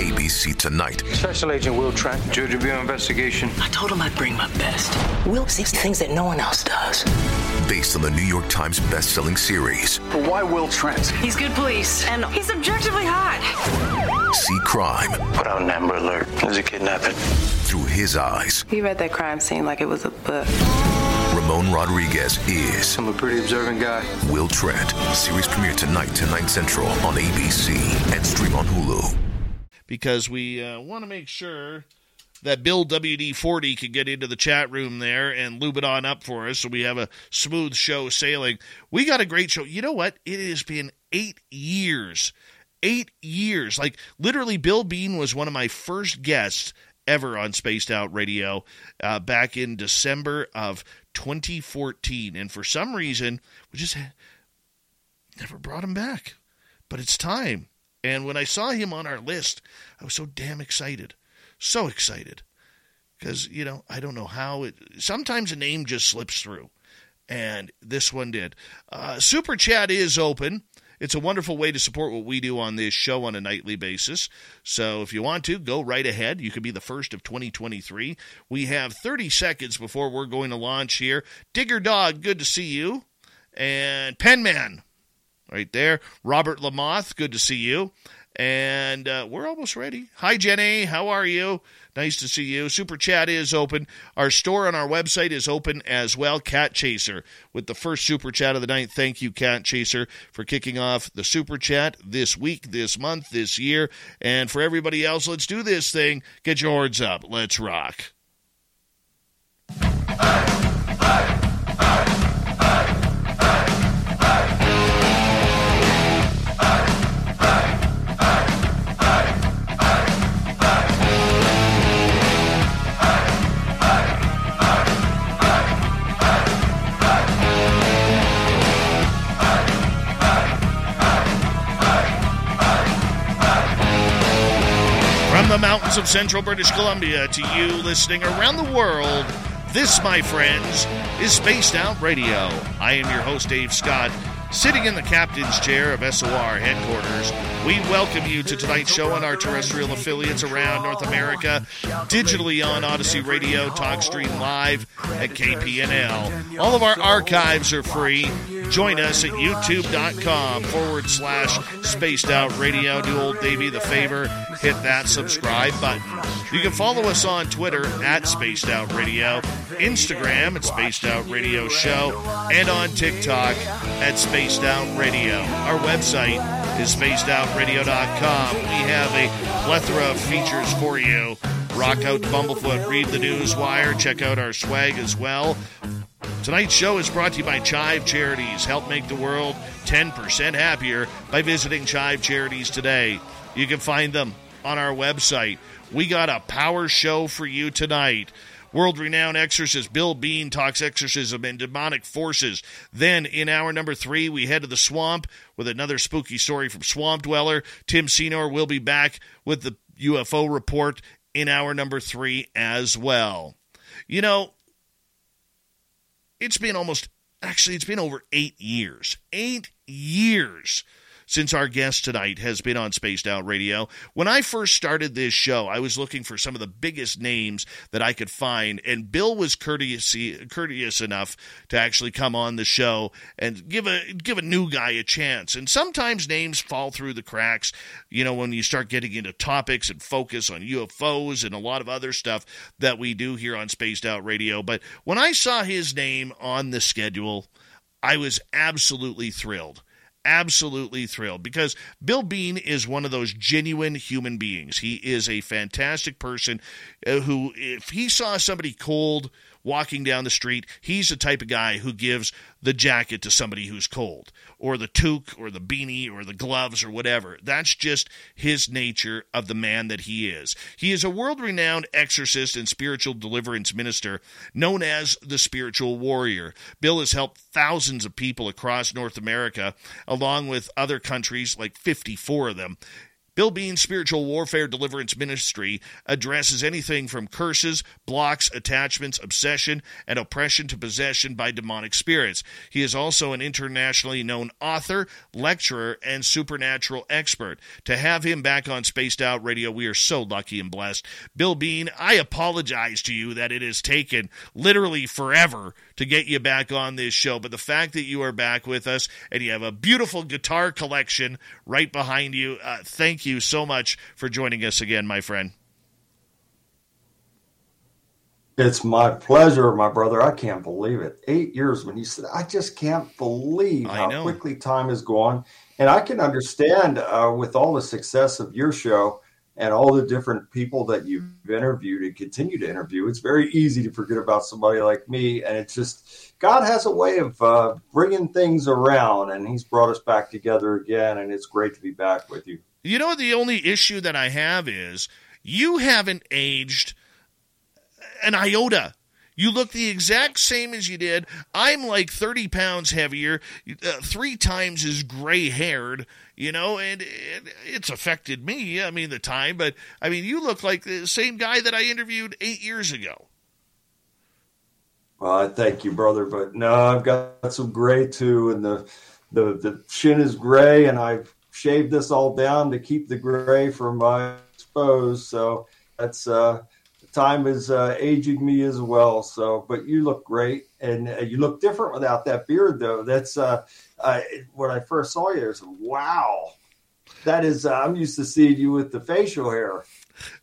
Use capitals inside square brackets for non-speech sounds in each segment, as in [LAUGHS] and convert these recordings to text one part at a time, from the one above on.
ABC tonight. Special Agent Will Trent, Judge of your investigation. I told him I'd bring my best. Will sees things that no one else does. Based on the New York Times best-selling series. But why Will Trent? He's good police, and he's objectively hot. See crime. Put out an Amber Alert. There's a kidnapping. Through his eyes. He read that crime scene like it was a book. Ramon Rodriguez is. I'm a pretty observant guy. Will Trent. Series premiere tonight, 10, 9 central on ABC and stream on Hulu. Because we uh, want to make sure that Bill WD40 can get into the chat room there and lube it on up for us so we have a smooth show sailing. We got a great show. You know what? It has been eight years. Eight years. Like, literally, Bill Bean was one of my first guests ever on Spaced Out Radio uh, back in December of 2014. And for some reason, we just never brought him back. But it's time. And when I saw him on our list, I was so damn excited. So excited. Because, you know, I don't know how it. Sometimes a name just slips through. And this one did. Uh, Super Chat is open. It's a wonderful way to support what we do on this show on a nightly basis. So if you want to, go right ahead. You could be the first of 2023. We have 30 seconds before we're going to launch here. Digger Dog, good to see you. And Penman, right there. Robert Lamoth, good to see you. And uh, we're almost ready. Hi, Jenny. How are you? Nice to see you. Super Chat is open. Our store on our website is open as well. Cat Chaser with the first Super Chat of the night. Thank you, Cat Chaser, for kicking off the Super Chat this week, this month, this year. And for everybody else, let's do this thing. Get your horns up. Let's rock. From the mountains of central British Columbia to you listening around the world, this, my friends, is Spaced Out Radio. I am your host, Dave Scott. Sitting in the captain's chair of SOR headquarters, we welcome you to tonight's show on our terrestrial affiliates around North America, digitally on Odyssey Radio, TalkStream Live, at KPNL. All of our archives are free. Join us at youtube.com forward slash spaced out radio. Do old Davey the favor, hit that subscribe button. You can follow us on Twitter at Spaced Out Radio, Instagram at Spaced Out Radio Show, and on TikTok at Spaced Out Radio. Our website is spacedoutradio.com. We have a plethora of features for you. Rock out to Bumblefoot, read the news wire, check out our swag as well. Tonight's show is brought to you by Chive Charities. Help make the world 10% happier by visiting Chive Charities today. You can find them on our website. We got a power show for you tonight. World renowned exorcist Bill Bean talks exorcism and demonic forces. Then, in hour number three, we head to the swamp with another spooky story from Swamp Dweller. Tim Senor will be back with the UFO report in hour number three as well. You know, it's been almost, actually, it's been over eight years. Eight years since our guest tonight has been on Spaced Out Radio. When I first started this show, I was looking for some of the biggest names that I could find, and Bill was courteous courteous enough to actually come on the show and give a give a new guy a chance. And sometimes names fall through the cracks, you know, when you start getting into topics and focus on UFOs and a lot of other stuff that we do here on Spaced Out Radio. But when I saw his name on the schedule, I was absolutely thrilled absolutely thrilled because Bill Bean is one of those genuine human beings. He is a fantastic person uh, who, if he saw somebody cold walking down the street, he's the type of guy who gives the jacket to somebody who's cold, or the toque, or the beanie, or the gloves, or whatever. That's just his nature of the man that he is. He is a world renowned exorcist and spiritual deliverance minister known as the spiritual warrior. Bill has helped thousands of people across North America, along with other countries, like 54 of them Bill Bean's spiritual warfare deliverance ministry addresses anything from curses, blocks, attachments, obsession, and oppression to possession by demonic spirits. He is also an internationally known author, lecturer, and supernatural expert. To have him back on Spaced Out Radio, we are so lucky and blessed. Bill Bean, I apologize to you that it has taken literally forever to get you back on this show, but the fact that you are back with us and you have a beautiful guitar collection right behind you, uh, thank you so much for joining us again, my friend. It's my pleasure, my brother. I can't believe it. Eight years when you said, I just can't believe how quickly time has gone. And I can understand uh, with all the success of your show and all the different people that you've interviewed and continue to interview, it's very easy to forget about somebody like me. And it's just, God has a way of uh, bringing things around, and He's brought us back together again. And it's great to be back with you. You know, the only issue that I have is you haven't aged an iota. You look the exact same as you did. I'm like 30 pounds heavier, uh, three times as gray haired, you know, and it, it's affected me. I mean, the time, but I mean, you look like the same guy that I interviewed eight years ago. Well, I thank you, brother. But no, I've got some gray too, and the the the shin is gray, and I've shaved this all down to keep the gray from my exposed. So that's uh, time is uh, aging me as well. So, but you look great, and uh, you look different without that beard, though. That's uh, when I first saw you. I wow. That is, uh, I'm used to seeing you with the facial hair.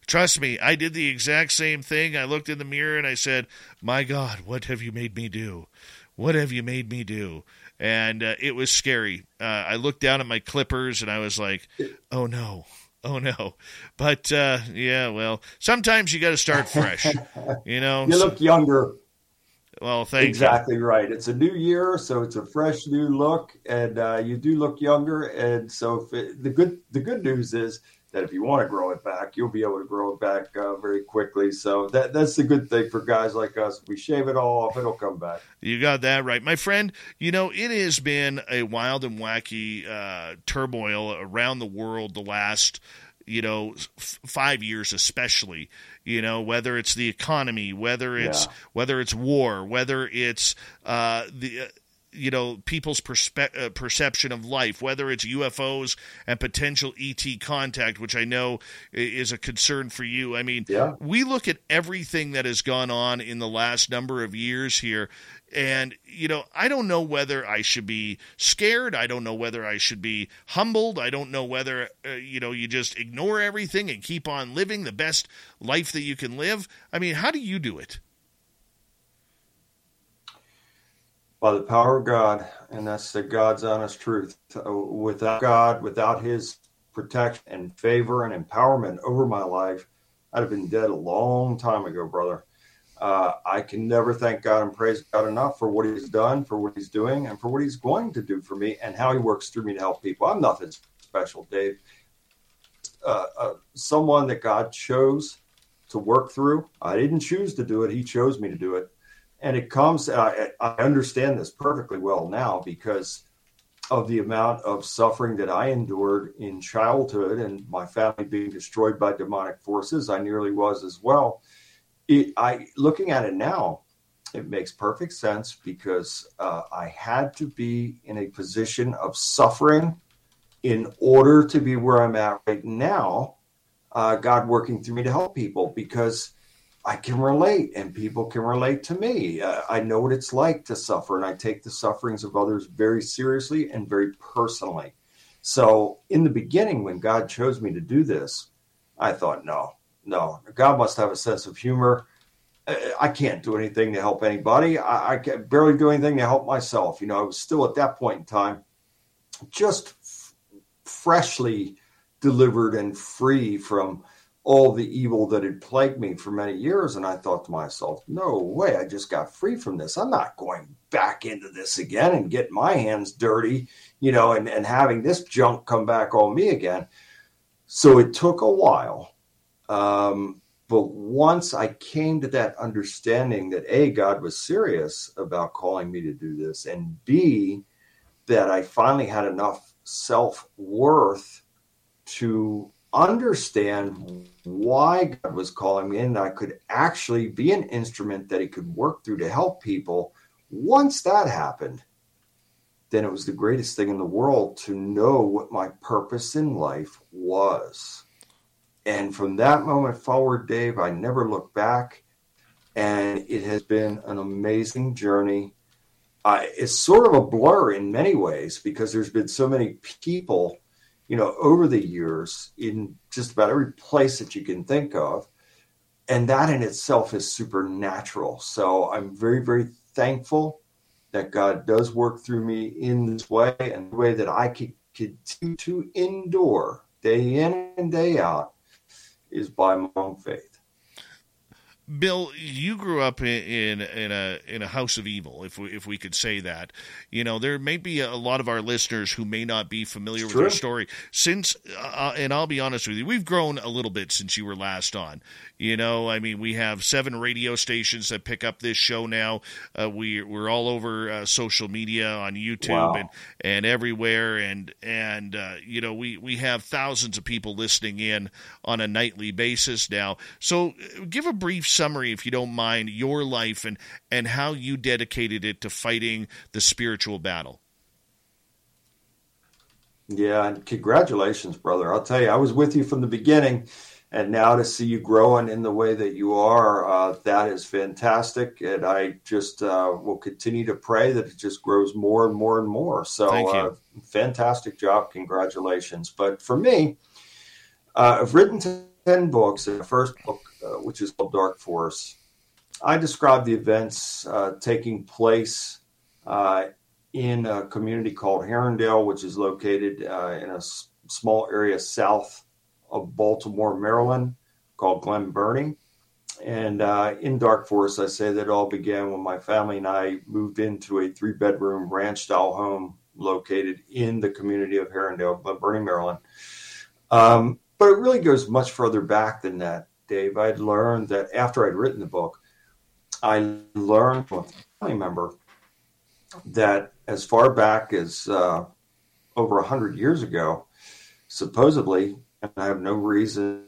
Trust me, I did the exact same thing. I looked in the mirror and I said, My God, what have you made me do? What have you made me do? And uh, it was scary. Uh, I looked down at my clippers and I was like, Oh no. [LAUGHS] Oh no. But uh, yeah, well, sometimes you got to start fresh. [LAUGHS] You know? You look younger. well, thank you. exactly right. It's a new year, so it's a fresh new look, and uh, you do look younger. And so, it, the good the good news is that if you want to grow it back, you'll be able to grow it back uh, very quickly. So that that's the good thing for guys like us. If we shave it all off, it'll come back. You got that right. My friend, you know, it has been a wild and wacky uh, turmoil around the world the last, you know, f- five years especially. You know, whether it's the economy, whether it's Yeah. whether it's war, whether it's uh, the. You know people's perspe- uh, perception of life, whether it's UFOs and potential ET contact, which I know is a concern for you. I mean, Yeah. we look at everything that has gone on in the last number of years here, and you know, I don't know whether I should be scared. I don't know whether I should be humbled. I don't know whether uh, you know you just ignore everything and keep on living the best life that you can live. I mean, how do you do it? By the power of God, and that's the God's honest truth. Uh, Without God, without His protection and favor and empowerment over my life, I'd have been dead a long time ago, brother. Uh, I can never thank God and praise God enough for what He's done, for what He's doing, and for what He's going to do for me, and how He works through me to help people. I'm nothing special, Dave. Uh, uh, someone that God chose to work through. I didn't choose to do it; He chose me to do it and it comes I, I understand this perfectly well now because of the amount of suffering that i endured in childhood and my family being destroyed by demonic forces i nearly was as well. It, i looking at it now it makes perfect sense because uh, i had to be in a position of suffering in order to be where i'm at right now uh, god working through me to help people because I can relate and people can relate to me. Uh, I know what it's like to suffer and I take the sufferings of others very seriously and very personally. So, in the beginning, when God chose me to do this, I thought, no, no, God must have a sense of humor. Uh, I can't do anything to help anybody. I, I can barely do anything to help myself. You know, I was still at that point in time just f- freshly delivered and free from all the evil that had plagued me for many years. And I thought to myself, no way, I just got free from this. I'm not going back into this again and get my hands dirty, you know, and, and having this junk come back on me again. So it took a while. Um, but once I came to that understanding that A, God was serious about calling me to do this, and B, that I finally had enough self worth to understand why God was calling me and I could actually be an instrument that He could work through to help people. Once that happened, then it was the greatest thing in the world to know what my purpose in life was. And from that moment forward, Dave, I never looked back. And it has been an amazing journey. It's sort of a blur in many ways because there's been so many people, you know, over the years in just about every place that you can think of. And that in itself is supernatural. So I'm very, very thankful that God does work through me in this way and the way that I can continue to endure day in and day out is by my own faith. Bill, you grew up in, in a in a house of evil, if we, if we could say that. You know, there may be a lot of our listeners who may not be familiar it's with true. your story. Since, uh, and I'll be honest with you, we've grown a little bit since you were last on. You know, I mean, we have seven radio stations that pick up this show now. Uh, we we're all over uh, social media on YouTube wow. and and everywhere, and and uh, you know we we have thousands of people listening in on a nightly basis now. So, uh, give a brief summary, if you don't mind, your life and and how you dedicated it to fighting the spiritual battle. Yeah, and congratulations, brother. I'll tell you, I was with you from the beginning and now to see you growing in the way that you are, uh, that is fantastic. And I just uh, will continue to pray that it just grows more and more and more. So, uh, fantastic job. Congratulations. But for me, uh, I've written 10 books. The first book, uh, which is called Dark Force, I describe the events uh, taking place in a community called Harundale, which is located in a s- small area south of Baltimore, Maryland, called Glen Burnie. And uh, in Dark Force, I say that all began when my family and I moved into a three bedroom ranch style home located in the community of Harundale, Glen Burnie, Maryland. Um, but it really goes much further back than that, Dave. I'd learned that after I'd written the book, I learned from a family member that as far back as uh, over 100 years ago, supposedly and I have no reason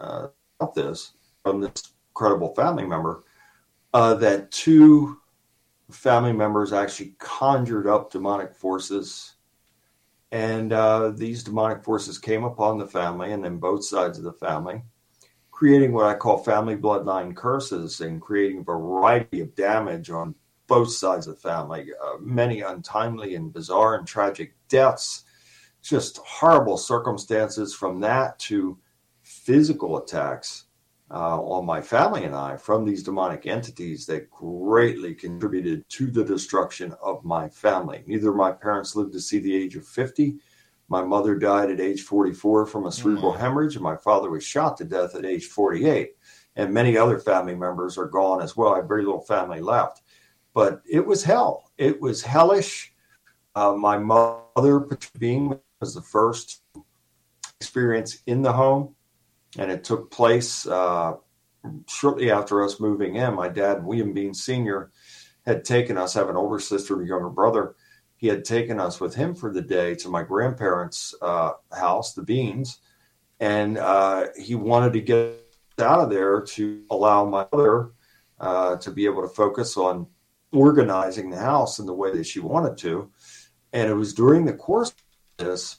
uh, about this from this credible family member uh, that two family members actually conjured up demonic forces. And uh, these demonic forces came upon the family and then both sides of the family, creating what I call family bloodline curses and creating a variety of damage on both sides of the family, uh, many untimely and bizarre and tragic deaths. Just horrible circumstances from that to physical attacks uh, on my family and I from these demonic entities that greatly contributed to the destruction of my family. Neither of my parents lived to see the age of 50. My mother died at age 44 from a cerebral mm-hmm. hemorrhage, and my father was shot to death at age 48. And many other family members are gone as well. I have very little family left. But it was hell. It was hellish. Uh, my mother, being was the first experience in the home, and it took place uh, shortly after us moving in. My dad, William Bean Sr., had taken us, I have an older sister and younger brother. He had taken us with him for the day to my grandparents' uh, house, the Beans, and uh, he wanted to get out of there to allow my mother uh, to be able to focus on organizing the house in the way that she wanted to. And it was during the course of this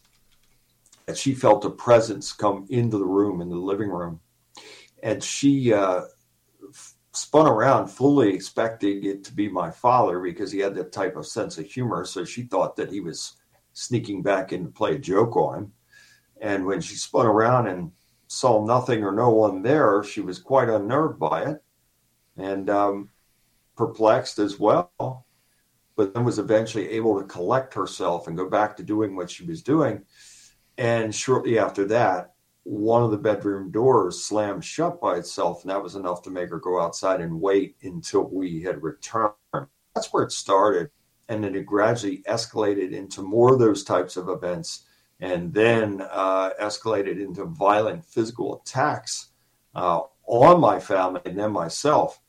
and she felt a presence come into the room in the living room. And she uh, f- spun around fully expecting it to be my father because he had that type of sense of humor. So she thought that he was sneaking back in to play a joke on. Him and when she spun around and saw nothing or no one there she was quite unnerved by it and um, perplexed as well. But then was eventually able to collect herself and go back to doing what she was doing. And shortly after that, one of the bedroom doors slammed shut by itself, and that was enough to make her go outside and wait until we had returned. That's where it started. And then it gradually escalated into more of those types of events and then uh, escalated into violent physical attacks uh, on my family and then myself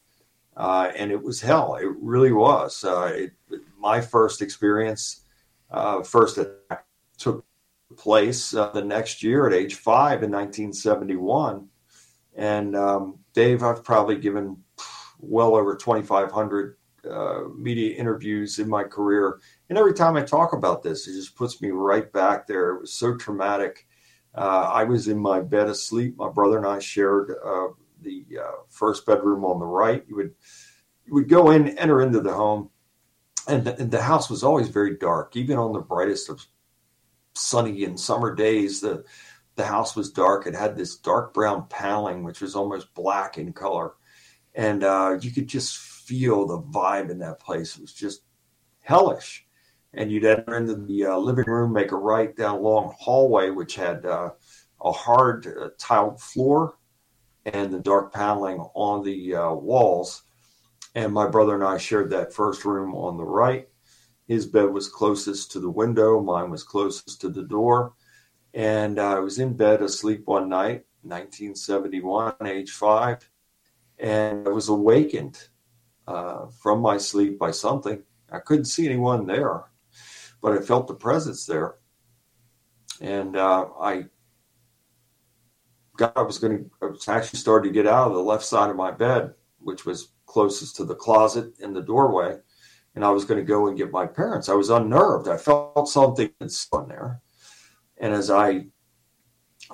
uh, and it was hell. It really was. Uh, it, my first experience, uh, first attack took place uh, the next year at age five in 1971. And um, Dave, I've probably given well over 2,500 uh, media interviews in my career. And every time I talk about this, it just puts me right back there. It was so traumatic. Uh, I was in my bed asleep. My brother and I shared uh, the uh, first bedroom on the right. You would you would go in, enter into the home, and the, and the house was always very dark. Even on the brightest of sunny and summer days, the the house was dark. It had this dark brown paneling, which was almost black in color, and uh, you could just feel the vibe in that place. It was just hellish. And you'd enter into the uh, living room, make a right down a long hallway, which had uh, a hard uh, tiled floor and the dark paneling on the uh, walls. And my brother and I shared that first room on the right. His bed was closest to the window, mine was closest to the door. And I was in bed asleep one night, 1971, age five, and I was awakened uh, from my sleep by something. I couldn't see anyone there, but I felt the presence there. And uh, I got, I was going to, I was actually starting to get out of the left side of my bed, which was closest to the closet in the doorway. And I was going to go and get my parents. I was unnerved. I felt something on there. And as I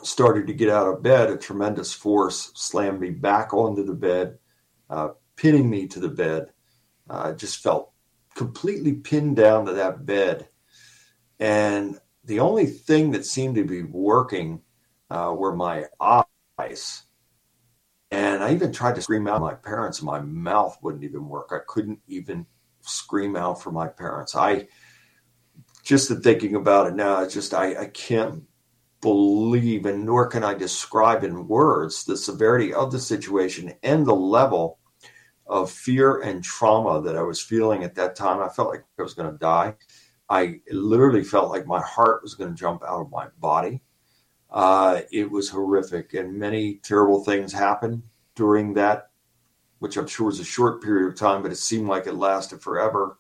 started to get out of bed, a tremendous force slammed me back onto the bed, uh, pinning me to the bed. I just felt completely pinned down to that bed. And the only thing that seemed to be working uh, were my eyes. And I even tried to scream out my parents. My mouth wouldn't even work. I couldn't even scream out for my parents. I just the thinking about it now, it's just I, I can't believe and nor can I describe in words the severity of the situation and the level of fear and trauma that I was feeling at that time. I felt like I was going to die. I literally felt like my heart was going to jump out of my body. Uh, it was horrific, and many terrible things happened during that, which I'm sure was a short period of time, but it seemed like it lasted forever.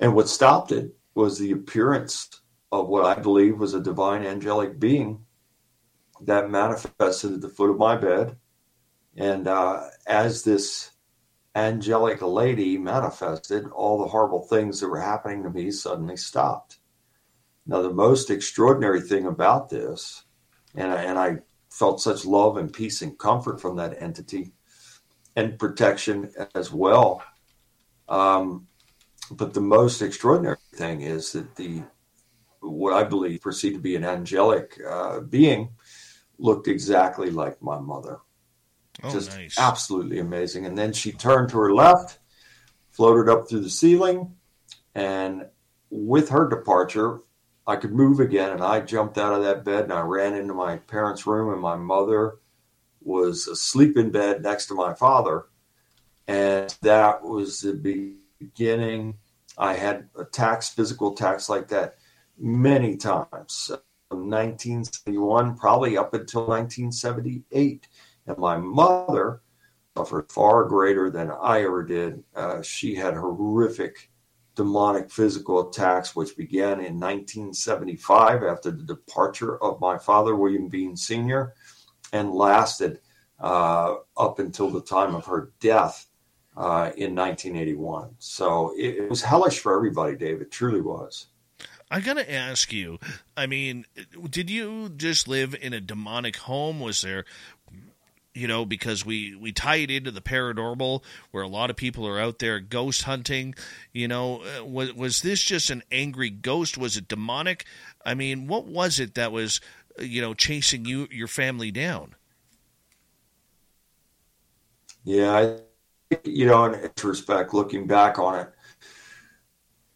And what stopped it was the appearance of what I believe was a divine angelic being that manifested at the foot of my bed. And uh, as this angelic lady manifested, all the horrible things that were happening to me suddenly stopped. Now, the most extraordinary thing about this, and I, and I felt such love and peace and comfort from that entity and protection as well. Um, but the most extraordinary thing is that the what I believe perceived to be an angelic uh, being looked exactly like my mother. Oh, Just nice. absolutely amazing. And then she turned to her left, floated up through the ceiling, and with her departure, I could move again. And I jumped out of that bed and I ran into my parents' room, and my mother was asleep in bed next to my father. And that was the beginning. I had attacks, physical attacks like that many times. 1971, probably up until 1978. And my mother suffered far greater than I ever did. Uh, she had horrific demonic physical attacks, which began in 1975 after the departure of my father, William Bean Sr., and lasted uh, up until the time of her death uh, in 1981. So it, was hellish for everybody, David. It truly was. I gotta ask you. I mean, did you just live in a demonic home? Was there, you know, because we we tie it into the paranormal, where a lot of people are out there ghost hunting. You know, uh, was was this just an angry ghost? Was it demonic? I mean, what was it that was, you know, chasing you your family down? Yeah, I, you know, in retrospect, looking back on it,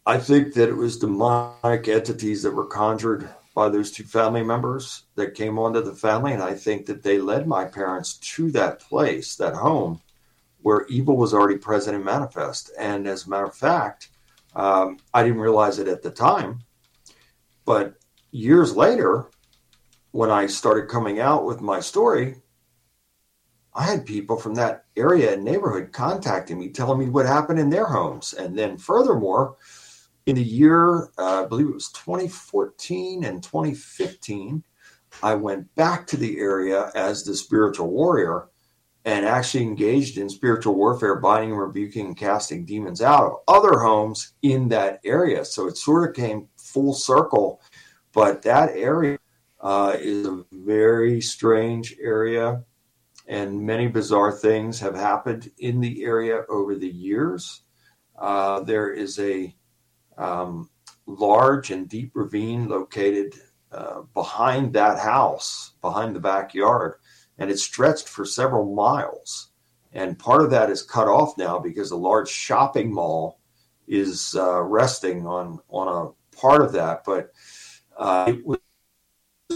I think that it was demonic entities that were conjured by those two family members that came onto the family. And I think that they led my parents to that place, that home, where evil was already present and manifest. And as a matter of fact, um, I didn't realize it at the time. But years later, when I started coming out with my story, I had people from that area and neighborhood contacting me, telling me what happened in their homes. And then, furthermore, in the year, uh, I believe it was 2014 and 2015, I went back to the area as the spiritual warrior and actually engaged in spiritual warfare, binding, and rebuking, and casting demons out of other homes in that area. So it sort of came full circle. But that area uh, is a very strange area, and many bizarre things have happened in the area over the years. Uh, there is a um, large and deep ravine located uh, behind that house, behind the backyard, and it stretched for several miles. And part of that is cut off now because a large shopping mall is uh, resting on on a part of that. But uh, it was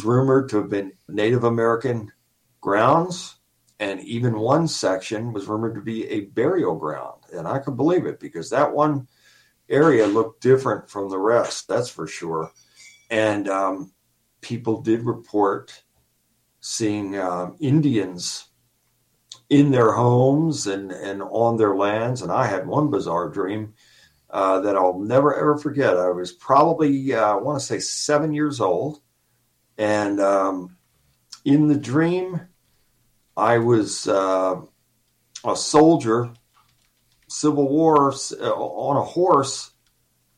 rumored to have been Native American grounds, and even one section was rumored to be a burial ground. And I could believe it because that one area looked different from the rest, that's for sure. And um, people did report seeing uh, Indians in their homes and, and on their lands. And I had one bizarre dream uh, that I'll never ever forget. I was probably, uh, I want to say, seven years old. And um, in the dream, I was uh, a soldier, Civil War, uh, on a horse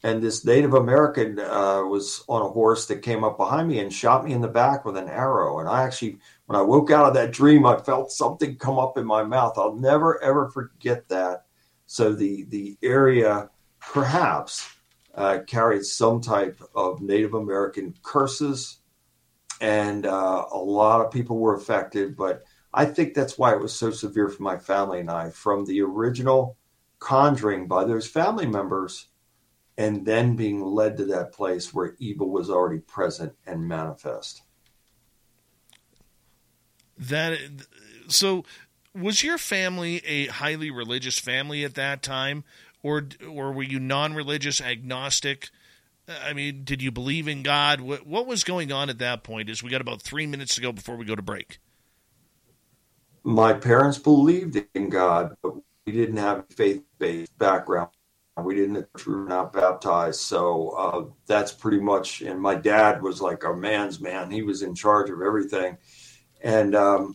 and this Native American uh, was on a horse that came up behind me and shot me in the back with an arrow. And I actually, when I woke out of that dream, I felt something come up in my mouth. I'll never ever forget that. So the the area perhaps uh, carried some type of Native American curses, and uh, a lot of people were affected. But I think that's why it was so severe for my family and I. From the original conjuring by those family members and then being led to that place where evil was already present and manifest. That so was your family a highly religious family at that time or or were you non-religious agnostic I mean, did you believe in God? What, what was going on at that point? Is we got about three minutes to go before we go to break. My parents believed in God, but we didn't have a faith-based background we didn't we were not baptized so uh, that's pretty much and my dad was like a man's man he was in charge of everything and um,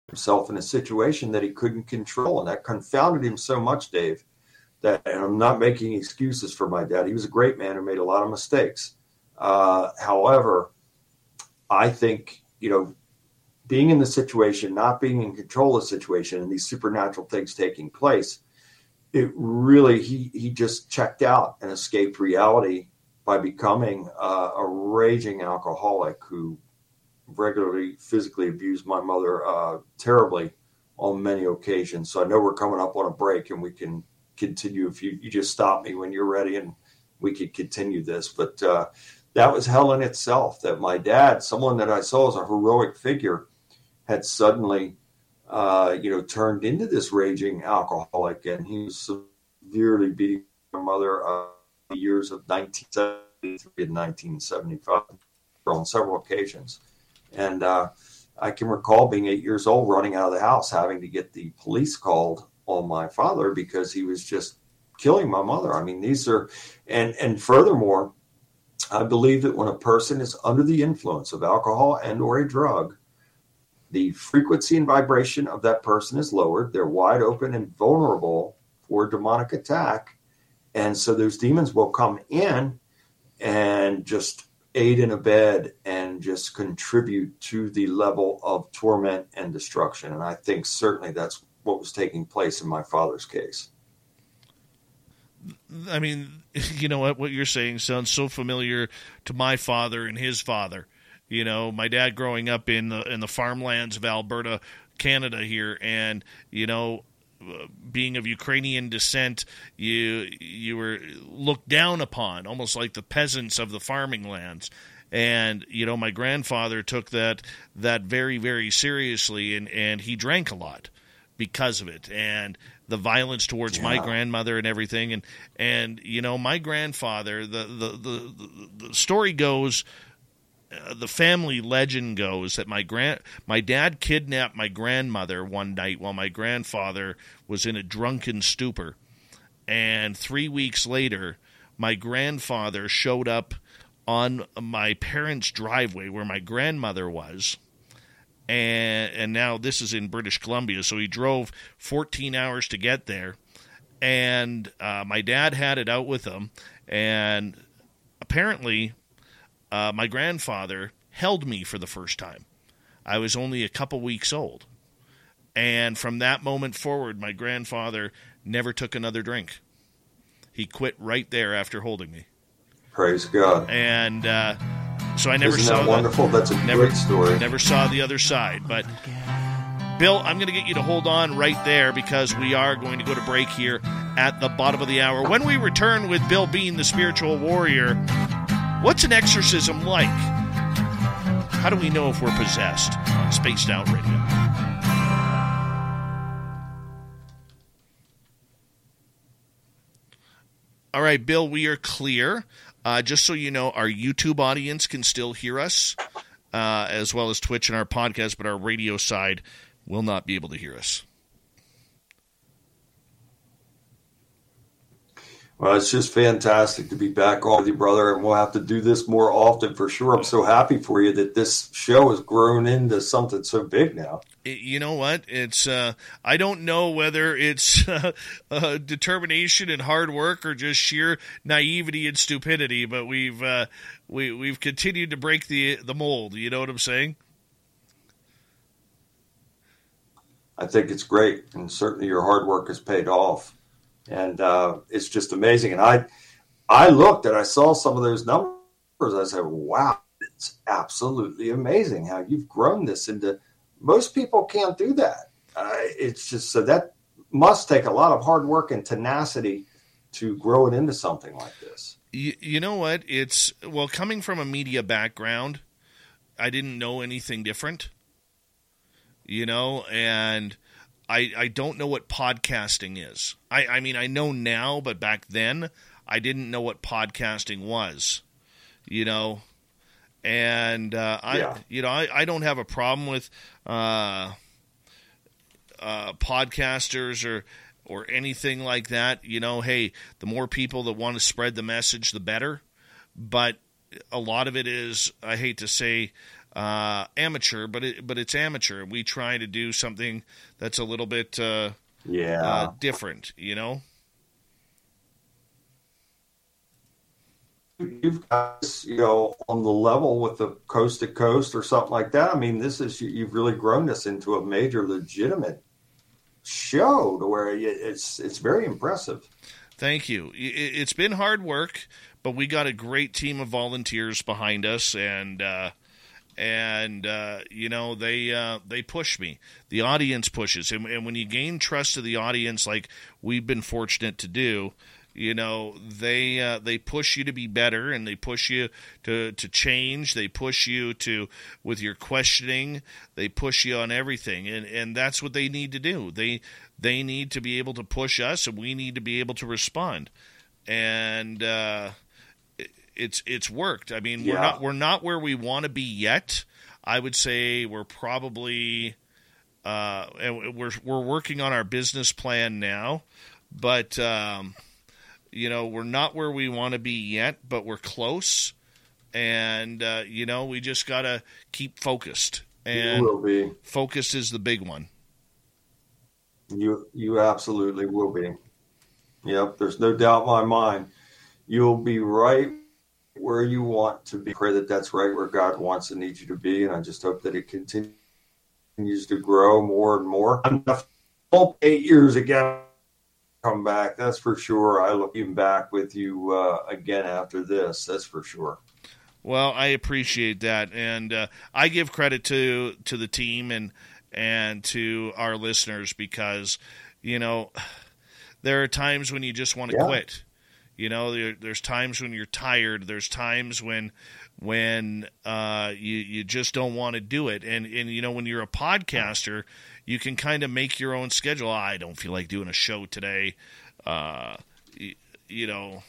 Himself in a situation that he couldn't control, and that confounded him so much, Dave that, and I'm not making excuses for my dad. He was a great man who made a lot of mistakes. Uh, however, I think, you know, being in the situation, not being in control of the situation, and these supernatural things taking place, it really, he, he just checked out and escaped reality by becoming uh, a raging alcoholic who regularly physically abused my mother uh, terribly on many occasions. So I know we're coming up on a break and we can continue if you, you just stop me when you're ready and we could continue this. But uh, that was hell in itself that my dad, someone that I saw as a heroic figure, had suddenly, uh, you know, turned into this raging alcoholic. And he was severely beating my mother uh, the years of 1973 and 1975 on several occasions. And uh, I can recall being eight years old, running out of the house, having to get the police called on my father because he was just killing my mother. I mean, these are, and and furthermore, I believe that when a person is under the influence of alcohol and or a drug, the frequency and vibration of that person is lowered. They're wide open and vulnerable for demonic attack, and so those demons will come in and just aid and abet and just contribute to the level of torment and destruction. And I think certainly that's what was taking place in my father's case. I mean, [LAUGHS] you know what? What you're saying sounds so familiar to my father and his father. You know, my dad growing up in the in the farmlands of Alberta, Canada here, and you know, being of Ukrainian descent, you you were looked down upon, almost like the peasants of the farming lands. And you know, my grandfather took that that very very seriously, and and he drank a lot because of it, and the violence towards yeah. my grandmother and everything. And and you know, my grandfather, the the the, the story goes uh, the family legend goes that my grand my dad kidnapped my grandmother one night while my grandfather was in a drunken stupor. And 3 weeks later my grandfather showed up on my parents' driveway where my grandmother was. And and now this is in British Columbia so he drove 14 hours to get there. And uh, my dad had it out with him. And apparently uh, my grandfather held me for the first time. I was only a couple weeks old. And from that moment forward, my grandfather never took another drink. He quit right there after holding me. Praise God. And uh, so I never Isn't saw that wonderful. That. That's a never, great story. Never saw the other side. But Bill, I'm going to get you to hold on right there because we are going to go to break here at the bottom of the hour. When we return with Bill Bean, the spiritual warrior, What's an exorcism like? How do we know if we're possessed Spaced Out Radio? All right, Bill, we are clear. Uh, just so you know, our YouTube audience can still hear us, uh, as well as Twitch and our podcast, but our radio side will not be able to hear us. Well, it's just fantastic to be back on with you, brother, and we'll have to do this more often for sure. I'm so happy for you that this show has grown into something so big now. You know what? It's uh, I don't know whether it's [LAUGHS] uh, uh, determination and hard work or just sheer naivety and stupidity, but we've uh, we we've continued to break the the mold. You know what I'm saying? I think it's great, and certainly your hard work has paid off and uh, it's just amazing. And I, I looked and I saw some of those numbers. I said, "Wow, it's absolutely amazing how you've grown this into." Most people can't do that. Uh, it's just so that must take a lot of hard work and tenacity to grow it into something like this. You, you know what? It's well, coming from a media background, I didn't know anything different. You know, and I, I don't know what podcasting is. I, I mean, I know now, but back then, I didn't know what podcasting was. You know, and uh, I, yeah. you know, I, I don't have a problem with uh, uh, podcasters or or anything like that. You know, hey, the more people that want to spread the message, the better. But a lot of it is, I hate to say, uh, amateur, but it, but it's amateur. We try to do something that's a little bit uh, yeah uh, different, you know. You've got you know on the level with the coast to coast or something like that. I mean, this is you've really grown this into a major legitimate show to where it's it's very impressive. Thank you. It's been hard work, but we got a great team of volunteers behind us, and uh, and uh, you know they uh, they push me. The audience pushes, and, and, when you gain trust of the audience, like we've been fortunate to do, you know they uh, they push you to be better, and they push you to to change. They push you to with your questioning. They push you on everything, and and that's what they need to do. They they need to be able to push us, and we need to be able to respond. And uh, it's it's worked. I mean, yeah. we're not we're not where we want to be yet. I would say we're probably uh, and we're we're working on our business plan now, but um, you know we're not where we want to be yet, but we're close, and uh, you know we just gotta keep focused. And you will be focused is the big one. You you absolutely will be. Yep, there's no doubt in my mind. You'll be right where you want to be. Pray that that's right where God wants and needs you to be. And I just hope that it continues to grow more and more. I'm eight years ago come back. That's for sure. I look even back with you uh, again after this. That's for sure. Well, I appreciate that, and uh, I give credit to to the team and and to our listeners because you know [SIGHS] there are times when you just want to yeah. quit. You know, there, there's times when you're tired. There's times when when uh, you you just don't want to do it. And and you know when you're a podcaster, you can kind of make your own schedule. Oh, I don't feel like doing a show today. Uh, you, you, know,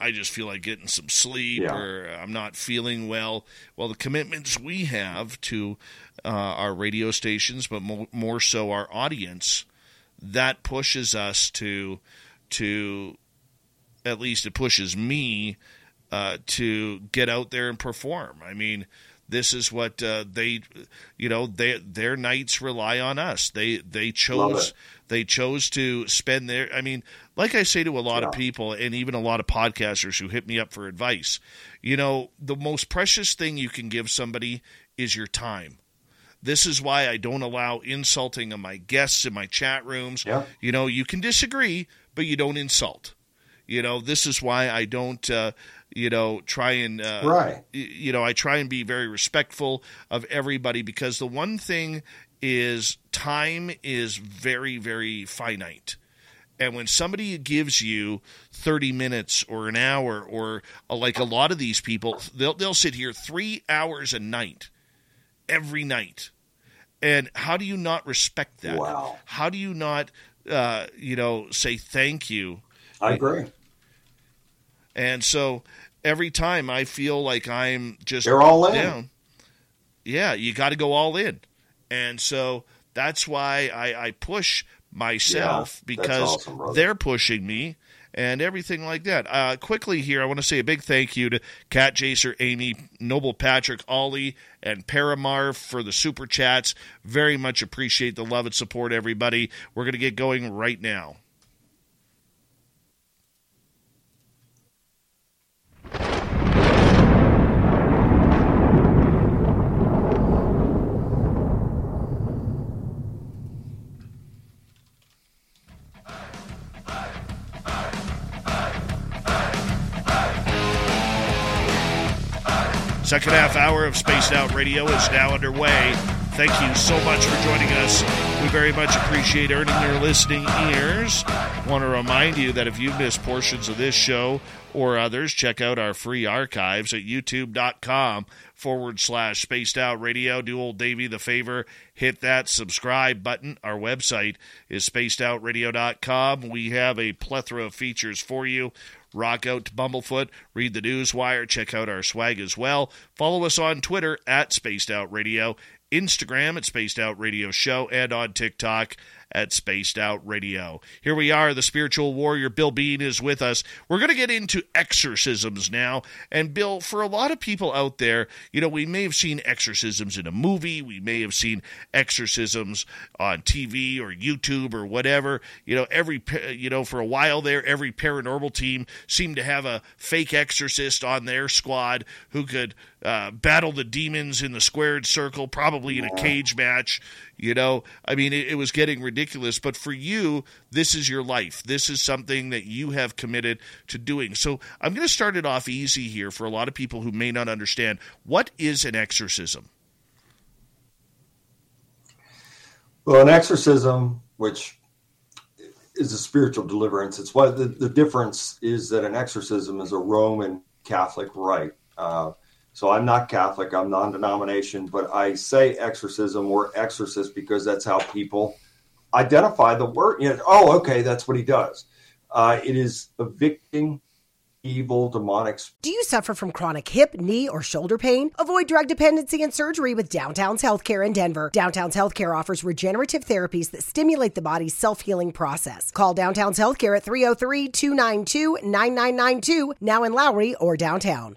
I just feel like getting some sleep, yeah. or I'm not feeling well. Well, the commitments we have to uh, our radio stations, but mo- more so our audience, that pushes us to to at least it pushes me uh, to get out there and perform. I mean, this is what uh, they, you know, they, their nights rely on us. They they chose they chose to spend their. I mean, like I say to a lot yeah. of people, and even a lot of podcasters who hit me up for advice. You know, the most precious thing you can give somebody is your time. This is why I don't allow insulting of my guests in my chat rooms. Yeah. You know, you can disagree, but you don't insult. You know, this is why I don't. Uh, you know, try and uh, right. You know, I try and be very respectful of everybody because the one thing is time is very very finite. And when somebody gives you 30 minutes or an hour, or uh, like a lot of these people, they'll, they'll sit here three hours a night, every night. And how do you not respect that? Wow. How do you not, uh, you know, say thank you? I agree. And so every time I feel like I'm just They're all in. down. Yeah, you got to go all in. And so that's why I, I push myself yeah, because awesome, they're pushing me and everything like that. Uh, quickly here, I want to say a big thank you to Cat Jacer, Amy, Noble Patrick, Ollie, and Paramar for the super chats. Very much appreciate the love and support, everybody. We're going to get going right now. Second half hour of Spaced Out Radio is now underway. Thank you so much for joining us. We very much appreciate earning your listening ears. Want to remind you that if you've missed portions of this show or others, check out our free archives at youtube.com forward slash spaced out radio. Do old Davey the favor, hit that subscribe button. Our website is spacedoutradio.com. We have a plethora of features for you rock out to Bumblefoot, read the Newswire, check out our swag as well. Follow us on Twitter at Spaced Out Radio, Instagram at Spaced Out Radio Show, and on TikTok at Spaced Out Radio. Here we are, the spiritual warrior Bill Bean is with us. We're going to get into exorcisms now. And Bill, for a lot of people out there, you know, we may have seen exorcisms in a movie, we may have seen exorcisms on TV or YouTube or whatever. You know, every you know, for a while there, every paranormal team seemed to have a fake exorcist on their squad who could uh, battle the demons in the squared circle, probably in a cage match. You know, I mean, it, it, was getting ridiculous. But for you, this is your life. This is something that you have committed to doing. So I'm going to start it off easy here for a lot of people who may not understand. What is an exorcism? Well, an exorcism, which is a spiritual deliverance, it's what the, the difference is that an exorcism is a Roman Catholic rite. Uh, so I'm not Catholic, I'm non denomination, but I say exorcism or exorcist because that's how people identify the word. You know, oh, okay, that's what he does. Uh, it is evicting evil demonic. Do you suffer from chronic hip, knee, or shoulder pain? Avoid drug dependency and surgery with Downtown's Healthcare in Denver. Downtown's Healthcare offers regenerative therapies that stimulate the body's self healing process. Call Downtown's Healthcare at 303 292 9992, now in Lowry or downtown.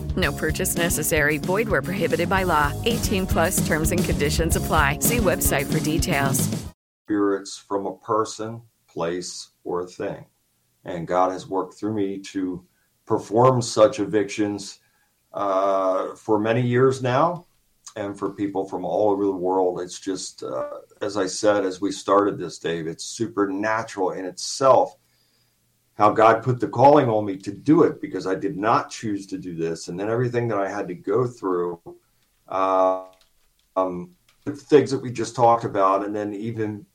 No purchase necessary. Void where prohibited by law. 18 plus terms and conditions apply. See website for details. Spirits from a person, place, or thing. And God has worked through me to perform such evictions uh, for many years now and for people from all over the world. It's just, uh, as I said, as we started this, Dave, it's supernatural in itself how God put the calling on me to do it because I did not choose to do this. And then everything that I had to go through, uh, um, the things that we just talked about, and then even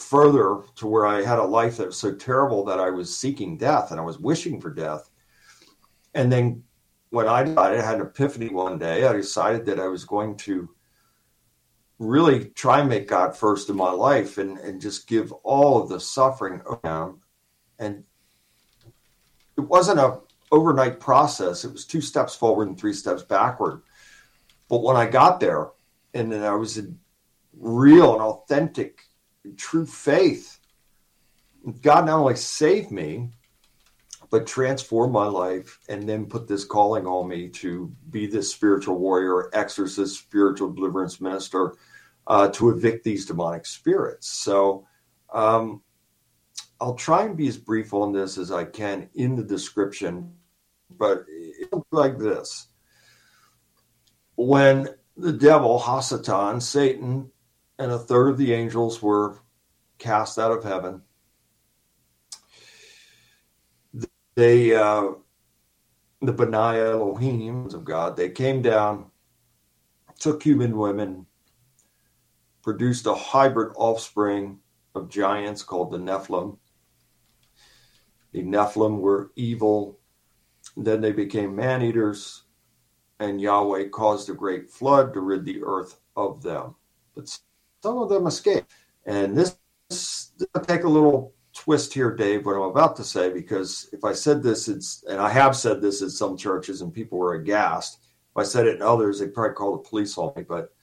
further to where I had a life that was so terrible that I was seeking death and I was wishing for death. And then when I died, I had an epiphany one day. I decided that I was going to really try and make God first in my life and, and just give all of the suffering down. And it wasn't a overnight process. It was two steps forward and three steps backward. But when I got there, and then I was in real and authentic, true faith, God not only saved me, but transformed my life and then put this calling on me to be this spiritual warrior, exorcist, spiritual deliverance minister, uh, to evict these demonic spirits. So um, I'll try and be as brief on this as I can in the description, but it looks like this. When the devil, Hasatan, Satan, and a third of the angels were cast out of heaven, they uh, the B'nai Elohim of God, they came down, took human women, produced a hybrid offspring of giants called the Nephilim. The Nephilim were evil. Then they became man eaters, and Yahweh caused a great flood to rid the earth of them. But some of them escaped. And this, this will take a little twist here, Dave, what I'm about to say, because if I said this, it's and I have said this in some churches, and people were aghast. If I said it in others, they'd probably call the police on me. But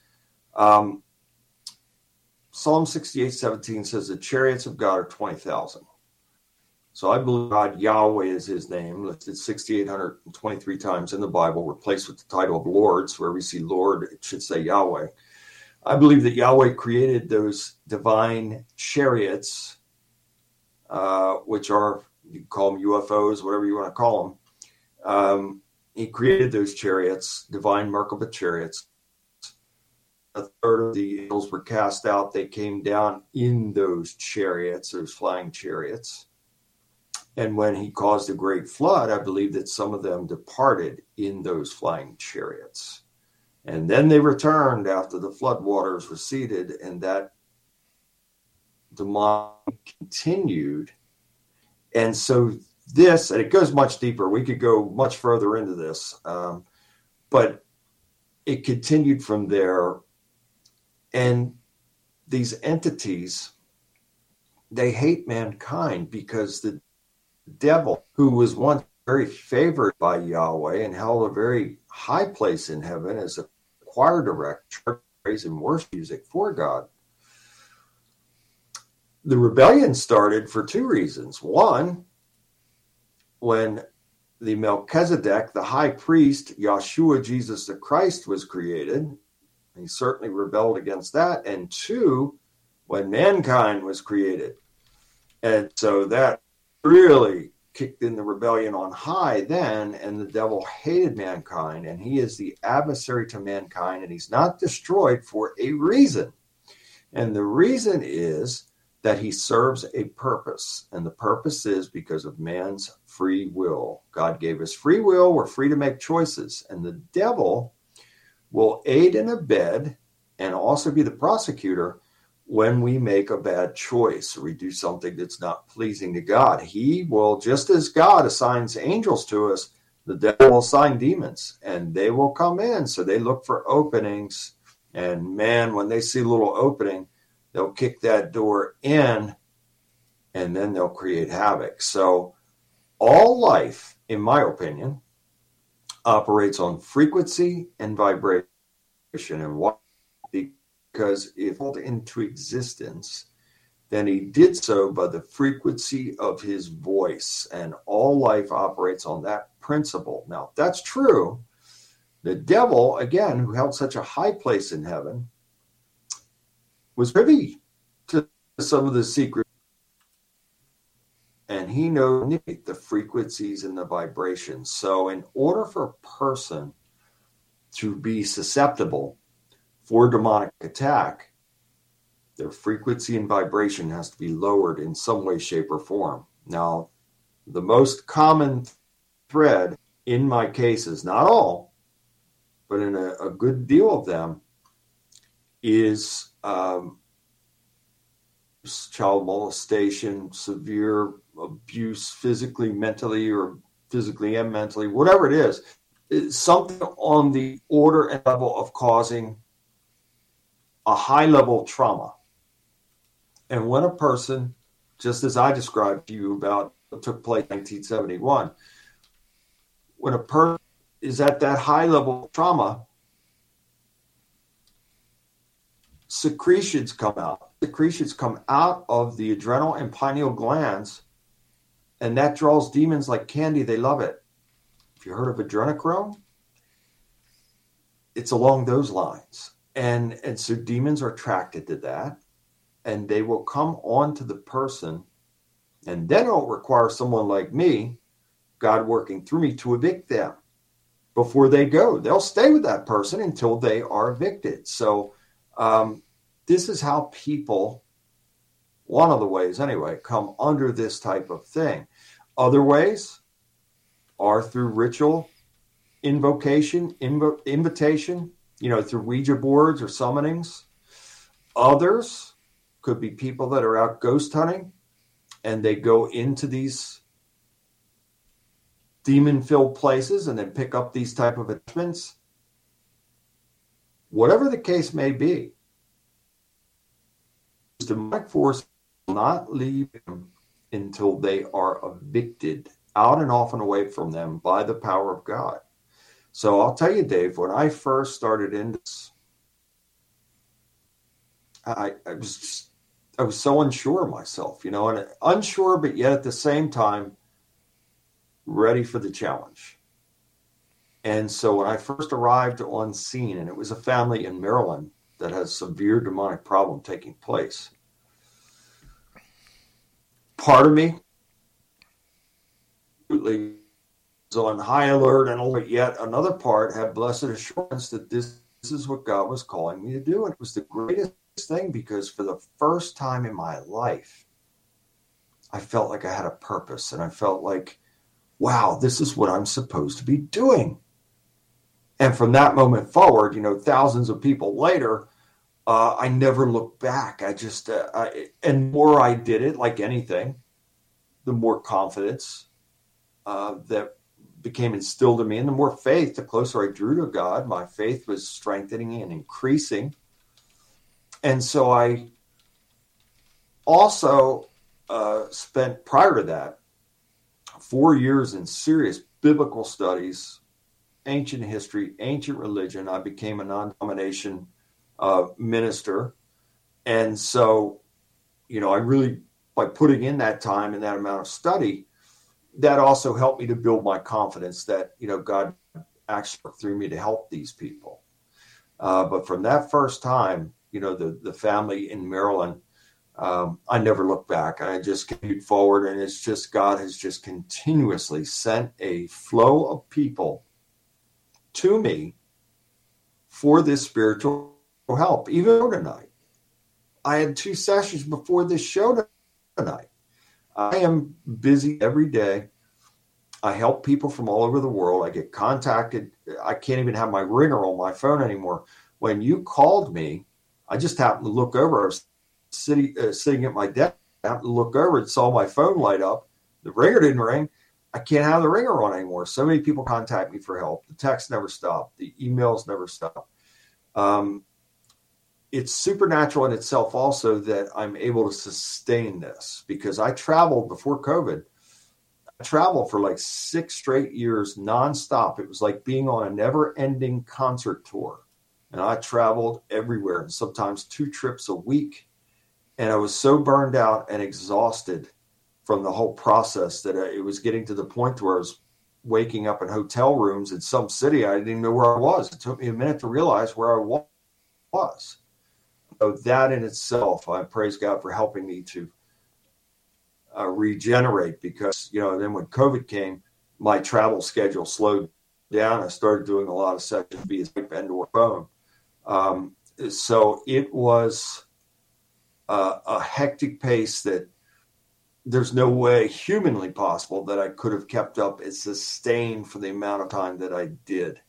um, Psalm 68, 17 says the chariots of God are 20,000. So I believe God Yahweh is his name, listed 6,823 times in the Bible, replaced with the title of Lord. So where we see Lord, it should say Yahweh. I believe that Yahweh created those divine chariots uh, which are you call them UFOs, whatever you want to call them. Um, he created those chariots, divine Merkaba chariots. A third of the angels were cast out. They came down in those chariots, those flying chariots. And when he caused a great flood, I believe that some of them departed in those flying chariots. And then they returned after the flood waters receded, and that demonic continued. And so this, and it goes much deeper. We could go much further into this, um, but it continued from there. And these entities, they hate mankind because the devil, who was once very favored by Yahweh and held a very high place in heaven as a choir director, praise and worship music for God, the rebellion started for two reasons. One, when the Melchizedek, the high priest, Yeshua, Jesus the Christ, was created, he certainly rebelled against that. And two, when mankind was created. And so that really kicked in the rebellion on high then, and the devil hated mankind, and he is the adversary to mankind, and he's not destroyed for a reason. And the reason is that he serves a purpose. And the purpose is because of man's free will. God gave us free will. We're free to make choices. And the devil will aid and abet and also be the prosecutor when we make a bad choice or we do something that's not pleasing to God. He will, just as God assigns angels to us, the devil will assign demons and they will come in. So they look for openings. And man, when they see a little opening, they'll kick that door in and then they'll create havoc. So, all life, in my opinion, operates on frequency and vibration. And why? Because if called into existence, then he did so by the frequency of his voice. And all life operates on that principle. Now, if that's true, the devil, again, who held such a high place in heaven, was privy to some of the secrets. And he knows the frequencies and the vibrations. So, in order for a person to be susceptible for demonic attack, their frequency and vibration has to be lowered in some way, shape, or form. Now, the most common thread in my cases, not all, but in a, a good deal of them, is um, child molestation, severe abuse, physically, mentally, or physically and mentally, whatever it is, something on the order and level of causing a high level trauma. And when a person, just as I described to you about took place in 1971, when a person is at that high level trauma, secretions come out. Secretions come out of the adrenal and pineal glands, and that draws demons like candy. They love it. If you heard of adrenochrome, it's along those lines. And, and so demons are attracted to that, and they will come onto the person, and then it'll require someone like me, God working through me, to evict them before they go. They'll stay with that person until they are evicted. So, um, this is how people, one of the ways anyway, come under this type of thing. Other ways are through ritual, invocation, inv- invitation, you know, through Ouija boards or summonings. Others could be people that are out ghost hunting and they go into these demon filled places and then pick up these type of attachments whatever the case may be demonic force will not leave them until they are evicted out and off and away from them by the power of god so i'll tell you dave when i first started in this i, I was i was so unsure of myself you know and unsure but yet at the same time ready for the challenge. And so when I first arrived on scene, and it was a family in Maryland that has severe demonic problem taking place, part of me on high alert, and yet another part had blessed assurance that this, this is what God was calling me to do. And it was the greatest thing because for the first time in my life, I felt like I had a purpose, and I felt like wow, this is what I'm supposed to be doing. And from that moment forward, you know, thousands of people later, uh, I never looked back. I just, uh, I, and more I did it, like anything, the more confidence uh, that became instilled in me, and the more faith, the closer I drew to God, my faith was strengthening and increasing. And so I also uh, spent prior to that four years in serious biblical studies, ancient history, ancient religion. I became a non denomination uh, minister. And so, you know, I really, by putting in that time and that amount of study, that also helped me to build my confidence that, you know, God actually through me to help these people. Uh, but from that first time, you know, the, the family in Maryland, um, I never looked back. I just continued forward, and it's just God has just continuously sent a flow of people to me for this spiritual help. Even tonight, I had two sessions before this show tonight. I am busy every day. I help people from all over the world. I get contacted. I can't even have my ringer on my phone anymore. When you called me, I just happened to look over. I was sitting uh, sitting at my desk. I happened to look over and saw my phone light up. The ringer didn't ring. I can't have the ringer on anymore. So many people contact me for help. The text never stop. The emails never stop. Um, it's supernatural in itself also that I'm able to sustain this because I traveled before COVID. I traveled for like six straight years nonstop. It was like being on a never ending concert tour. And I traveled everywhere and sometimes two trips a week and I was so burned out and exhausted from the whole process that it was getting to the point where I was waking up in hotel rooms in some city. I didn't even know where I was. It took me a minute to realize where I was. So that in itself, I praise God for helping me to uh, regenerate because, you know, then when COVID came, my travel schedule slowed down. I started doing a lot of sessions via Skype and or phone. Um, so it was uh, a hectic pace that there's no way humanly possible that I could have kept up and sustained for the amount of time that I did.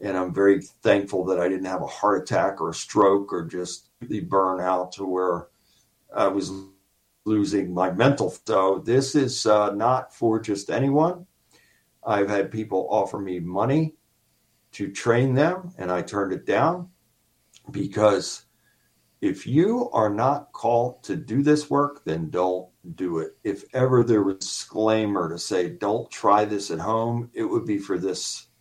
And I'm very thankful that I didn't have a heart attack or a stroke or just the burnout to where I was losing my mental. So this is uh, not for just anyone. I've had people offer me money to train them, and I turned it down because if you are not called to do this work, then don't do it. If ever there was a disclaimer to say, don't try this at home, it would be for this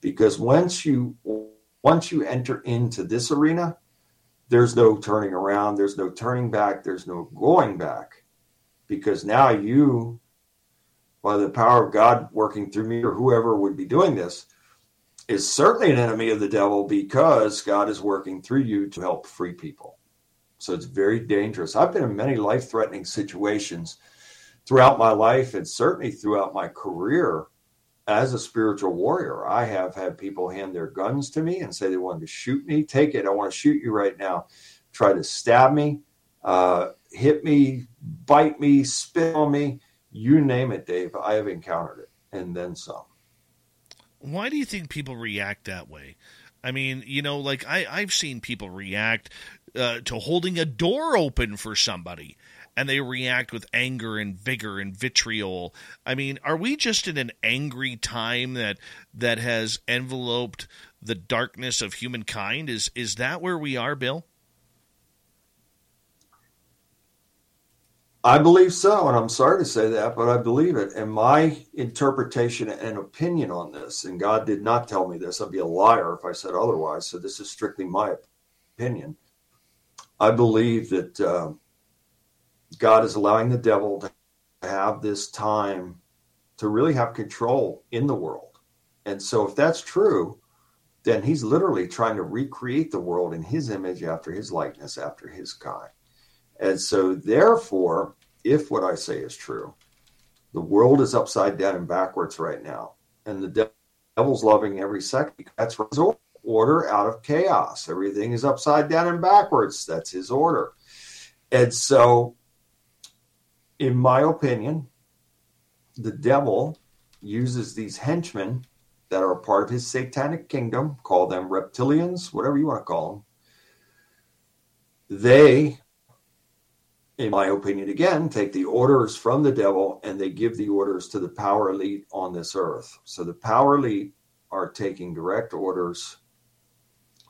because once you once you enter into this arena there's no turning around there's no turning back there's no going back. Because now you by the power of god working through me or whoever would be doing this is certainly an enemy of the devil because god is working through you to help free people. So it's very dangerous. I've been in many life threatening situations throughout my life and certainly throughout my career as a spiritual warrior, I have had people hand their guns to me and say they wanted to shoot me. Take it. I want to shoot you right now. Try to stab me, uh, hit me, bite me, spit on me. You name it, Dave. I have encountered it and then some. Why do you think people react that way? I mean, you know, like I, I've seen people react uh, to holding a door open for somebody and they react with anger and vigor and vitriol. I mean, are we just in an angry time that that has enveloped the darkness of humankind? Is is that where we are, Bill? I believe so, and I'm sorry to say that, but I believe it. And my interpretation and opinion on this, and God did not tell me this, I'd be a liar if I said otherwise. So this is strictly my opinion. I believe that uh, God is allowing the devil to have this time to really have control in the world. And so, if that's true, then he's literally trying to recreate the world in his image, after his likeness, after his kind. And so, therefore, if what I say is true, the world is upside down and backwards right now. And the devil's loving every second. That's his order out of chaos. Everything is upside down and backwards. That's his order. And so in my opinion, the devil uses these henchmen that are part of his satanic kingdom, call them reptilians, whatever you want to call them. They, in my opinion, again, take the orders from the devil and they give the orders to the power elite on this earth. So the power elite are taking direct orders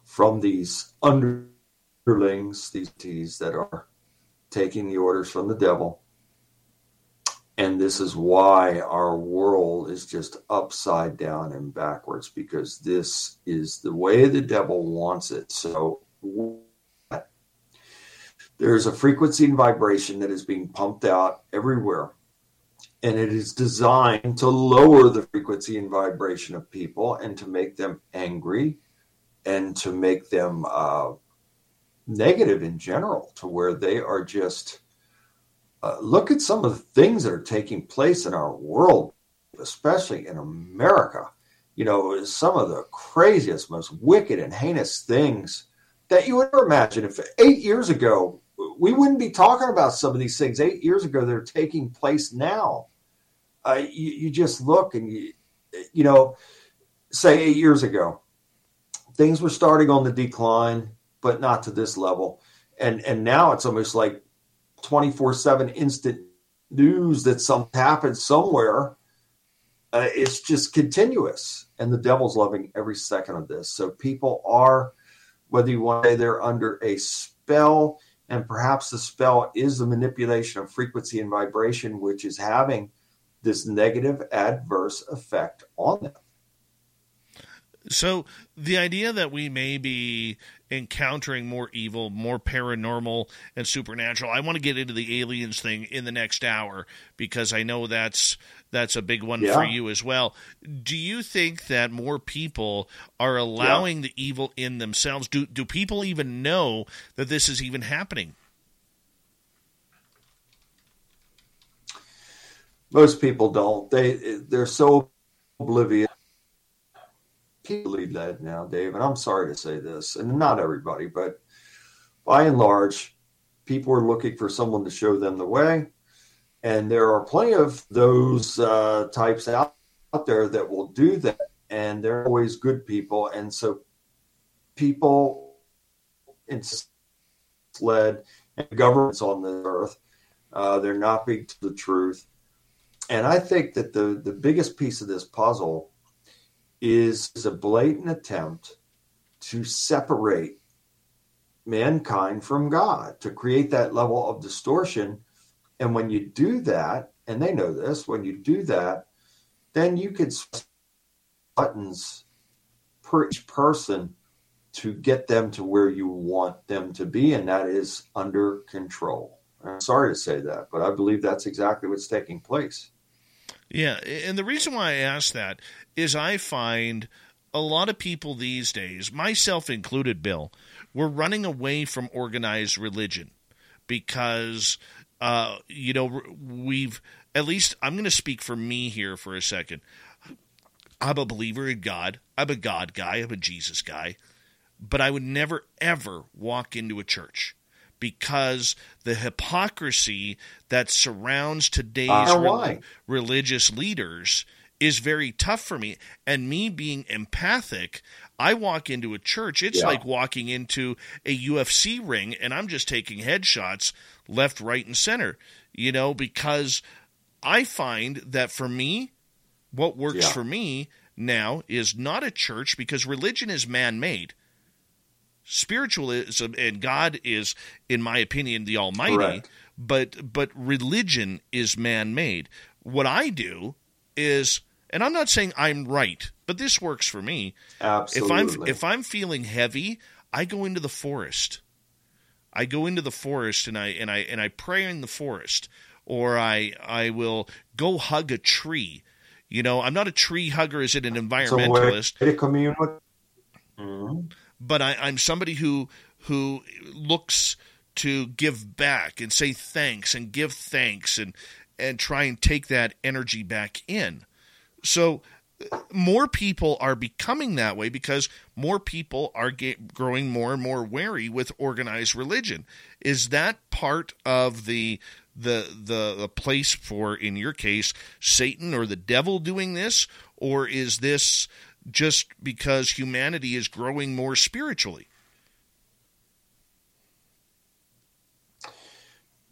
from these underlings, these T's that are taking the orders from the devil and this is why our world is just upside down and backwards because this is the way the devil wants it. So there's a frequency and vibration that is being pumped out everywhere. And it is designed to lower the frequency and vibration of people and to make them angry and to make them uh, negative in general, to where they are just uh, look at some of the things that are taking place in our world, especially in America. You know, some of the craziest, most wicked and heinous things that you would ever imagine. If eight years ago, we wouldn't be talking about some of these things eight years ago They're taking place now. uh, you, you just look and you, you know, say eight years ago, things were starting on the decline, but not to this level. And and now it's almost like 24-7 instant news that something happened somewhere. Uh, it's just continuous. And the devil's loving every second of this. So people are, whether you want to say they're under a spell, and perhaps the spell is the manipulation of frequency and vibration, which is having this negative adverse effect on them. So the idea that we may be encountering more evil, more paranormal and supernatural. I want to get into the aliens thing in the next hour because I know that's that's a big one yeah. for you as well. Do you think that more people are allowing yeah. the evil in themselves? Do do people even know that this is even happening? Most people don't. They they're so oblivious people lead that now, Dave. And I'm sorry to say this, and not everybody, but by and large, people are looking for someone to show them the way. And there are plenty of those uh, types out, out there that will do that. And they're always good people. And so people it's led and governments on the earth, uh, they're not big to the truth. And I think that the, the biggest piece of this puzzle is, a blatant attempt to separate mankind from God, to create that level of distortion. And when you do that, and they know this, when you do that, then you can buttons per each person to get them to where you want them to be, and that is under control. I'm sorry to say that, but I believe that's exactly what's taking place. Yeah, and the reason why I ask that is I find a lot of people these days, myself included, Bill, we're running away from organized religion because, uh, you know, we've, at least I'm going to speak for me here for a second. I'm a believer in God. I'm a God guy. I'm a Jesus guy. But I would never, ever walk into a church because the hypocrisy that surrounds today's uh, re- religious leaders is very tough for me. And me being empathic, I walk into a church, it's yeah. like walking into a UFC ring and I'm just taking headshots left, right, and center, you know, because I find that for me, what works yeah. for me now is not a church because religion is man made. Spiritualism and God is, in my opinion, the Almighty, Correct. but but religion is man made. What I do is and I'm not saying I'm right, but this works for me. Absolutely. If I'm if I'm feeling heavy, I go into the forest. I go into the forest and I and I and I pray in the forest, or I I will go hug a tree. You know, I'm not a tree hugger as in an environmentalist. So commune with. Mm-hmm. But I, I'm somebody who who looks to give back and say thanks and give thanks and and try and take that energy back in. So more people are becoming that way because more people are get, growing more and more wary with organized religion. Is that part of the the the, the place for in your case Satan or the devil doing this or is this just because humanity is growing more spiritually?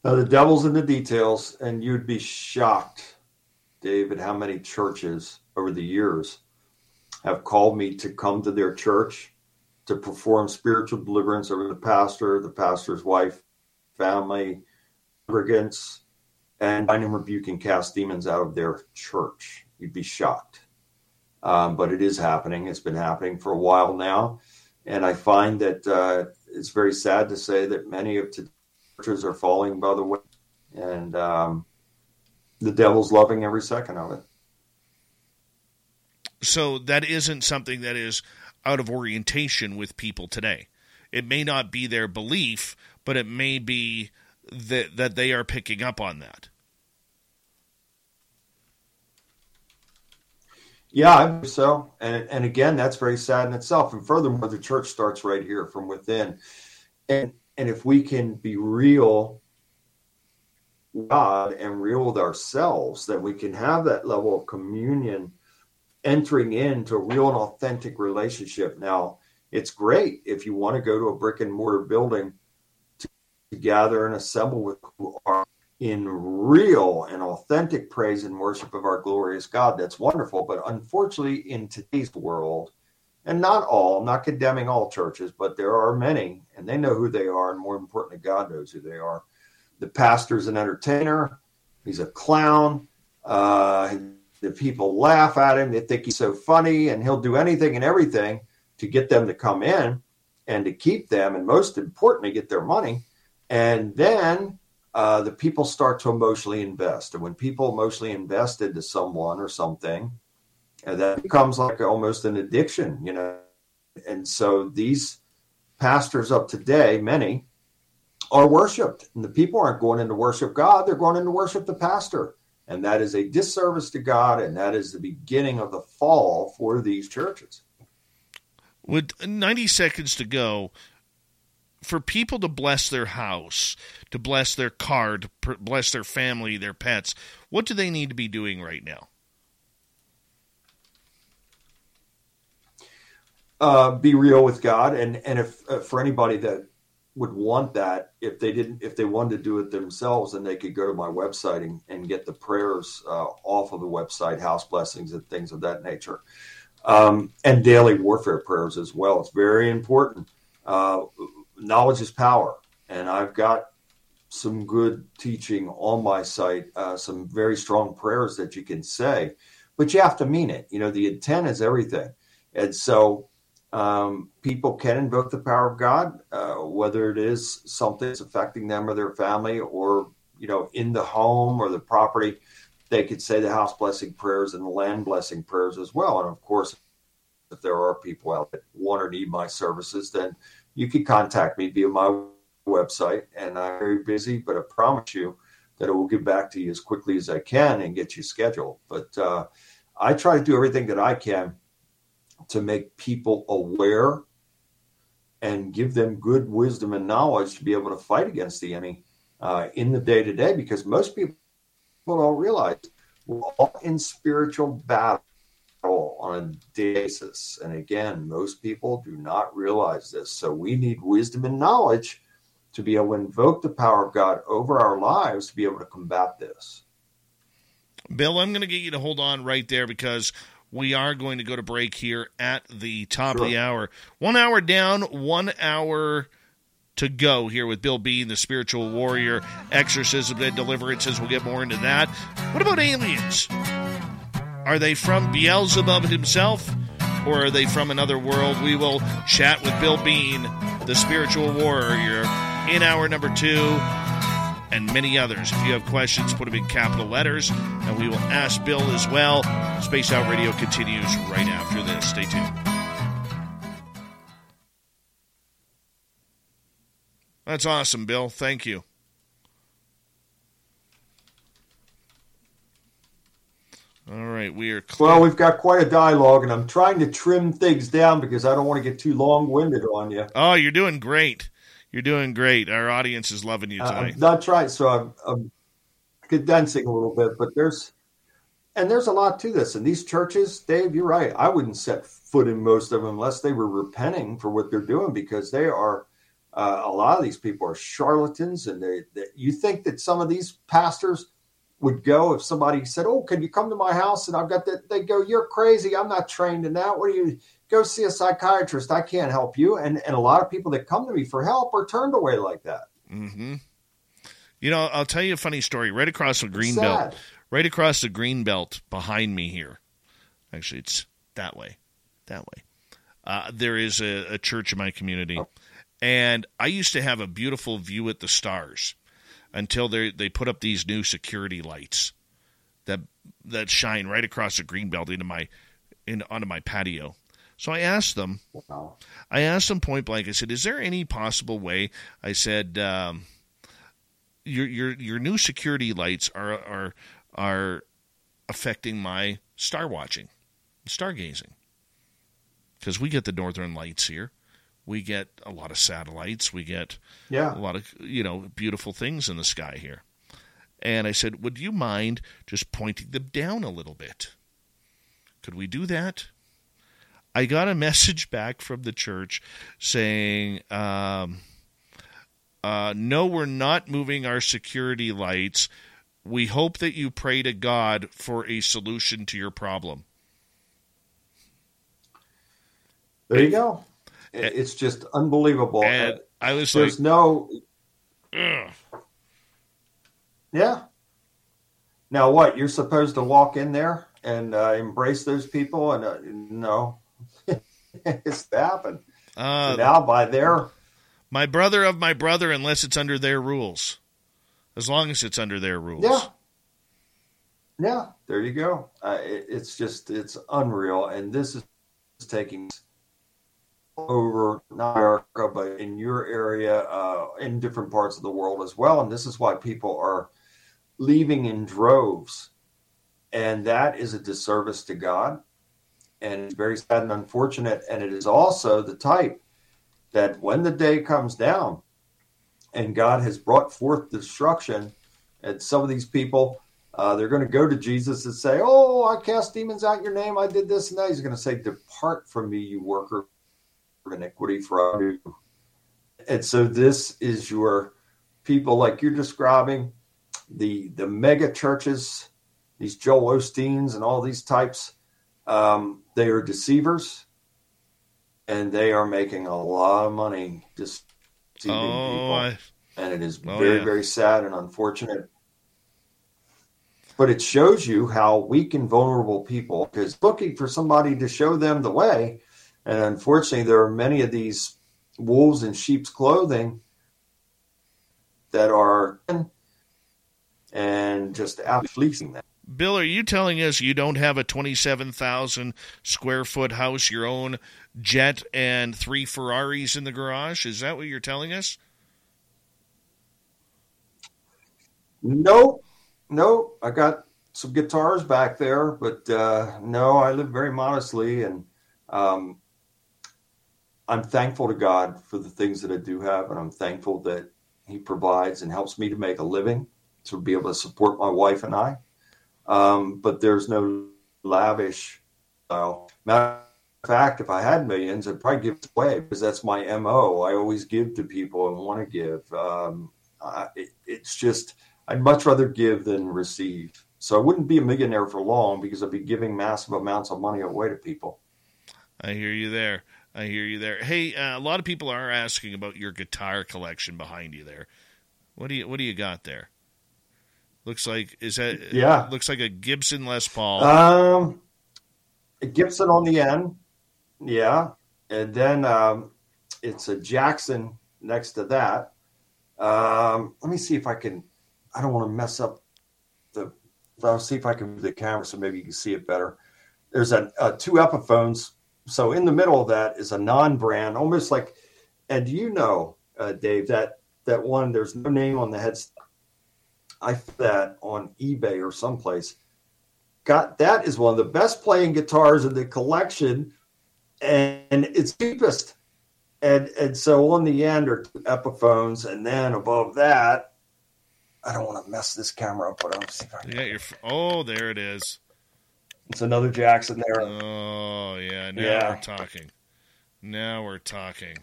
Now, the devil's in the details, and you'd be shocked David, how many churches over the years have called me to come to their church to perform spiritual deliverance over the pastor, the pastor's wife, family, congregants, and bind and rebuke and cast demons out of their church. You'd be shocked. Um, but it is happening. It's been happening for a while now. And I find that uh, it's very sad to say that many of the churches are falling by the way. And um, the devil's loving every second of it. So that isn't something that is out of orientation with people today. It may not be their belief, but it may be that that they are picking up on that. Yeah, I believe so. And and again, that's very sad in itself. And furthermore, the church starts right here from within. And and if we can be real God and real with ourselves, then we can have that level of communion entering into a real and authentic relationship. Now, it's great if you want to go to a brick and mortar building to, gather and assemble with who are in real and authentic praise and worship of our glorious God. That's wonderful. But unfortunately, in today's world, and not all, I'm not condemning all churches, but there are many, and they know who they are, and more importantly, God knows who they are. The pastor's an entertainer, he's a clown. Uh, the people laugh at him, they think he's so funny, and he'll do anything and everything to get them to come in and to keep them, and most importantly, get their money. And then uh, the people start to emotionally invest. And when people emotionally invest into someone or something, and that becomes like almost an addiction, you know. And so these pastors of today, many, are worshipped. And the people aren't going in to worship God, they're going in to worship the pastor. And that is a disservice to God, and that is the beginning of the fall for these churches. With 90 seconds to go, for people to bless their house, to bless their car, to bless their family, their pets, what do they need to be doing right now? Uh, be real with God, and and if uh, for anybody that would want that, if they didn't, if they wanted to do it themselves, then they could go to my website and, and get the prayers uh, off of the website, house blessings and things of that nature, um, and daily warfare prayers as well. It's very important. Uh, knowledge is power, and I've got some good teaching on my site, uh, some very strong prayers that you can say, but you have to mean it. You know, the intent is everything, and so um, people can invoke the power of God, uh, whether it is something that's affecting them or their family, or you know, in the home or the property. They could say the house blessing prayers and the land blessing prayers as well. And of course, if there are people out that want or need my services, then you can contact me via my website. And I'm very busy, but I promise you that I will get back to you as quickly as I can and get you scheduled. But uh, I try to do everything that I can to make people aware and give them good wisdom and knowledge to be able to fight against the enemy uh, in the day to day because most people don't realize we're all in spiritual battle on a basis. And again, most people do not realize this. So we need wisdom and knowledge to be able to invoke the power of God over our lives to be able to combat this. Bill, I'm going to get you to hold on right there because we are going to go to break here at the top sure. of the hour. One hour down, one hour to go here with Bill Bean, the spiritual warrior, exorcism and deliverances. We'll get more into that. What about aliens? Are they from Beelzebub himself? Or are they from another world? We will chat with Bill Bean, the spiritual warrior, in hour number two and many others. If you have questions, put them in capital letters, and we will ask Bill as well. Spaced Out Radio continues right after this. Stay tuned. That's awesome, Bill. Thank you. All right, we are. Clear. Well, we've got quite a dialogue, and I'm trying to trim things down because I don't want to get too long-winded on you. Oh, you're doing great. You're doing great. Our audience is loving you tonight. Uh, that's right. So I'm, I'm condensing a little bit, but there's and there's a lot to this. And these churches, Dave, you're right. I wouldn't set foot in most of them unless they were repenting for what they're doing because they are. Uh, a lot of these people are charlatans, and they, they, you think that some of these pastors would go if somebody said, "Oh, can you come to my house?" and I've got that. They go, "You're crazy. I'm not trained in that. What do you? go see a psychiatrist. I can't help you. And and a lot of people that come to me for help are turned away like that. Mm-hmm. You know, I'll tell you a funny story. Right across the green belt, right across the green belt behind me here. Actually, it's that way, that way. Uh, there is a, a, church in my community, oh. and I used to have a beautiful view at the stars until they they put up these new security lights that that shine right across the green belt into my in onto my patio. So I asked them. Wow. I asked them point blank. I said, "Is there any possible way?" I said, um, "Your your your new security lights are are are affecting my star watching, stargazing, because we get the northern lights here." We get a lot of satellites. We get yeah. a lot of you know beautiful things in the sky here. And I said, Would you mind just pointing them down a little bit? Could we do that? I got a [LAUGHS] message back from the church saying, um, uh, No, we're not moving our security lights. We hope that you pray to God for a solution to your problem. There you go. It's just unbelievable. And I was There's like, no. Ugh. Yeah. Now what? You're supposed to walk in there and uh, embrace those people, and uh, no, [LAUGHS] it's to happen. Uh, So now by their my brother of my brother, unless it's under their rules. As long as it's under their rules. Yeah. Yeah, there you go. Uh, it, it's just it's unreal, and this is taking over not America, but in your area, uh, in different parts of the world as well. And this is why people are leaving in droves, and that is a disservice to God, and it's very sad and unfortunate. And it is also the type that when the day comes down, and God has brought forth destruction, and some of these people uh, they're going to go to Jesus and say, Oh, I cast demons out your name. I did this and that. He's going to say, Depart from me, you worker iniquity, for you." And so this is your people like you're describing, the the mega churches, these Joel Osteens and all these types. Um, they are deceivers and they are making a lot of money just deceiving Oh, people. I- and it is Oh, very, yeah. very sad and unfortunate but it shows you how weak and vulnerable people because looking for somebody to show them the way and unfortunately there are many of these wolves in sheep's clothing that are and just out fleecing them Bill, are you telling us you don't have a 27,000 square foot house, your own jet, and three Ferraris in the garage? Is that what you're telling us? Nope, nope. I got some guitars back there, but uh, no, I live very modestly, and um, I'm thankful to God for the things that I do have, and I'm thankful that He provides and helps me to make a living to be able to support my wife and I. Um, but there's no lavish. Uh, matter of fact, if I had millions, I'd probably give it away because that's my mo. I always give to people and want to give. Um, it, it's just I'd much rather give than receive. So I wouldn't be a millionaire for long because I'd be giving massive amounts of money away to people. I hear you there. I hear you there. Hey, uh, a lot of people are asking about your guitar collection behind you there. What do you What do you got there? Looks like is that Yeah. Looks like a Gibson Les Paul. Um, a Gibson on the end, yeah, and then um, it's a Jackson next to that. Um, let me see if I can. I don't want to mess up the. I'll see if I can move the camera so maybe you can see it better. There's a, a two Epiphones. So in the middle of that is a non-brand, almost like. And you know, uh, Dave, that that one there's no name on the headstock. I that on eBay or someplace got that is one of the best playing guitars in the collection and it's cheapest and and so on the end are epiphones and then above that i don't want to mess this camera up but i'll see if i can You got your oh, there it is. It's another jackson there Oh yeah, now Yeah. we're talking. Now we're talking.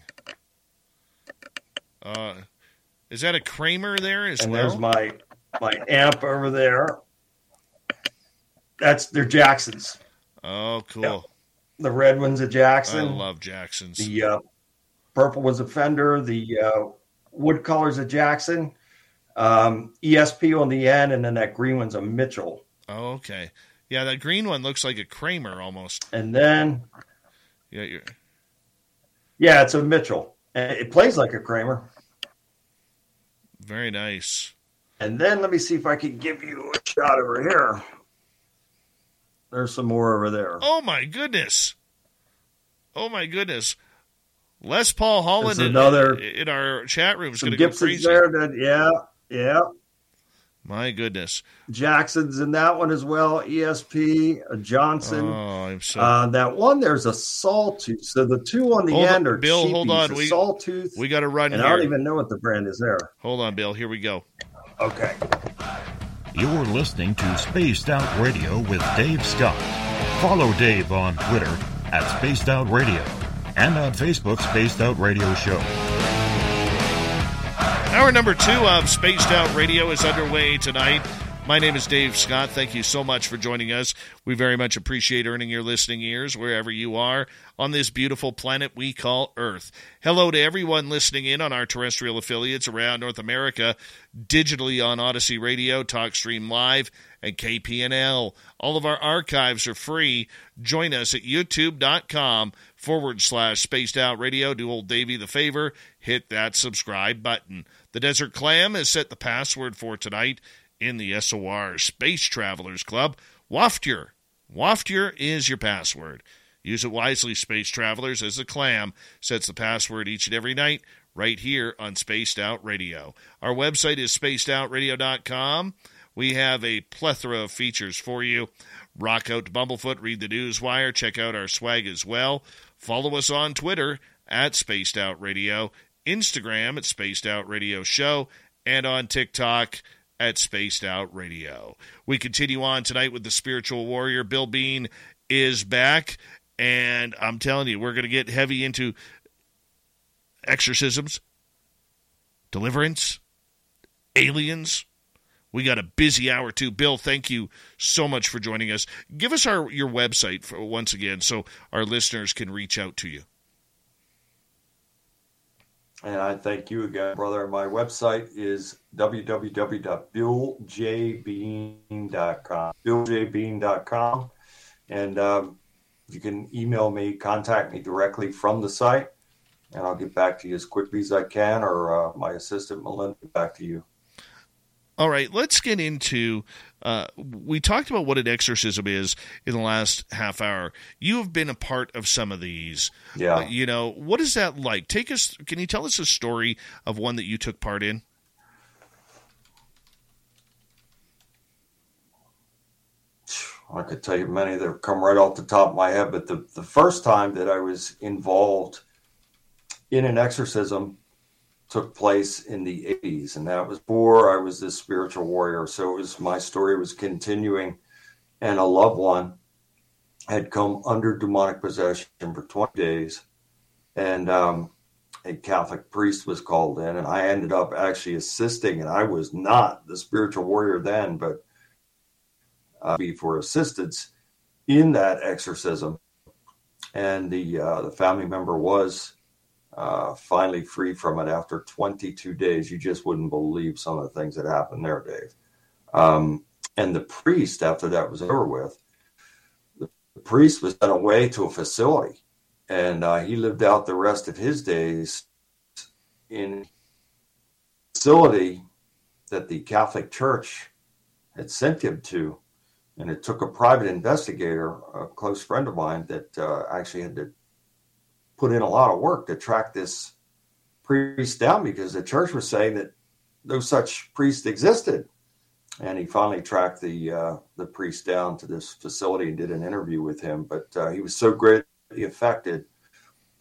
Uh, is that a Kramer there as and well? there's my my amp over there that's their jacksons oh, cool. the red one's a jackson I love Jacksons. The uh, purple was a Fender. The uh, wood color's a Jackson. Um, ESP on the end, and then that green one's a Mitchell. Oh, okay. Yeah, that green one looks like a Kramer almost. And then, Yeah, you're, yeah, it's a Mitchell. It plays like a Kramer. very nice. And then let me see if I can give you a shot over here. There's some more over there. Oh my goodness. Oh my goodness. Les Paul Holland in, another- in our chat room is going to go crazy. there. That yeah, yeah. My goodness. Jackson's in that one as well. ESP, Johnson. Oh, I'm so. Uh, that one, there's a sawtooth. So the two on the Hold on, end are Bill, hold cheapies, on. We- sawtooth. we got to run and here. I don't even know what the brand is there. Hold on, Bill. Here we go. Okay. You're listening to Spaced Out Radio with Dave Scott. Follow Dave on Twitter at Spaced Out Radio and on Facebook, Spaced Out Radio Show. Hour number two of Spaced Out Radio is underway tonight. My name is Dave Scott. Thank you so much for joining us. We very much appreciate earning your listening ears wherever you are on this beautiful planet we call Earth. Hello to everyone listening in on our terrestrial affiliates around North America, digitally on Odyssey Radio, TalkStream Live, and KPNL. All of our archives are free. Join us at youtube.com forward slash spaced out radio. Do old Davy the favor, hit that subscribe button. The Desert Clam has set the password for tonight in the SOR Space Travelers Club. Waftier. Waftier is your password. Use it wisely, space travelers, as the clam sets the password each and every night right here on Spaced Out Radio. Our website is spacedoutradio.com. We have a plethora of features for you. Rock out to Bumblefoot, read the news wire, check out our swag as well. Follow us on Twitter at Spaced Out Radio, Instagram at Spaced Out Radio Show, and on TikTok at Spaced Out Radio. We continue on tonight with the spiritual warrior. Bill Bean is back, and I'm telling you, we're going to get heavy into exorcisms, deliverance, aliens. We got a busy hour too. Bill, thank you so much for joining us. Give us our your website for, once again so our listeners can reach out to you. And I thank you again, brother. My website is www.billjbean.com. BillJBean.com. And um, you can email me, contact me directly from the site, and I'll get back to you as quickly as I can, or uh, my assistant, Melinda, back to you. All right, let's get into. Uh, we talked about what an exorcism is in the last half hour. You have been a part of some of these. Yeah. Uh, you know, what is that like? Take us. Can you tell us a story of one that you took part in? I could tell you many that come right off the top of my head, but the, the first time that I was involved in an exorcism took place in the 80s, and that was before I was this spiritual warrior. So it was my story was continuing, and a loved one had come under demonic possession for 20 days, and um, a Catholic priest was called in, and I ended up actually assisting, and I was not the spiritual warrior then, but uh, be for assistance in that exorcism, and the uh, the family member was uh, finally free from it after 22 days. You just wouldn't believe some of the things that happened there, Dave. Um, and the priest, after that was over with, the, the priest was sent away to a facility, and uh, he lived out the rest of his days in facility that the Catholic Church had sent him to. And it took a private investigator, a close friend of mine, that uh, actually had to put in a lot of work to track this priest down because the church was saying that no such priest existed. And he finally tracked the uh, the priest down to this facility and did an interview with him. But uh, he was so greatly affected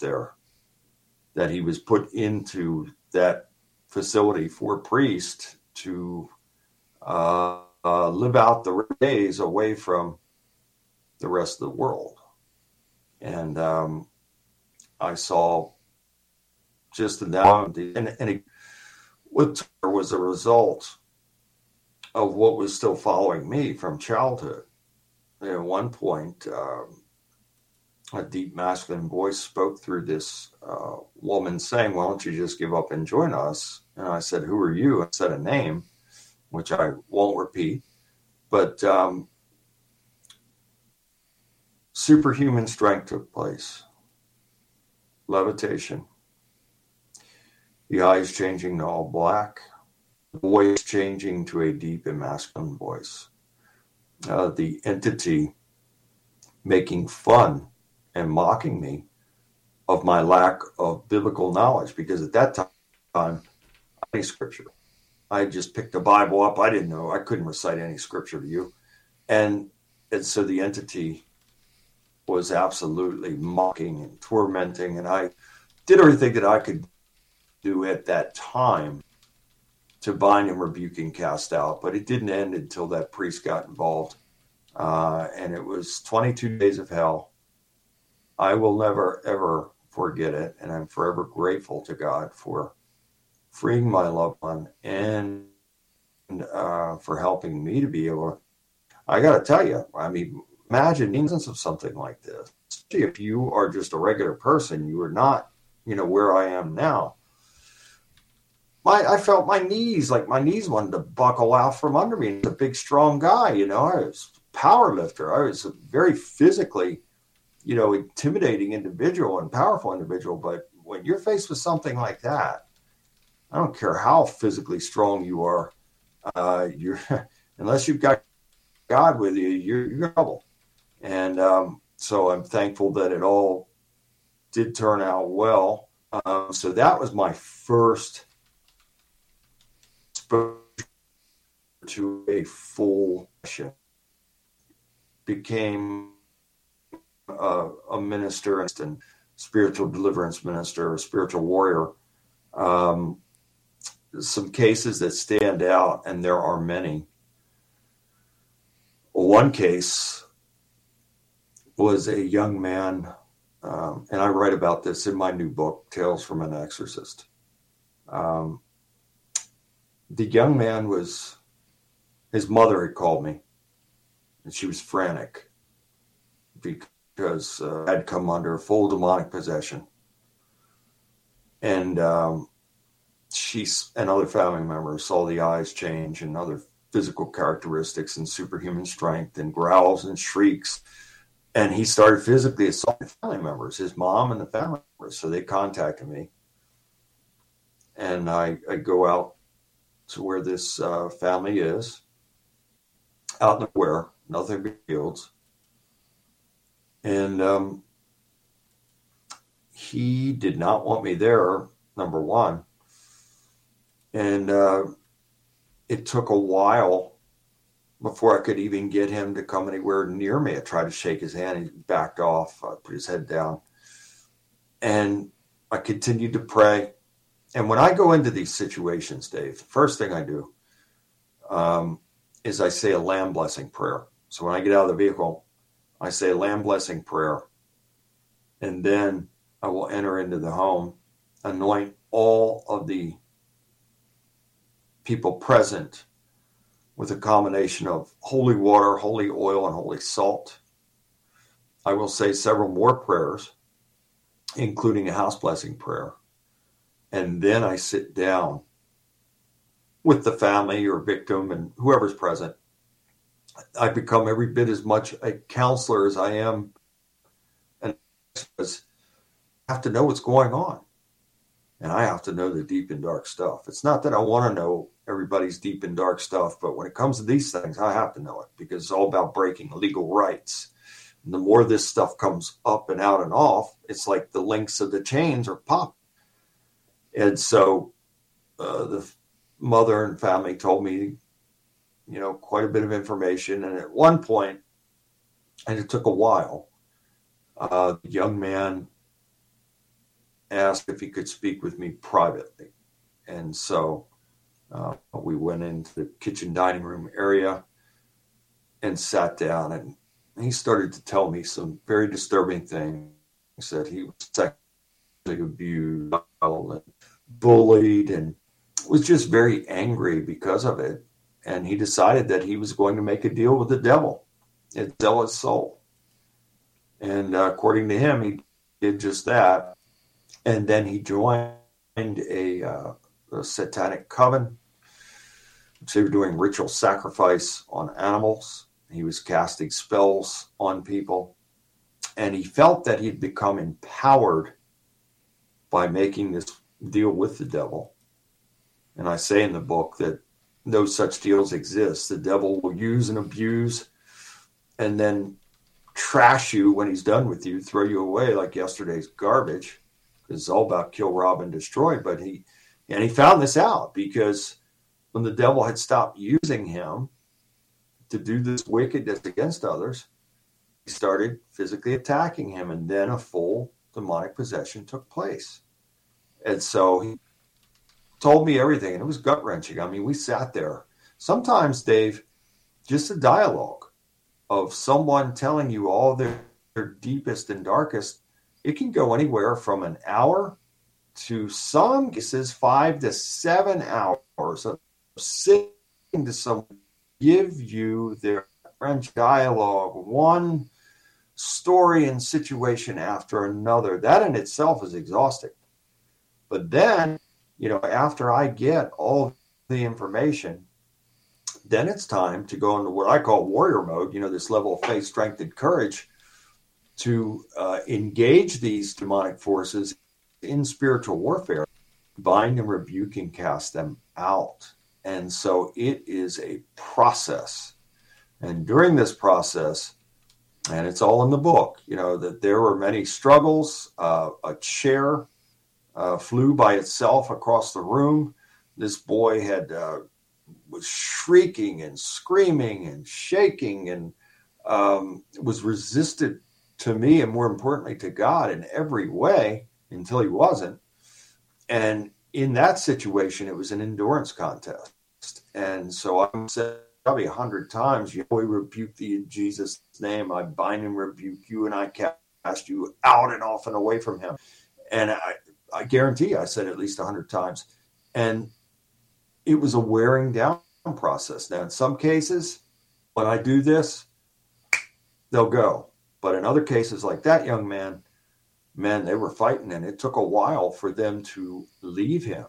There, that he was put into that facility for priest to uh, uh, live out the days away from the rest of the world. And um, I saw just in that, and, and it, what was a result of what was still following me from childhood. At one point, um, a deep masculine voice spoke through this uh, woman saying, Why don't you just give up and join us? And I said, Who are you? I said a name, which I won't repeat. But um, superhuman strength took place, levitation, the eyes changing to all black, the voice changing to a deep and masculine voice, uh, the entity making fun and mocking me of my lack of biblical knowledge because at that time, any scripture. I just picked the Bible up. I didn't know. I couldn't recite any scripture to you. And, and so the entity was absolutely mocking and tormenting. And I did everything that I could do at that time to bind and rebuke and cast out. But it didn't end until that priest got involved. Uh, and it was 22 days of hell. I will never, ever forget it. And I'm forever grateful to God for freeing my loved one and uh, for helping me to be able to. I got to tell you, I mean, imagine the instance of something like this. If you are just a regular person, you are not, you know, where I am now. My, I felt my knees, like my knees wanted to buckle out from under me. A big, strong guy, you know. I was a power lifter. I was very physically, you know, intimidating individual and powerful individual. But when you're faced with something like that, I don't care how physically strong you are, uh, you're [LAUGHS] unless you've got God with you, you're, you're in trouble. And um, so I'm thankful that it all did turn out well. Um, so that was my first exposure to a full mission. Became a, a minister and spiritual deliverance minister, a spiritual warrior. Um, some cases that stand out, and there are many. One case was a young man, um, and I write about this in my new book, Tales from an Exorcist. Um, the young man was, his mother had called me, and she was frantic because uh, I'd come under full demonic possession. And um, she and other family members saw the eyes change and other physical characteristics and superhuman strength and growls and shrieks. And he started physically assaulting family members, his mom and the family members. So they contacted me. And I, I go out to where this uh, family is, out in the where, nothing but fields. And um, he did not want me there, number one and uh, it took a while before I could even get him to come anywhere near me. I tried to shake his hand. He backed off, I put his head down. And I continued to pray. And when I go into these situations, Dave, the first thing I do um, is I say a lamb blessing prayer. So when I get out of the vehicle, I say a lamb blessing prayer. And then I will enter into the home, anoint all of the people present with a combination of holy water, holy oil, and holy salt. I will say several more prayers, including a house blessing prayer. And then I sit down with the family or victim and whoever's present. I become every bit as much a counselor as I am and I have to know what's going on and I have to know the deep and dark stuff. It's not that I want to know everybody's deep and dark stuff, but when it comes to these things, I have to know it because it's all about breaking legal rights. And the more this stuff comes up and out and off, it's like the links of the chains are popped. And so uh, the mother and family told me, you know, quite a bit of information. And at one point, and it took a while, uh, the young man asked if he could speak with me privately. And so uh, we went into the kitchen dining room area and sat down, and he started to tell me some very disturbing things that he was sexually abused and bullied and was just very angry because of it. And he decided that he was going to make a deal with the devil and sell his soul. And uh, according to him, he did just that. And then he joined a, uh, a satanic coven. They were doing ritual sacrifice on animals. He was casting spells on people. And he felt that he'd become empowered by making this deal with the devil. And I say in the book that no such deals exist. The devil will use and abuse and then trash you when he's done with you, throw you away like yesterday's garbage. It's all about kill, rob, and destroy. But he and he found this out because when the devil had stopped using him to do this wickedness against others, he started physically attacking him, and then a full demonic possession took place. And so he told me everything, and it was gut wrenching. I mean, we sat there. Sometimes, Dave, just a dialogue of someone telling you all their, their deepest and darkest, it can go anywhere from an hour to some cases five to seven hours of sitting to someone give you their French dialogue, one story and situation after another. That in itself is exhausting. But then, you know, after I get all the information, then it's time to go into what I call warrior mode, you know, this level of faith, strength, and courage to uh, engage these demonic forces in spiritual warfare, bind and rebuke and cast them out. And so it is a process. And during this process, and it's all in the book, you know, that there were many struggles. Uh, a chair uh, flew by itself across the room. This boy had uh, was shrieking and screaming and shaking and um, was resisted to me and more importantly to God in every way until he wasn't. And in that situation, it was an endurance contest. And so I said probably a hundred times, you know, rebuke thee in Jesus' name. I bind and rebuke you and I cast you out and off and away from him. And I, I guarantee I said at least a hundred times. And it was a wearing down process. Now, in some cases, when I do this, they'll go. But in other cases, like that young man, man, they were fighting, and it took a while for them to leave him.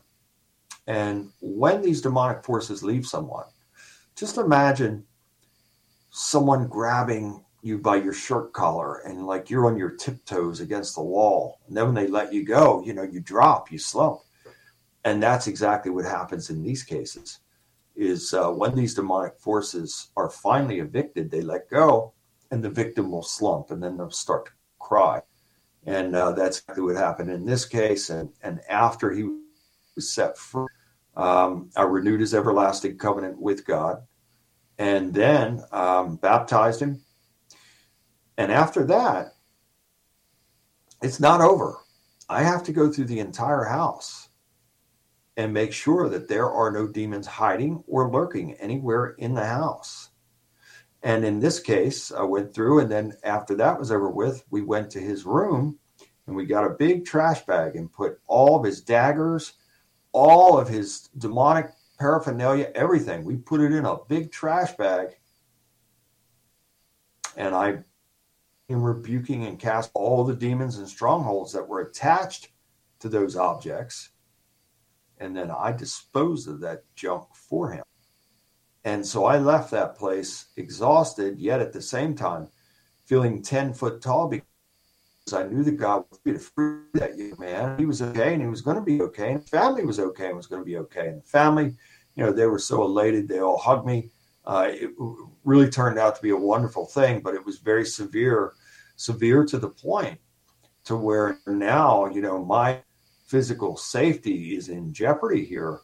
And when these demonic forces leave someone, just imagine someone grabbing you by your shirt collar and like you're on your tiptoes against the wall. And then when they let you go, you know, you drop, you slump. And that's exactly what happens in these cases is uh, when these demonic forces are finally evicted, they let go and the victim will slump and then they'll start to cry. And uh, that's exactly what happened in this case. And, and after he was set free, um, I renewed his everlasting covenant with God and then um, baptized him. And after that, it's not over. I have to go through the entire house and make sure that there are no demons hiding or lurking anywhere in the house. And in this case, I went through, and then after that was over with, we went to his room and we got a big trash bag and put all of his daggers, all of his demonic paraphernalia, everything. We put it in a big trash bag. And I am rebuking and cast all the demons and strongholds that were attached to those objects and then I disposed of that junk for him. And so I left that place exhausted, yet at the same time feeling 10 foot tall because I knew that God would be to free that young man. He was okay and he was going to be okay. And family was okay and was going to be okay. And the family, you know, they were so elated. They all hugged me. Uh, it really turned out to be a wonderful thing, but it was very severe, severe to the point to where now, you know, my physical safety is in jeopardy here.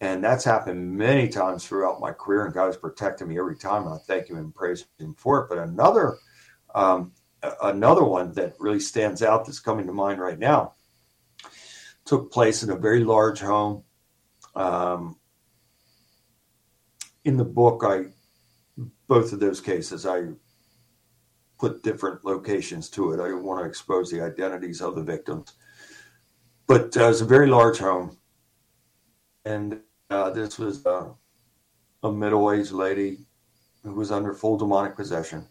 And that's happened many times throughout my career, and God has protected me every time. And I thank Him and praise Him for it. But another, um, another one that really stands out that's coming to mind right now took place in a very large home. Um, in the book, I both of those cases, I put different locations to it. I don't want to expose the identities of the victims. But uh, it was a very large home. And uh, this was uh, a middle aged lady who was under full demonic possession.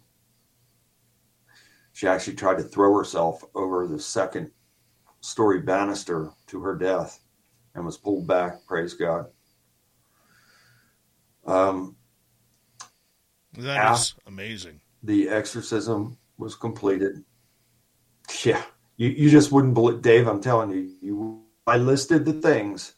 She actually tried to throw herself over the second story banister to her death and was pulled back. Praise God. Um, that is amazing. The exorcism was completed. Yeah, you, you just wouldn't believe, Dave. I'm telling you, you. I listed the things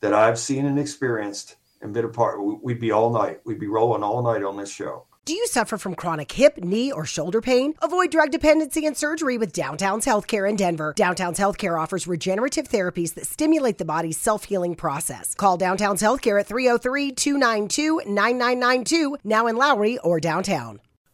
that I've seen and experienced and been a part. We'd be all night. We'd be rolling all night on this show. Do you suffer from chronic hip, knee, or shoulder pain? Avoid drug dependency and surgery with Downtown's Healthcare in Denver. Downtown's Healthcare offers regenerative therapies that stimulate the body's self healing process. Call Downtown's Healthcare at 303 292 9992, now in Lowry or downtown.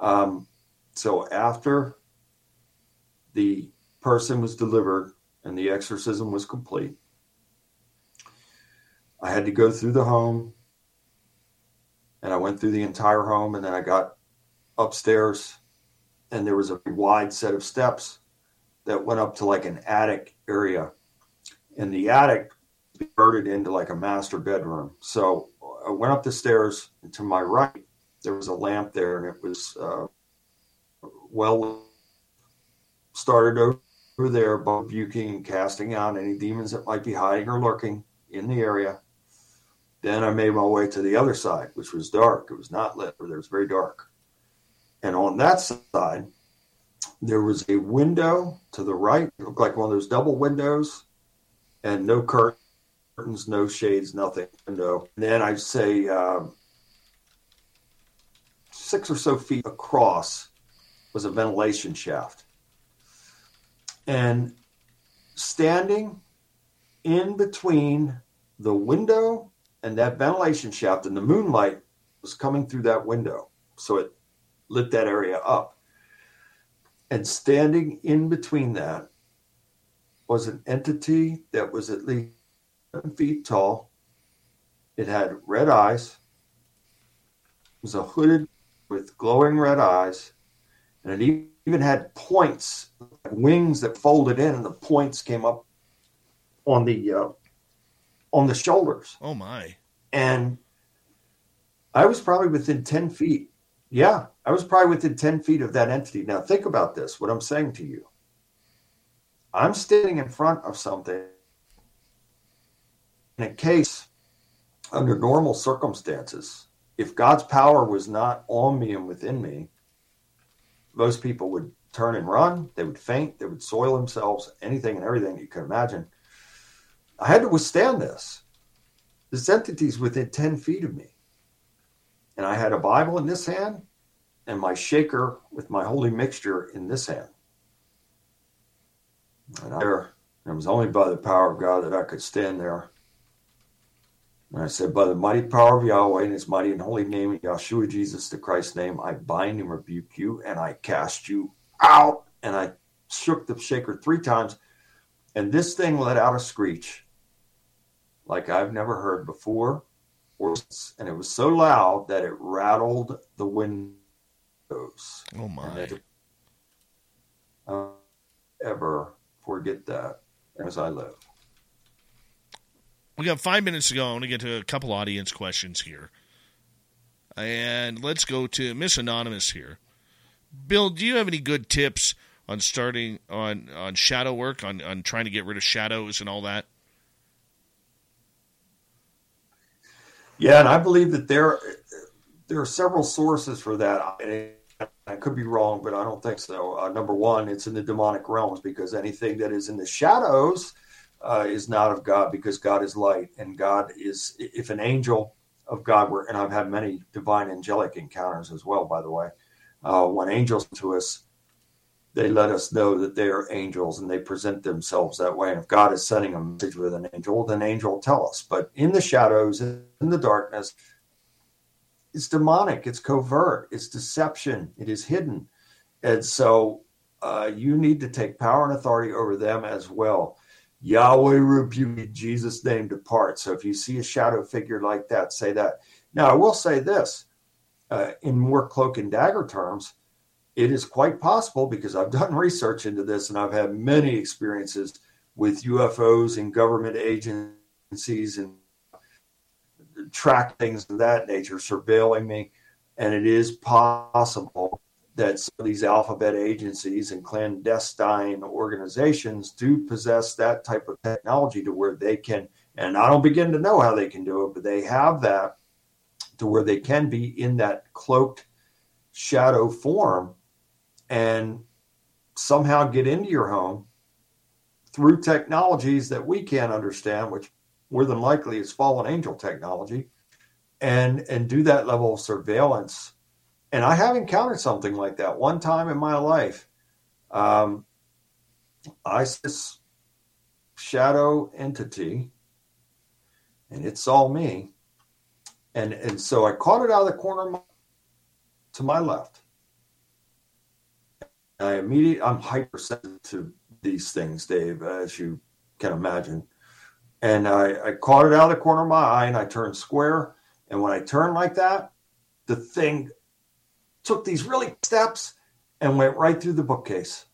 Um, so after the person was delivered and the exorcism was complete, I had to go through the home and I went through the entire home and then I got upstairs and there was a wide set of steps that went up to like an attic area. And the attic converted into like a master bedroom. So I went up the stairs to my right there was a lamp there and it was uh, well started over there rebuking and casting out any demons that might be hiding or lurking in the area then i made my way to the other side which was dark. It was not lit but it was very dark. And on that side there was a window to the right it looked like one of those double windows and no curtains no shades nothing. Window and then i'd say uh, six or so feet across was a ventilation shaft. And standing in between the window and that ventilation shaft, and the moonlight was coming through that window. So it lit that area up. And standing in between that was an entity that was at least seven feet tall. It had red eyes. It was a hooded with glowing red eyes, and it even had points, wings that folded in, and the points came up on the uh, on the shoulders. Oh my! And I was probably within ten feet. Yeah, I was probably within ten feet of that entity. Now think about this. What I'm saying to you. I'm standing in front of something in a case under normal circumstances if God's power was not on me and within me, most people would turn and run. They would faint. They would soil themselves, anything and everything you could imagine. I had to withstand this. This entity's within 10 feet of me. And I had a Bible in this hand and my shaker with my holy mixture in this hand. And I, it was only by the power of God that I could stand there and I said, By the mighty power of Yahweh and his mighty and holy name, Yahshua Jesus, the Christ's name, I bind and rebuke you, and I cast you out. And I shook the shaker three times, and this thing let out a screech like I've never heard before. And it was so loud that it rattled the windows. Oh, my. Uh, ever forget that as I live. We got five minutes to go. I want to get to a couple audience questions here. And let's go to Miss Anonymous here. Bill, do you have any good tips on starting on, on shadow work, on, on trying to get rid of shadows and all that? Yeah, and I believe that there there are several sources for that. I could be wrong, but I don't think so. Uh, number one, it's in the demonic realms because anything that is in the shadows uh, is not of God because God is light and God is, if an angel of God were, and I've had many divine angelic encounters as well, by the way. Uh, when angels to us, they let us know that they are angels and they present themselves that way. And if God is sending a message with an angel, then angel will tell us. But in the shadows, in the darkness, it's demonic, it's covert, it's deception, it is hidden. And so uh, you need to take power and authority over them as well. Yahweh rebuke Jesus' name depart. So if you see a shadow figure like that, say that. Now, I will say this uh, in more cloak and dagger terms, it is quite possible because I've [LAUGHS] done research into this and I've had many experiences with UFOs and government agencies and track things of that nature surveilling me. And it is possible that some of these alphabet agencies and clandestine organizations do possess that type of technology to where they can, and I don't begin to know how they can do it, but they have that to where they can be in that cloaked shadow form and somehow get into your home through technologies that we can't understand, which more than likely is fallen angel technology, and and do that level of surveillance. And I have encountered something like that one time in my life. Um, I this shadow entity, and it saw me, and and so I caught it out of the corner of my, to my left. I immediately I'm hypersensitive to these things, Dave, as you can imagine. And I, I caught it out of the corner of my eye and I turned square. And when I turned like that, the thing took these really steps and went right through the bookcase.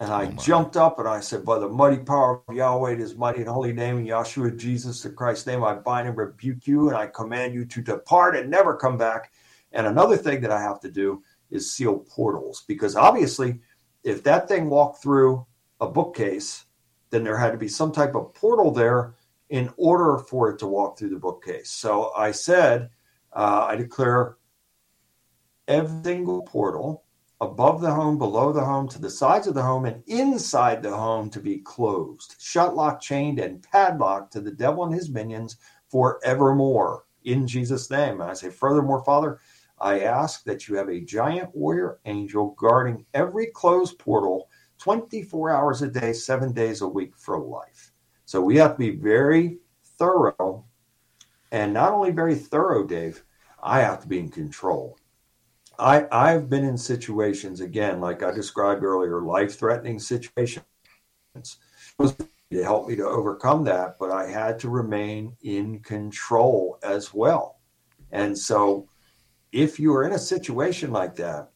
And I oh jumped up and I said, By the mighty power of Yahweh, his mighty and holy name, in Yahshua Jesus the Christ's name, I bind and rebuke you, and I command you to depart and never come back. And another thing that I have to do is seal portals because obviously, if that thing walked through a bookcase, then there had to be some type of portal there in order for it to walk through the bookcase. So I said, uh, I declare every single portal above the home, below the home, to the sides of the home, and inside the home to be closed, shut, locked, chained, and padlocked to the devil and his minions forevermore. In Jesus' name. And I say, furthermore, Father, I ask that you have a giant warrior angel guarding every closed portal 24 hours a day, seven days a week for life. So we have to be very thorough. And not only very thorough, Dave, I have to be in control. I, I've been in situations, again, like I described earlier, life threatening situations It helped me to overcome that, but I had to remain in control as well. And so, if you are in a situation like that,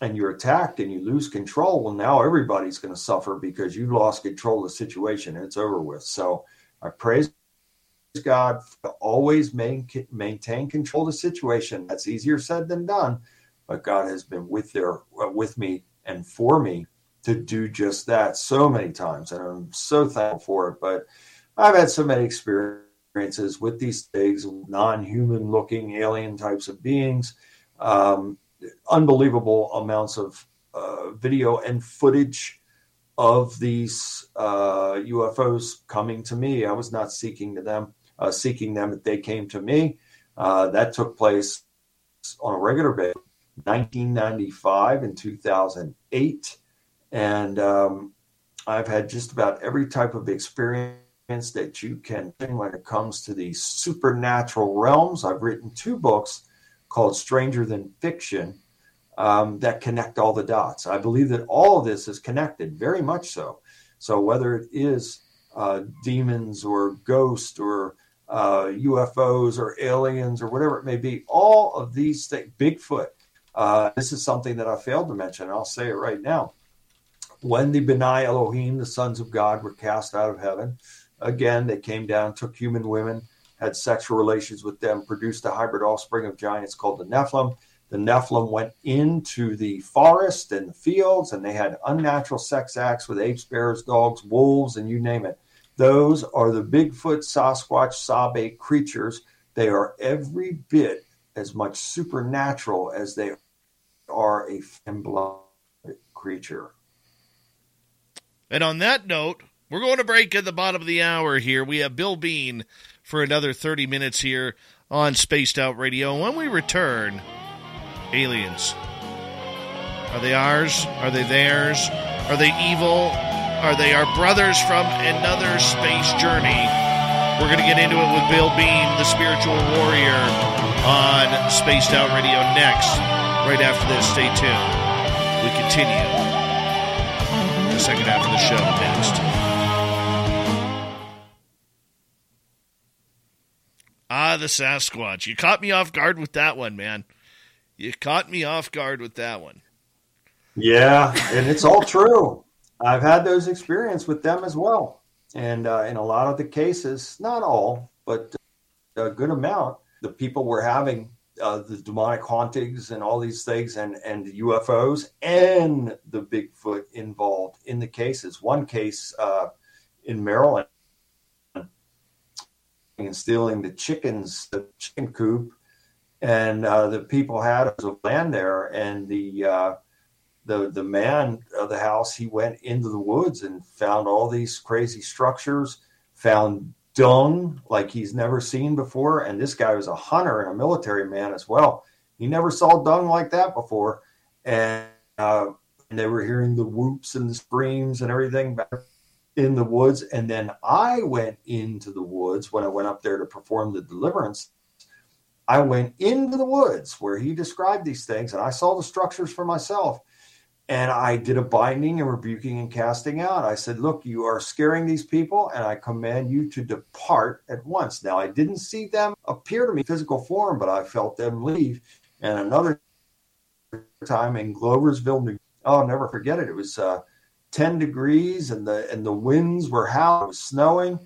and you're attacked and you lose control, well, now everybody's going to suffer because you've lost control of the situation and it's over with. So I praise God to always main, maintain control of the situation. That's easier said than done, but God has been with there uh, with me and for me to do just that so many times, and I'm so thankful for it. But I've had so many experiences with these things, non-human looking alien types of beings. Um, unbelievable amounts of uh, video and footage of these uh, UFOs coming to me. I was not seeking to them, uh, seeking them. They came to me. Uh, that took place on a regular basis, 1995 and 2008, and um, I've had just about every type of experience that you can when it comes to these supernatural realms. I've written two books called Stranger Than Fiction um, that connect all the dots. I believe that all of this is connected, very much so. So whether it is uh, demons or ghosts or uh, UFOs or aliens or whatever it may be, all of these things, Bigfoot. Uh, this is something that I failed to mention. I'll say it right now. When the B'nai Elohim, the sons of God, were cast out of heaven, again, they came down, took human women, had sexual relations with them, produced a hybrid offspring of giants called the Nephilim. The Nephilim went into the forest and the fields, and they had unnatural sex acts with apes, bears, dogs, wolves, and you name it. Those are the Bigfoot, Sasquatch, Sabe creatures. They are every bit as much supernatural as they are a blood creature. And on that note, we're going to break at the bottom of the hour here. We have Bill Bean for another 30 minutes here on Spaced Out Radio. When we return, aliens. Are they ours? Are they theirs? Are they evil? Are they our brothers from another space journey? We're going to get into it with Bill Bean, the spiritual warrior, on Spaced Out Radio next. Right after this, stay tuned. We continue the second half of the show next. Ah, the Sasquatch. You caught me off guard with that one, man. You caught me off guard with that one. Yeah, and it's all true. I've had those experience with them as well, and uh, in a lot of the cases, not all, but a good amount, the people were having uh, the demonic hauntings and all these things, and and UFOs and the Bigfoot involved in the cases. One case uh, in Maryland, and stealing the chickens, the chicken coop, and uh, the people had a land there, and the uh, the the man of the house he went into the woods and found all these crazy structures, found dung like he's never seen before, and this guy was a hunter and a military man as well. He never saw dung like that before, and, uh, and they were hearing the whoops and the screams and everything in the woods. And then I went into the woods when I went up there to perform the deliverance. I went into the woods where he described these things, and I saw the structures for myself. And I did a binding and rebuking and casting out. I said, Look, you are scaring these people, and I command you to depart at once. Now, I didn't see them appear to me physical form, but I felt them leave. And another time in Gloversville, New oh, I'll never forget it. It was uh, 10 degrees, and the and the winds were howling, it was snowing.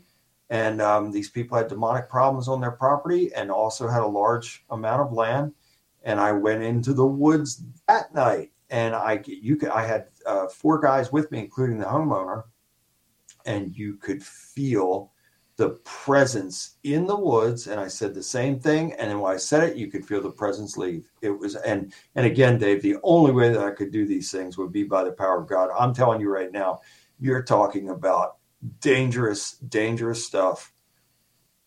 And um, these people had demonic problems on their property and also had a large amount of land. And I went into the woods that night and I you could I had uh, four guys with me, including the homeowner, and you could feel the presence in the woods. And I said the same thing, and then when I said it, you could feel the presence leave. It was and and again, Dave, the only way that I could do these things would be by the power of God. I'm telling you right now, you're talking about dangerous, dangerous stuff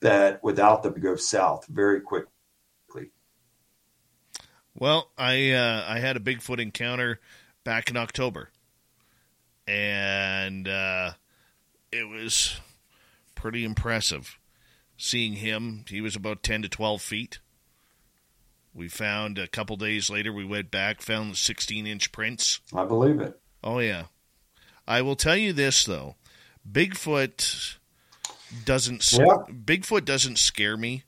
that without them go south very quickly. Well, I uh, I had a Bigfoot encounter back in October, and uh, it was pretty impressive seeing him. He was about ten to twelve feet. We found a couple days later. We went back, found the sixteen inch prints. I believe it. Oh yeah, I will tell you this though, Bigfoot doesn't yeah. Bigfoot doesn't scare me.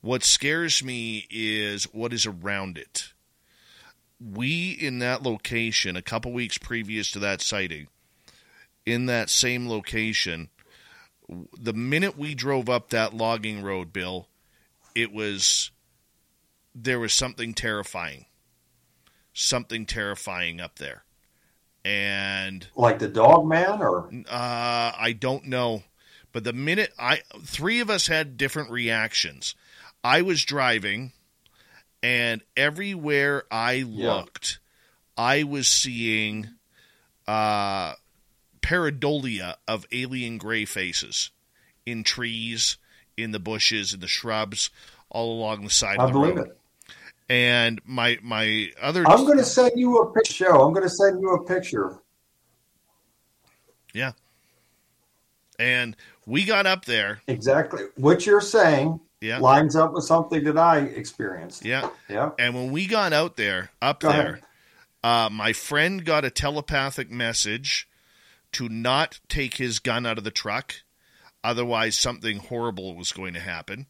What scares me is what is around it. We in that location a couple weeks previous to that sighting, in that same location, the minute we drove up that logging road, Bill, it was there was something terrifying. Something terrifying up there. And like the dog man or uh I don't know. But the minute I three of us had different reactions. I was driving and everywhere I looked, yeah. I was seeing uh pareidolia of alien gray faces in trees, in the bushes, in the shrubs, all along the side I of the believe road. It. And my my other I'm going to send you a picture. Show. I'm going to send you a picture. Yeah. And we got up there. Exactly. What you're saying yeah. lines up with something that I experienced. Yeah. Yeah. And when we got out there, up Go there, uh, my friend got a telepathic message to not take his gun out of the truck. Otherwise, something horrible was going to happen.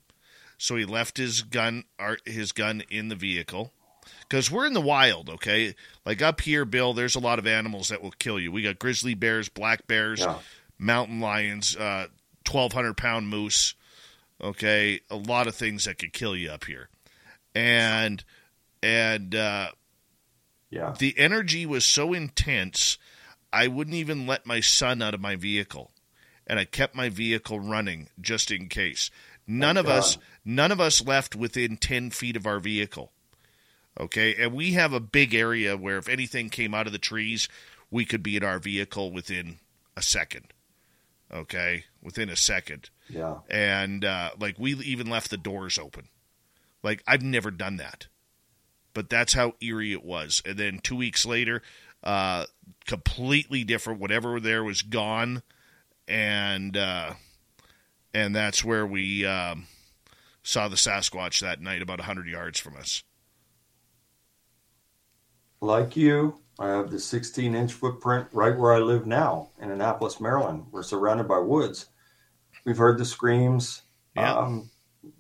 So he left his gun, his gun in the vehicle. Because we're in the wild, okay? Like up here, Bill, there's a lot of animals that will kill you. We got grizzly bears, black bears, yeah. mountain lions, uh, 1,200 pound moose. Okay, a lot of things that could kill you up here, and and uh, Yeah. The energy was so intense, I wouldn't even let my son out of my vehicle. And I kept my vehicle running just in case. None of us none of us left within 10 feet of our vehicle. Okay? And we have a big area where if anything came out of the trees, we could be in our vehicle within a second. Okay? Within a second. Yeah. And uh, like we even left the doors open. Like I've never done that. But that's how eerie it was. And then 2 weeks later, uh completely different whatever there was gone and uh and that's where we um, saw the Sasquatch that night about 100 yards from us. Like you, I have the 16 inch footprint right where I live now in Annapolis, Maryland. We're surrounded by woods. We've heard the screams, Yeah. um,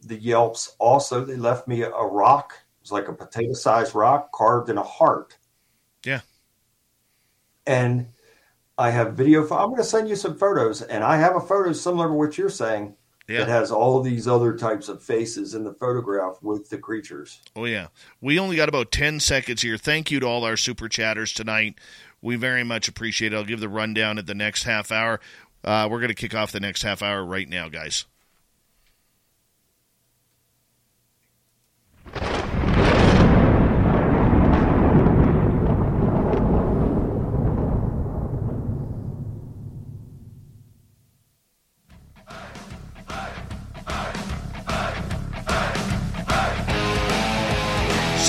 the yelps. Also, they left me a rock. It was like a potato sized rock carved in a heart. Yeah. And I have video. I'm going to send you some photos, and I have a photo similar to what you're saying Yeah. that has all these other types of faces in the photograph with the creatures. Oh, yeah. We only got about 10 seconds here. Thank you to all our super chatters tonight. We very much appreciate it. I'll give the rundown at the next half hour. Uh, we're going to kick off the next half hour right now, guys.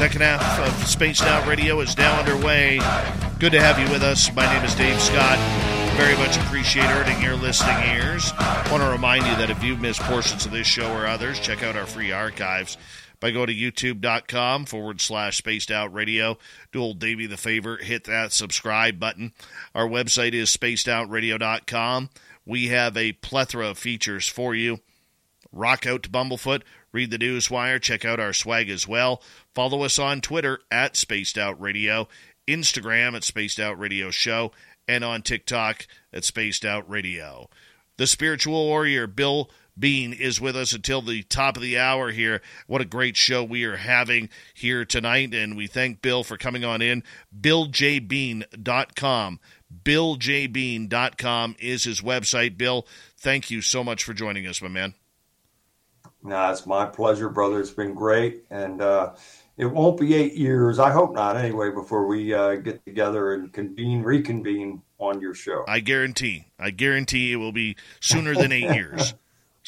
Second half of Spaced Out Radio is now underway. Good to have you with us. My name is Dave Scott. Very much appreciate earning your listening ears. Want to remind you that if you've missed portions of this show or others, check out our free archives by going to youtube.com forward slash spaced out radio. Do old Davey the favor, hit that subscribe button. Our website is spacedoutradio.com. We have a plethora of features for you rock out to Bumblefoot, read the newswire, check out our swag as well. Follow us on Twitter at Spaced Out Radio, Instagram at Spaced Out Radio Show, and on TikTok at Spaced Out Radio. The spiritual warrior Bill Bean is with us until the top of the hour here. What a great show we are having here tonight, and we thank Bill for coming on in. BillJBean.com. BillJBean.com is his website. Bill, thank you so much for joining us, my man. No, it's my pleasure, brother. It's been great, and uh, it won't be eight years. I hope not, anyway. Before we uh, get together and convene, reconvene on your show. I guarantee. I guarantee it will be sooner than eight [LAUGHS] years.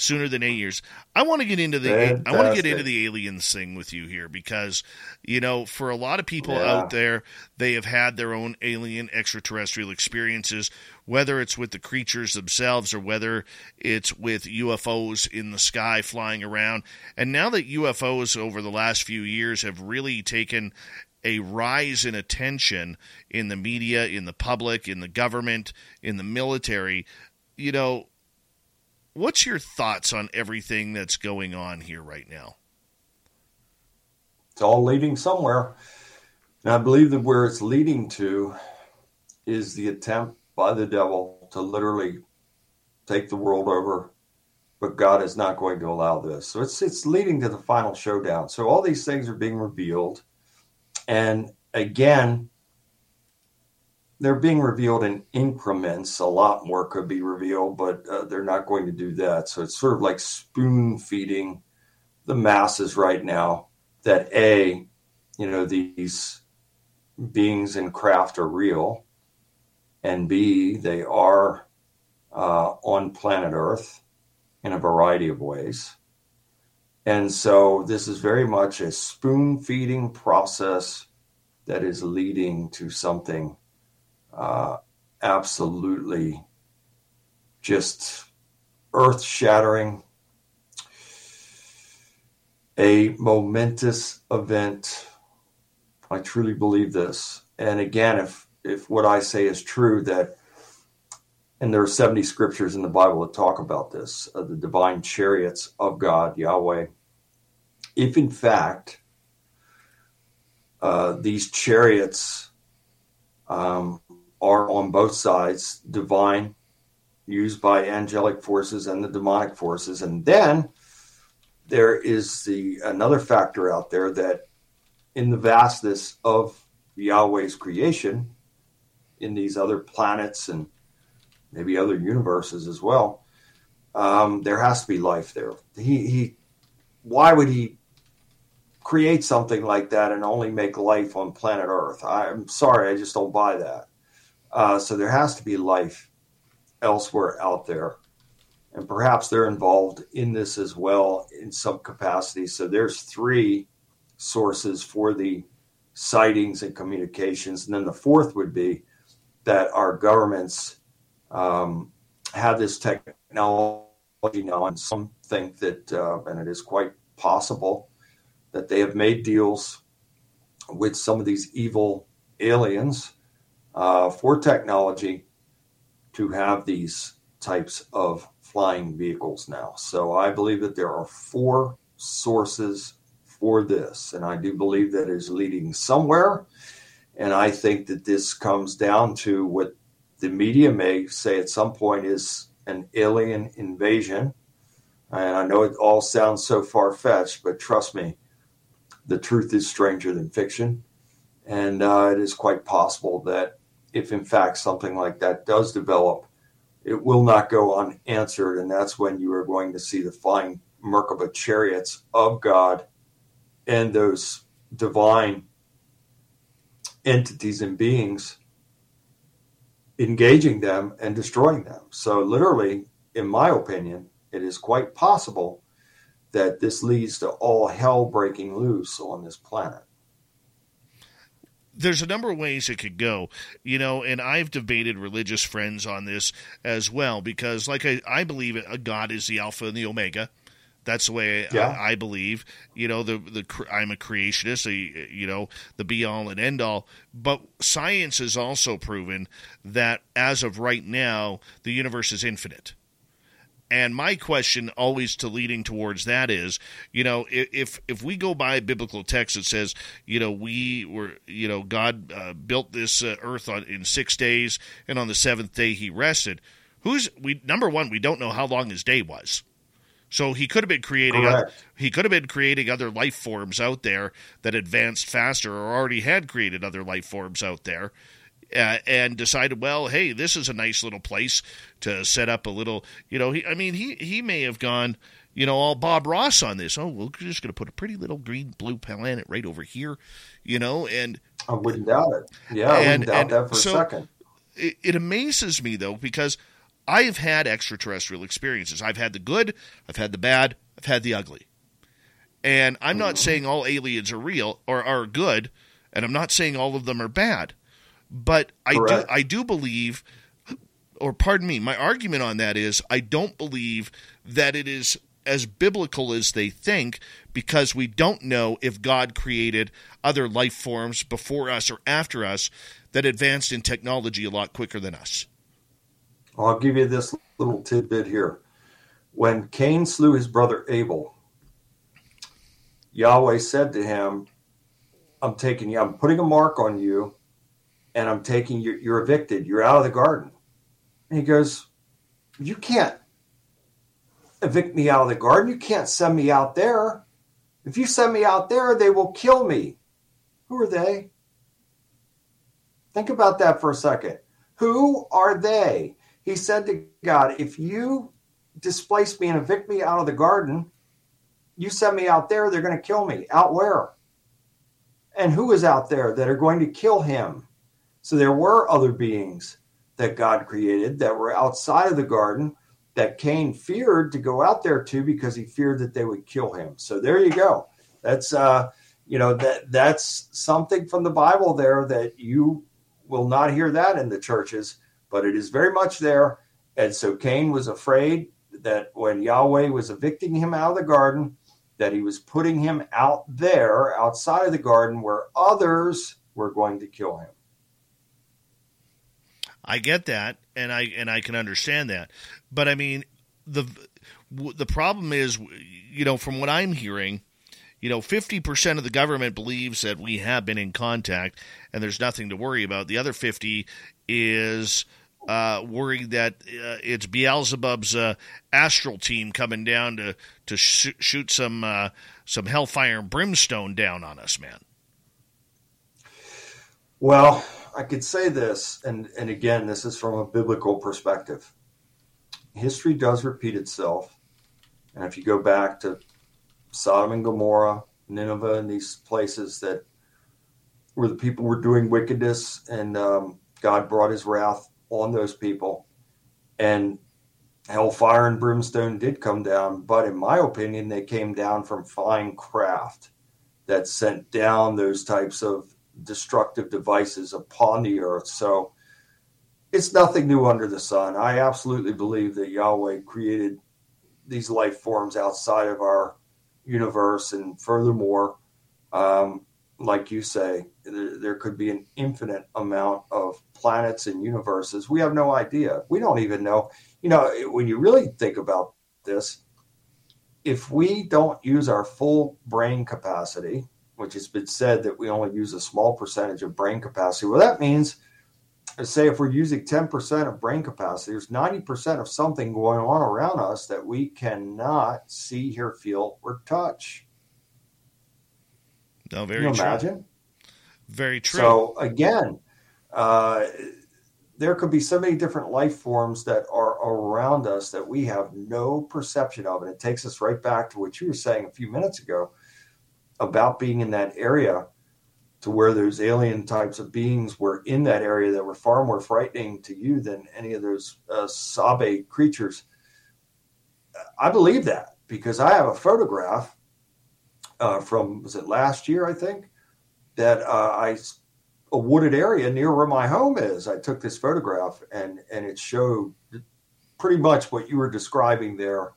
Sooner than eight years. I want to get into the. I want to get into the aliens thing with you here because, you know, for a lot of people Yeah. out there, they have had their own alien extraterrestrial experiences, whether it's with the creatures themselves or whether it's with UFOs in the sky flying around. And now that UFOs over the last few years have really taken a rise in attention in the media, in the public, in the government, in the military, you know, what's your thoughts on everything that's going on here right now? It's all leading somewhere, and I believe that where it's leading to is the attempt by the devil to literally take the world over. But God is not going to allow this. So it's it's leading to the final showdown. So all these things are being revealed, and again, they're being revealed in increments. A lot more could be revealed, but uh, they're not going to do that. So it's sort of like spoon feeding the masses right now that A, you know, these beings and craft are real, and B, they are uh, on planet Earth in a variety of ways. And so this is very much a spoon feeding process that is leading to something uh, absolutely just earth shattering, a momentous event. I truly believe this. And again, if if what I say is true, that and there are 70 scriptures in the Bible that talk about this, uh, the divine chariots of God, Yahweh. If in fact uh, these chariots um, are on both sides, divine, used by angelic forces and the demonic forces, and then there is the another factor out there that in the vastness of Yahweh's creation in these other planets and maybe other universes as well, um, there has to be life there. He, he, why would he create something like that and only make life on planet Earth? I'm sorry, I just don't buy that. Uh, so there has to be life elsewhere out there. And perhaps they're involved in this as well in some capacity. So there's three sources for the sightings and communications. And then the fourth would be that our governments um, have this technology now, and some think that, uh, and it is quite possible, that they have made deals with some of these evil aliens uh, for technology to have these types of flying vehicles now. So I believe that there are four sources for this, and I do believe that is leading somewhere. And I think that this comes down to what the media may say at some point is an alien invasion. And I know it all sounds so far fetched, but trust me, the truth is stranger than fiction. And uh, it is quite possible that if, in fact, something like that does develop, it will not go unanswered. And that's when you are going to see the flying Merkaba chariots of God and those divine entities and beings engaging them and destroying them. So, literally, in my opinion, it is quite possible that this leads to all hell breaking loose on this planet. There's a number of ways it could go, you know, and I've debated religious friends on this as well because, like, I, I believe a God is the Alpha and the Omega that's the way uh, yeah. I, I, believe. You know, the the I'm a creationist. you know, the be all and end all. But science has also proven that as of right now, the universe is infinite. And my question, always to leading towards that, is, you know, if if we go by biblical text that says, you know, we were, you know, God uh, built this uh, earth on, in six days, and on the seventh day He rested. Who's we? Number one, we don't know how long His day was. So he could have been creating other, he could have been creating other life forms out there that advanced faster, or already had created other life forms out there, uh, and decided, well, hey, this is a nice little place to set up a little. You know, he, I mean, he he may have gone, you know, all Bob Ross on this. Oh, we're just going to put a pretty little green blue planet right over here, you know, and I wouldn't doubt it. Yeah, I wouldn't doubt that for so a second. It, it amazes me though because I've had extraterrestrial experiences. I've had the good, I've had the bad, I've had the ugly. And I'm not mm-hmm. saying all aliens are real or are good, and I'm not saying all of them are bad. But I do I do believe or pardon me, my argument on that is I don't believe that it is as biblical as they think because we don't know if God created other life forms before us or after us that advanced in technology a lot quicker than us. I'll give you this little tidbit here. When Cain slew his brother Abel, Yahweh said to him, I'm taking you, I'm putting a mark on you, and I'm taking you, you're evicted, you're out of the garden. And he goes, You can't evict me out of the garden. You can't send me out there. If you send me out there, they will kill me. Who are they? Think about that for a second. Who are they? He said to God, If you displace me and evict me out of the garden, you send me out there, they're going to kill me. Out where? And who is out there that are going to kill him? So there were other beings that God created that were outside of the garden that Cain feared to go out there to because he feared that they would kill him. So there you go. That's uh you know that that's something from the Bible there that you will not hear that in the churches but it is very much there. And so Cain was afraid that when Yahweh was evicting him out of the garden, that he was putting him out there, outside of the garden, where others were going to kill him. I get that, and I and I can understand that, but I mean the the problem is, you know, from what I'm hearing, you know, 50% of the government believes that we have been in contact and there's nothing to worry about. The other 50 is uh, worried that uh, it's Beelzebub's uh, astral team coming down to to sh- shoot some uh, some hellfire and brimstone down on us, man. Well, I could say this, and, and again, this is from a biblical perspective. History does repeat itself. And if you go back to Sodom and Gomorrah, Nineveh, and these places that where the people were doing wickedness, and um, God brought his wrath on those people. And hellfire and brimstone did come down, but in my opinion, they came down from fine craft that sent down those types of destructive devices upon the earth. So it's nothing new under the sun. I absolutely believe that Yahweh created these life forms outside of our universe. And furthermore, um, like you say, there, there, could be an infinite amount of planets and universes. We have no idea. We don't even know. You know, when you really think about this, if we don't use our full brain capacity, which has been said that we only use a small percentage of brain capacity, well, that means, say, if we're using 10% of brain capacity, there's 90% of something going on around us that we cannot see, hear, feel, or touch. No, very Can you true. imagine? Very true. So again, uh, there could be so many different life forms that are around us that we have no perception of, and it takes us right back to what you were saying a few minutes ago about being in that area to where those alien types of beings were in that area that were far more frightening to you than any of those uh, Sabe creatures. I believe that because I have a photograph uh, from was it last year I think that uh, I a wooded area near where my home is. I took this photograph and and it showed pretty much what you were describing there.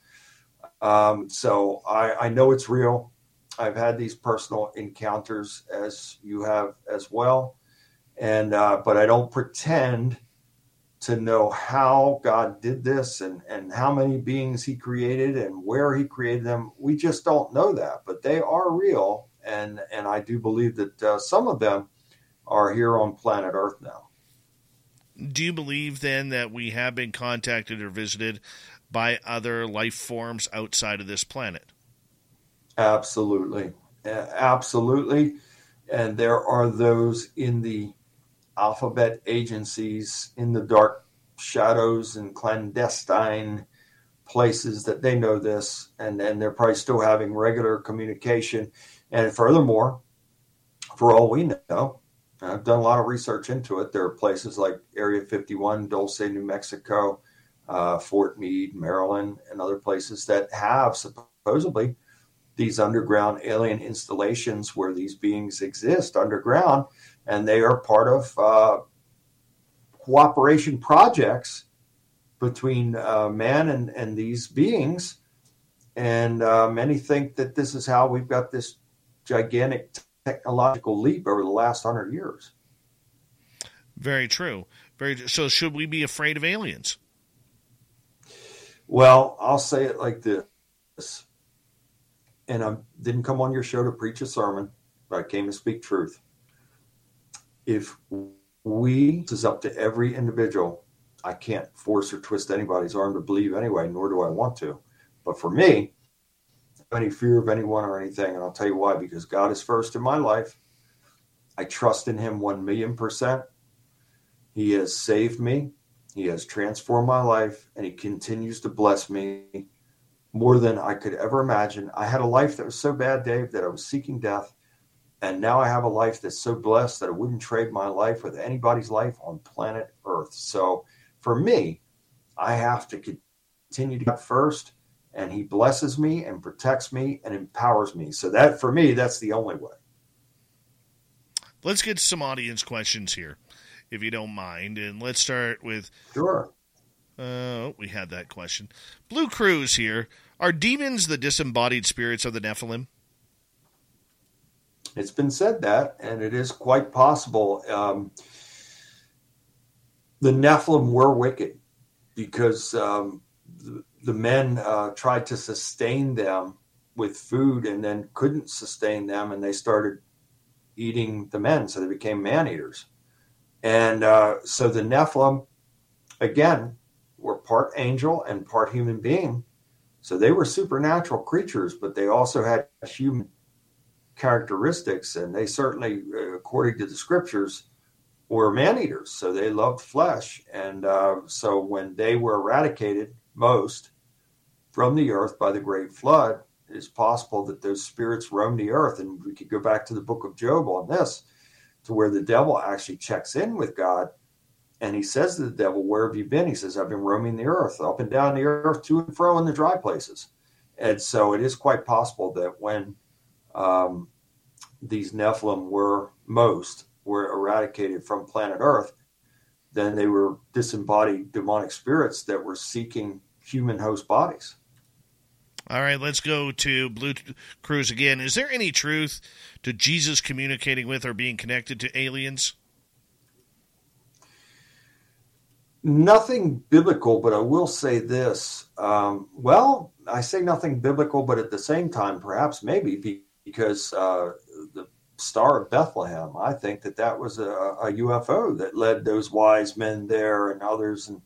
Um, so I, I know it's real. I've had these personal encounters as you have as well, and uh, but I don't pretend to know how God did this and and how many beings He created and where He created them. We just don't know that, but they are real, and and I do believe that uh, some of them are here on planet Earth now. Do you believe then that we have been contacted or visited by other life forms outside of this planet? Absolutely. Absolutely. And there are those in the alphabet agencies in the dark shadows and clandestine places that they know this and, and they're probably still having regular communication. And furthermore, for all we know, I've done a lot of research into it. There are places like Area 51, Dulce, New Mexico, uh, Fort Meade, Maryland, and other places that have supposedly these underground alien installations where these beings exist underground, and they are part of uh, cooperation projects between uh, man and, and these beings. And uh, many think that this is how we've got this gigantic technological leap over the last hundred years. Very true. Very so. Should we be afraid of aliens? Well, I'll say it like this and I didn't come on your show to preach a sermon, but I came to speak truth. If we, this is up to every individual, I can't force or twist anybody's arm to believe anyway, nor do I want to. But for me, any fear of anyone or anything, and I'll tell you why, because God is first in my life. I trust in Him 1 million percent. He has saved me, He has transformed my life, and He continues to bless me more than I could ever imagine. I had a life that was so bad, Dave, that I was seeking death. And now I have a life that's so blessed that I wouldn't trade my life with anybody's life on planet Earth. So for me, I have to continue to get first, and He blesses me and protects me and empowers me. So that for me, that's the only way. Let's get some audience questions here, if you don't mind. And let's start with. Sure. Uh, we had that question. Blue Cruise here. Are demons the disembodied spirits of the Nephilim? It's been said that, and it is quite possible. Um, the Nephilim were wicked because um, the, the, men uh, tried to sustain them with food and then couldn't sustain them, and they started eating the men, so they became man eaters. And uh, so the Nephilim, again, were part angel and part human being so they were supernatural creatures, but they also had human characteristics. And they certainly, uh, according to the scriptures, were man eaters, so they loved flesh. And uh, so when they were eradicated most from the earth by the great flood, it is possible that those spirits roam the earth. And we could go back to the book of Job on this, to where the devil actually checks in with God. And he says to the devil, Where have you been? He says, I've been roaming the earth, up and down the earth, to and fro in the dry places. And so it is quite possible that when um, these Nephilim were most were eradicated from planet Earth, then they were disembodied demonic spirits that were seeking human host bodies. All right, let's go to Blue Cruise again. Is there any truth to Jesus communicating with or being connected to aliens? Nothing biblical, but I will say this. Um, well, I say nothing biblical, but at the same time, perhaps maybe because uh, the Star of Bethlehem, I think that that was a, a, UFO that led those wise men there and others. And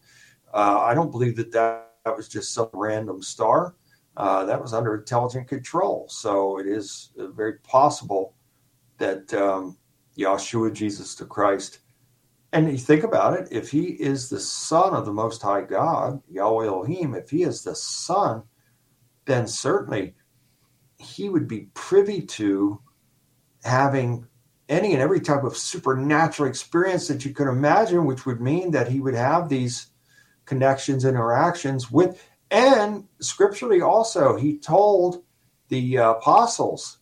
uh, I don't believe that, that that was just some random star. Uh, that was under intelligent control. So it is very possible that um, Yahshua, Jesus the Christ, and you think about it, if he is the son of the Most High God, Yahweh Elohim, if he is the son, then certainly he would be privy to having any and every type of supernatural experience that you could imagine, which would mean that he would have these connections, interactions with, and scripturally also, he told the uh, apostles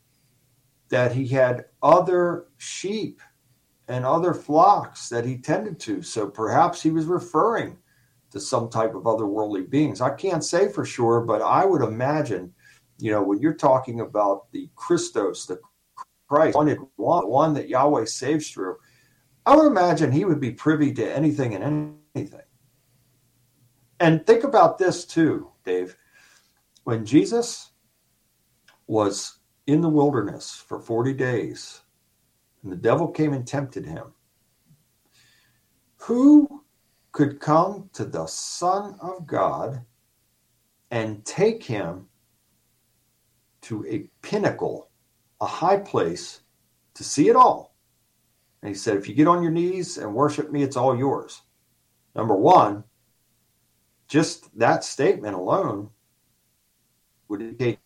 that he had other sheep and other flocks that he tended to. So perhaps he was referring to some type of otherworldly beings. I can't say for sure, but I would imagine, you know, when you're talking about the Christos, the Christ, one, one that Yahweh saves through, I would imagine he would be privy to anything and anything. And think about this too, Dave. When Jesus was in the wilderness for 40 days, and the devil came and tempted him. Who could come to the Son of God and take him to a pinnacle, a high place to see it all? And he said, If you get on your knees and worship me, it's all yours. Number one, just that statement alone would indicate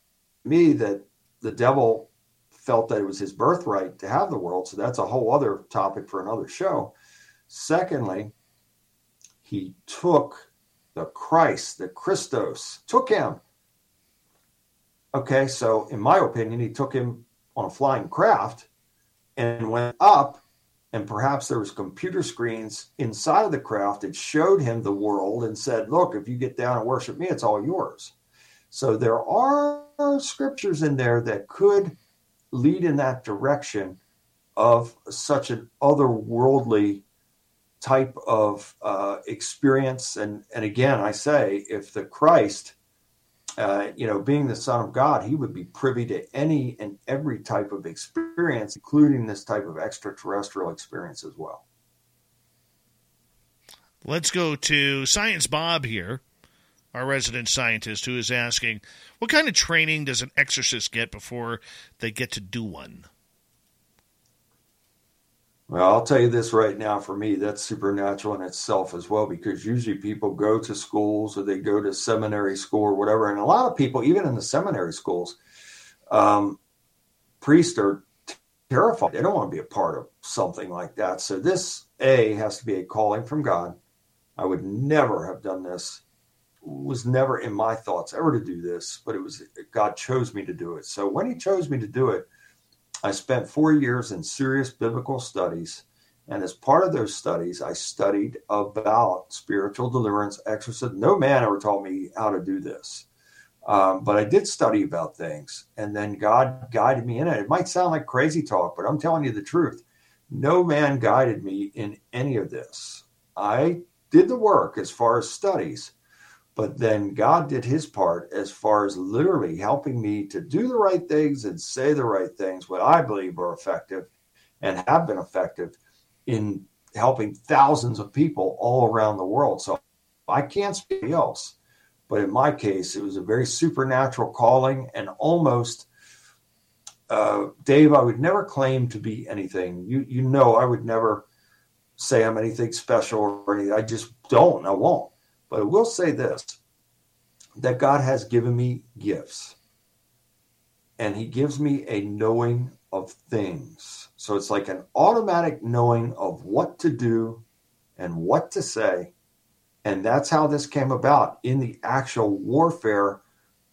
to me that the devil felt that it was his birthright to have the world. So that's a whole other topic for another show. Secondly, he took the Christ, the Christos, took him. Okay, so in my opinion, he took him on a flying craft and went up, and perhaps there was computer screens inside of the craft that showed him the world and said, "Look, if you get down and worship me, it's all yours." So there are scriptures in there that could lead in that direction of such an otherworldly type of uh, experience. And and again, I say, if the Christ, uh, you know, being the Son of God, he would be privy to any and every type of experience, including this type of extraterrestrial experience as well. Let's go to Science Bob here, our resident scientist, who is asking what kind of training does an exorcist get before they get to do one? Well, I'll tell you this right now for me, that's supernatural in itself as well, because usually people go to schools or they go to seminary school or whatever. And a lot of people, even in the seminary schools, um, priests are terrified. They don't want to be a part of something like that. So this A has to be a calling from God. I would never have done this was never in my thoughts ever to do this, but it was God chose me to do it. So when He chose me to do it, I spent four years in serious biblical studies. And as part of those studies, I studied about spiritual deliverance, exorcism. No man ever taught me how to do this. Um, but I did study about things. And then God guided me in it. It might sound like crazy talk, but I'm telling you the truth. No man guided me in any of this. I did the work as far as studies, but then God did his part as far as literally helping me to do the right things and say the right things, what I believe are effective and have been effective in helping thousands of people all around the world. So I can't speak else. But in my case, it was a very supernatural calling and almost, uh, Dave, I would never claim to be anything. You, you know, I would never say I'm anything special or anything. I just don't. I won't. But I will say this that God has given me gifts. And He gives me a knowing of things. So it's like an automatic knowing of what to do and what to say. And that's how this came about in the actual warfare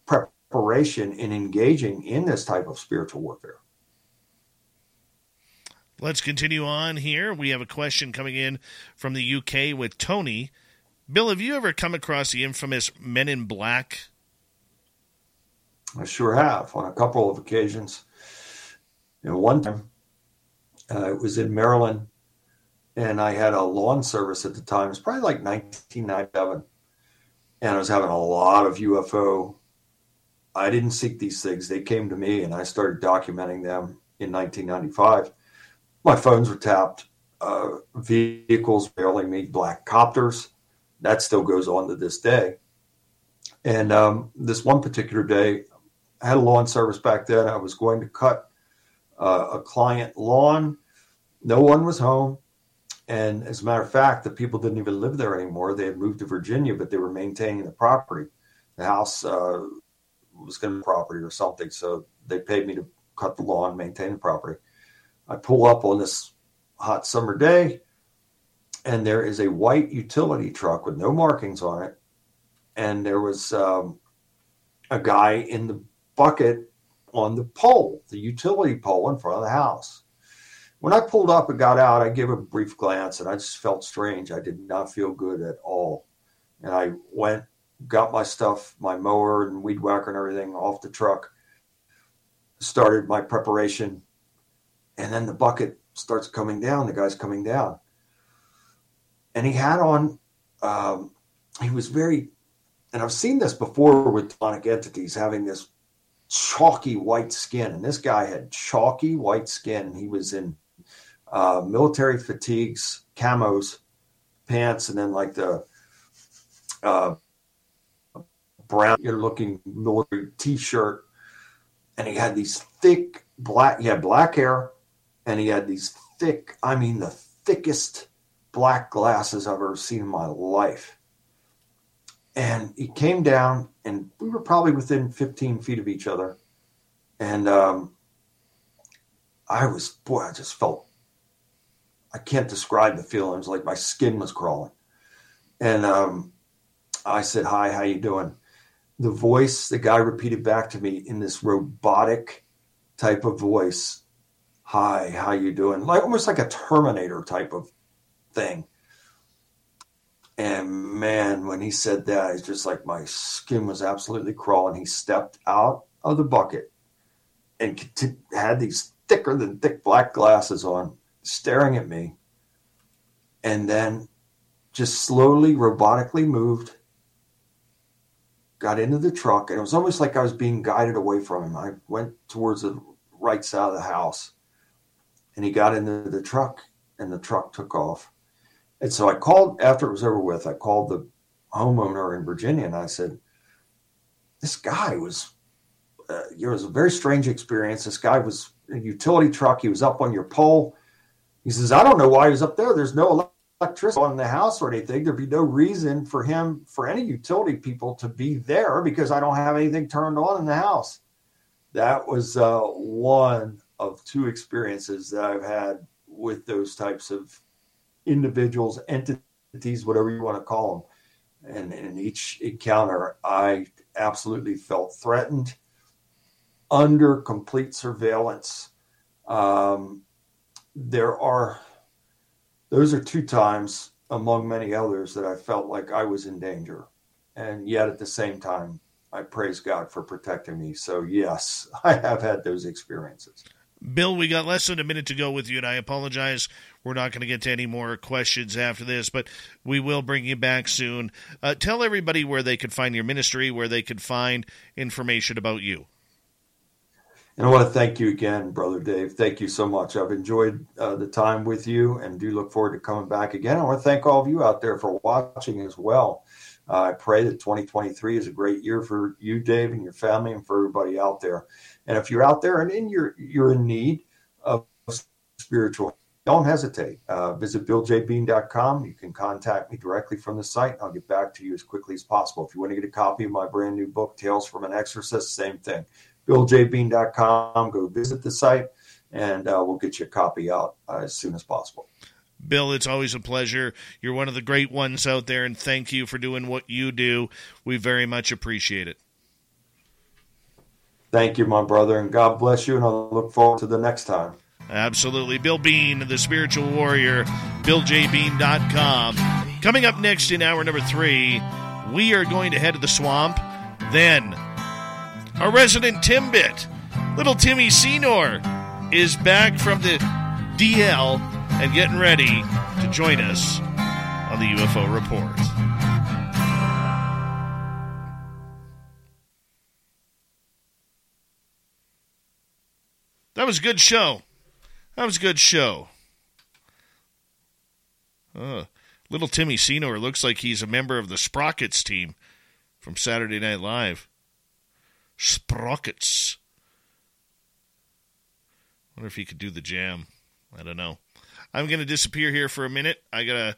preparation in engaging in this type of spiritual warfare. Let's continue on here. We have a question coming in from the UK with Tony. Bill, have you ever come across the infamous Men in Black? I sure have on a couple of occasions. You know, one time uh, it was in Maryland, and I had a lawn service at the time. It was probably like 1997, and I was having a lot of UFO. I didn't seek these things; they came to me, and I started documenting them in 1995 my phones were tapped. Uh, vehicles barreling me black copters. That still goes on to this day. And um, this one particular day, I had a lawn service back then. I was going to cut uh, a client lawn. No one was home. And as a matter of fact, the people didn't even live there anymore. They had moved to Virginia, but they were maintaining the property. The house uh, was going to be property or something. So they paid me to cut the lawn, maintain the property. I pull up on this hot summer day, and there is a white utility truck with no markings on it. And there was um, a guy in the bucket on the pole, the utility pole in front of the house. When I pulled up and got out, I gave a brief glance and I just felt strange. I did not feel good at all. And I went, got my stuff, my mower and weed whacker and everything off the truck, started my preparation and then the bucket starts coming down. The guy's coming down, and he had on. Um, he was very, and I've seen this before with demonic entities having this chalky white skin, and this guy had chalky white skin. He was in uh, military fatigues, camos, pants, and then like the uh, brown looking military t-shirt, and he had these thick black. He had black hair and he had these thick, I mean, the thickest black glasses I've ever seen in my life. And he came down, and we were probably within 15 feet of each other. And um, I was, boy, I just felt, I can't describe the feelings like my skin was crawling. And um, I said, Hi, how you doing? The voice, the guy repeated back to me in this robotic type of voice hi how you doing like almost like a terminator type of thing. And man when he said that it's just like my skin was absolutely crawling. He stepped out of the bucket and had these thicker than thick black glasses on staring at me. And then just slowly robotically moved got into the truck. And it was almost like i was being guided away from him. I went towards the right side of the house and he got into the truck and the truck took off. And so I called after it was over with, I called the homeowner in Virginia and I said, This guy was, uh, it was a very strange experience. This guy was a utility truck. He was up on your pole. He says, I don't know why he was up there. There's no electricity on the house or anything. There'd be no reason for him, for any utility people to be there because I don't have anything turned on in the house. That was uh, one of two experiences that I've had with those types of individuals, entities, whatever you want to call them. And in each encounter, I absolutely felt threatened, under complete surveillance. Um, there are, those are two times among many others that I felt like I was in danger. And yet at the same time, I praise God for protecting me. So, yes, [LAUGHS] I have had those experiences. Bill, we got less than a minute to go with you, and I apologize. We're not going to get to any more questions after this, but we will bring you back soon. Uh, tell everybody where they could find your ministry, where they could find information about you. And I want to thank you again, Brother Dave. Thank you so much. I've enjoyed uh, the time with you and do look forward to coming back again. I want to thank all of you out there for watching as well. Uh, I pray that 2023 is a great year for you, Dave, and your family, and for everybody out there. And if you're out there and in you're you're in need of spiritual don't hesitate. Uh, visit BillJBean.com. You can contact me directly from the site. I'll get back to you as quickly as possible. If you want to get a copy of my brand new book, Tales from an Exorcist, same thing. BillJBean.com. Go visit the site, and uh, we'll get you a copy out uh, as soon as possible. Bill, it's always a pleasure. You're one of the great ones out there, and thank you for doing what you do. We very much appreciate it. Thank you, my brother, and God bless you, and I'll look forward to the next time. Absolutely. Bill Bean, the spiritual warrior, BillJBean.com. Coming up next in hour number three, we are going to head to the swamp. Then, our resident Timbit, little Timmy Senor, is back from the DL and getting ready to join us on the UFO Report. That was a good show. That was a good show. Uh, little Timmy Senor looks like he's a member of the Sprockets team from Saturday Night Live. Sprockets. Wonder if he could do the jam. I don't know. I'm going to disappear here for a minute. I got to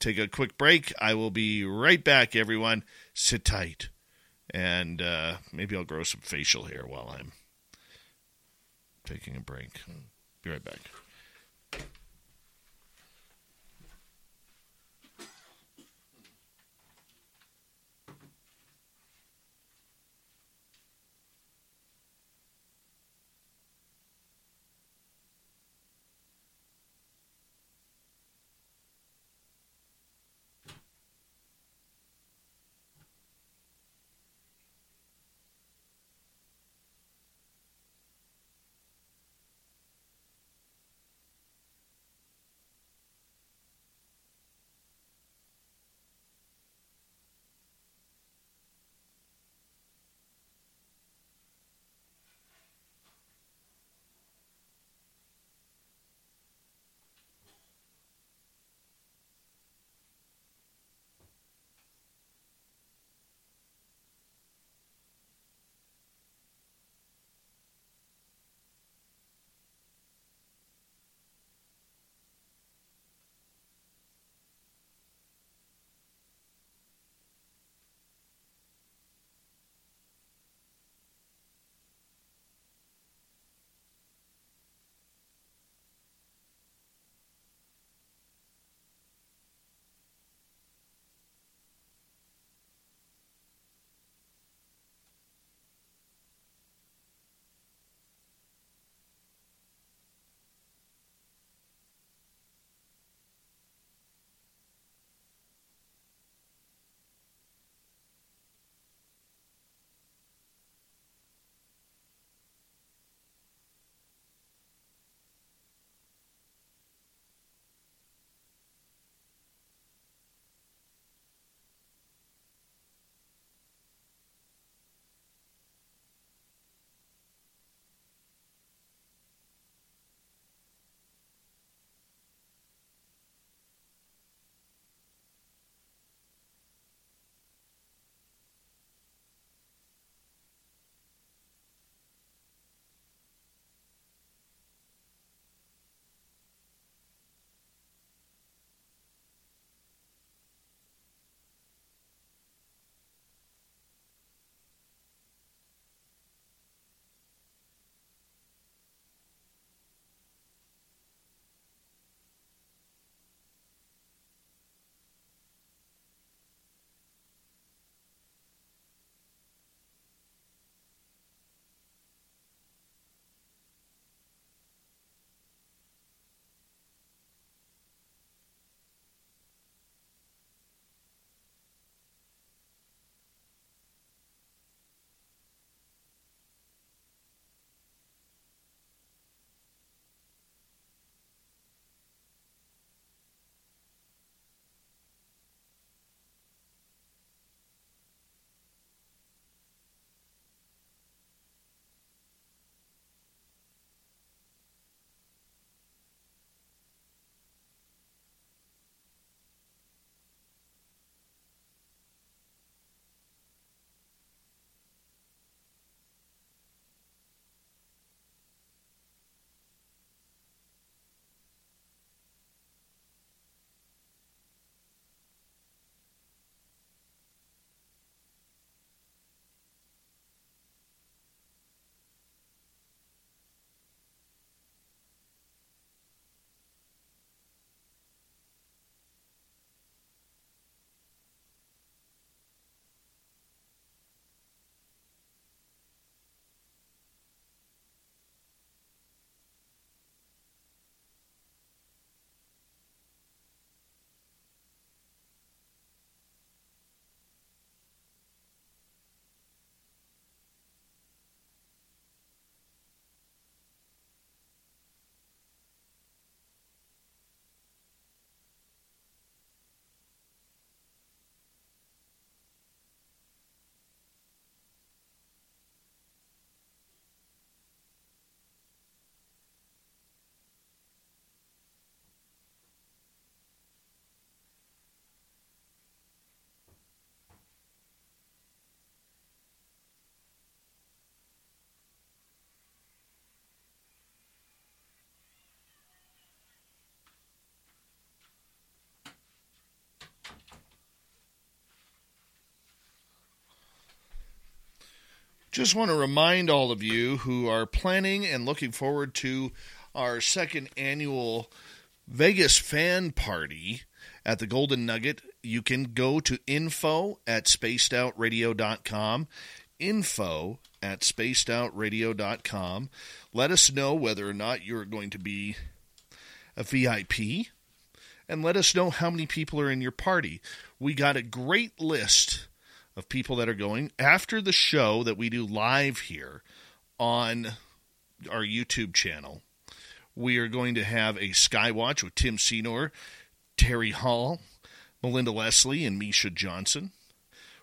take a quick break. I will be right back, everyone. Sit tight. And uh, maybe I'll grow some facial hair while I'm taking a break. Be right back. Just want to remind all of you who are planning and looking forward to our second annual Vegas fan party at the Golden Nugget. You can go to info at spacedoutradio.com. Info at spacedoutradio.com. Let us know whether or not you're going to be a VIP and let us know how many people are in your party. We got a great list of people that are going after the show that we do live here on our YouTube channel. We are going to have a Skywatch with Tim Senor, Terry Hall, Melinda Leslie, and Misha Johnson.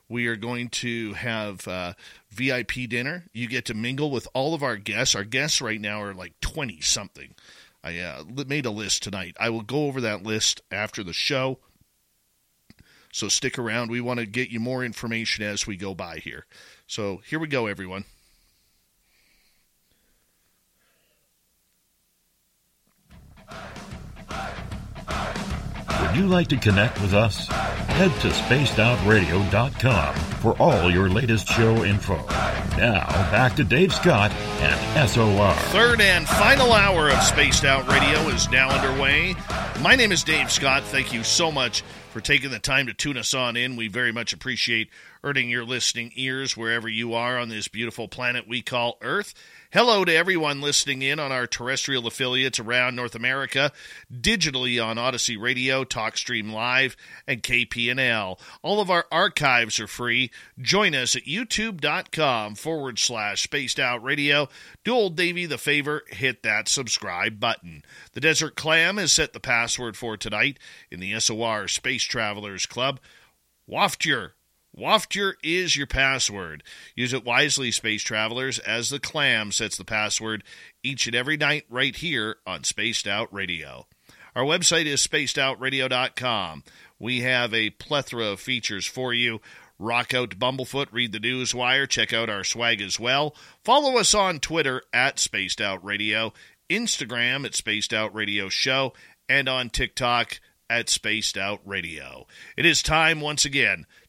We are going to have uh, VIP dinner. You get to mingle with all of our guests. Our guests right now are like 20 something. I uh, made a list tonight. I will go over that list after the show. So stick around. We want to get you more information as we go by here. So here we go, everyone. Would you like to connect with us? Head to spacedoutradio.com for all your latest show info. Now, back to Dave Scott and SOR. Third and final hour of Spaced Out Radio is now underway. My name is Dave Scott. Thank you so much for taking the time to tune us on in. We very much appreciate earning your listening ears wherever you are on this beautiful planet we call Earth. Hello to everyone listening in on our terrestrial affiliates around North America, digitally on Odyssey Radio, TalkStream Live, and KPNL. All of our archives are free. Join us at youtube.com forward slash spaced out radio. Do old Davy the favor, hit that subscribe button. The Desert Clam has set the password for tonight in the SOR Space Travelers Club. Waft your Waftier is your password. Use it wisely, space travelers, as the clam sets the password each and every night right here on Spaced Out Radio. Our website is spacedoutradio.com. We have a plethora of features for you. Rock out Bumblefoot, read the news wire, check out our swag as well. Follow us on Twitter at Spaced Out Radio, Instagram at Spaced Out Radio Show, and on TikTok at Spaced Out Radio. It is time once again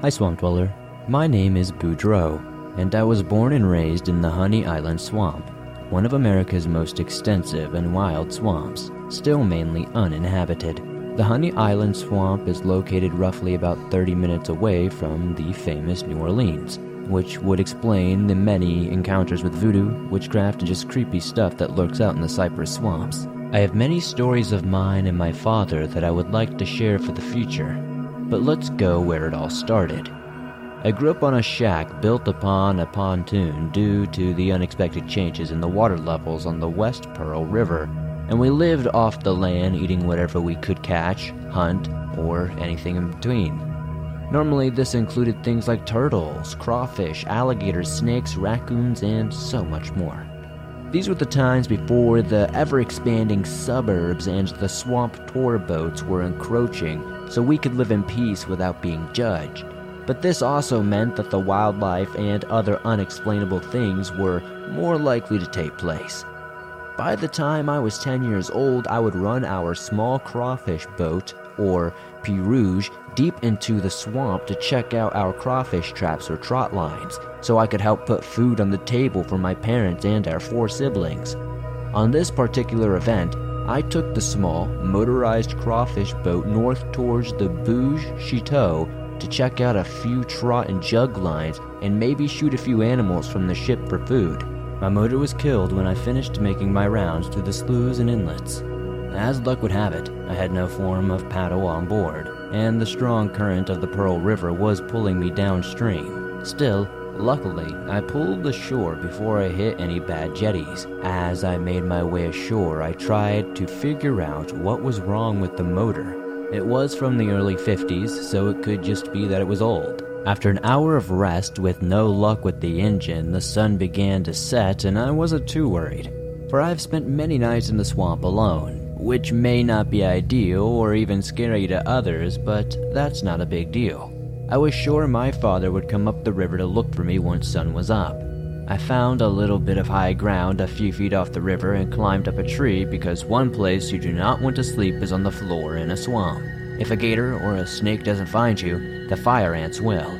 Hi, Swamp Dweller. My name is Boudreaux and I was born and raised in the Honey Island Swamp, one of America's most extensive and wild swamps, still mainly uninhabited. The Honey Island Swamp is located roughly about 30 minutes away from the famous New Orleans, which would explain the many encounters with voodoo, witchcraft, and just creepy stuff that lurks out in the cypress swamps. I have many stories of mine and my father that I would like to share for the future, but let's go where it all started. I grew up on a shack built upon a pontoon due to the unexpected changes in the water levels on the West Pearl River, and we lived off the land eating whatever we could catch, hunt, or anything in between. Normally, this included things like turtles, crawfish, alligators, snakes, raccoons, and so much more. These were the times before the ever expanding suburbs and the swamp tour boats were encroaching, so we could live in peace without being judged but this also meant that the wildlife and other unexplainable things were more likely to take place. By the time I was 10 years old, I would run our small crawfish boat, or pirogue, deep into the swamp to check out our crawfish traps or trot lines, so I could help put food on the table for my parents and our four siblings. On this particular event, I took the small, motorized crawfish boat north towards the Bogue Chitto to check out a few trot and jug lines and maybe shoot a few animals from the ship for food. My motor was killed when I finished making my rounds through the sloughs and inlets. As luck would have it, I had no form of paddle on board, and the strong current of the Pearl River was pulling me downstream. Still, luckily, I pulled the shore before I hit any bad jetties. As I made my way ashore, I tried to figure out what was wrong with the motor it was from the early 50s, so it could just be that it was old. After an hour of rest with no luck with the engine, the sun began to set, and I wasn't too worried. For I've spent many nights in the swamp alone, which may not be ideal or even scary to others, but that's not a big deal. I was sure my father would come up the river to look for me once sun was up. I found a little bit of high ground a few feet off the river and climbed up a tree because one place you do not want to sleep is on the floor in a swamp. If a gator or a snake doesn't find you, the fire ants will.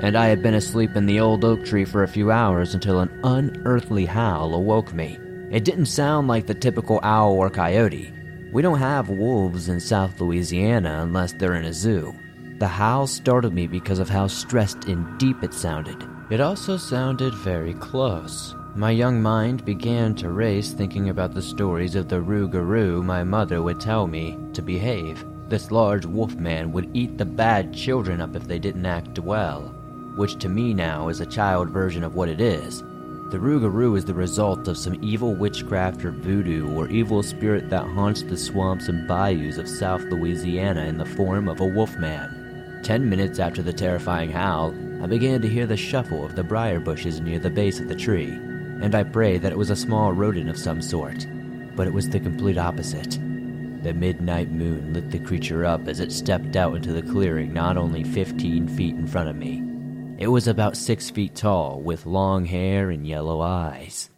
And I had been asleep in the old oak tree for a few hours until an unearthly howl awoke me. It didn't sound like the typical owl or coyote. We don't have wolves in South Louisiana unless they're in a zoo. The howl startled me because of how stressed and deep it sounded. It also sounded very close. My young mind began to race thinking about the stories of the Rougarou my mother would tell me to behave. This large wolf man would eat the bad children up if they didn't act well, which to me now is a child version of what it is. The Rougarou is the result of some evil witchcraft or voodoo or evil spirit that haunts the swamps and bayous of South Louisiana in the form of a wolf man. Ten minutes after the terrifying howl, I began to hear the shuffle of the briar bushes near the base of the tree, and I prayed that it was a small rodent of some sort, but it was the complete opposite. The midnight moon lit the creature up as it stepped out into the clearing not only 15 feet in front of me. It was about six feet tall, with long hair and yellow eyes.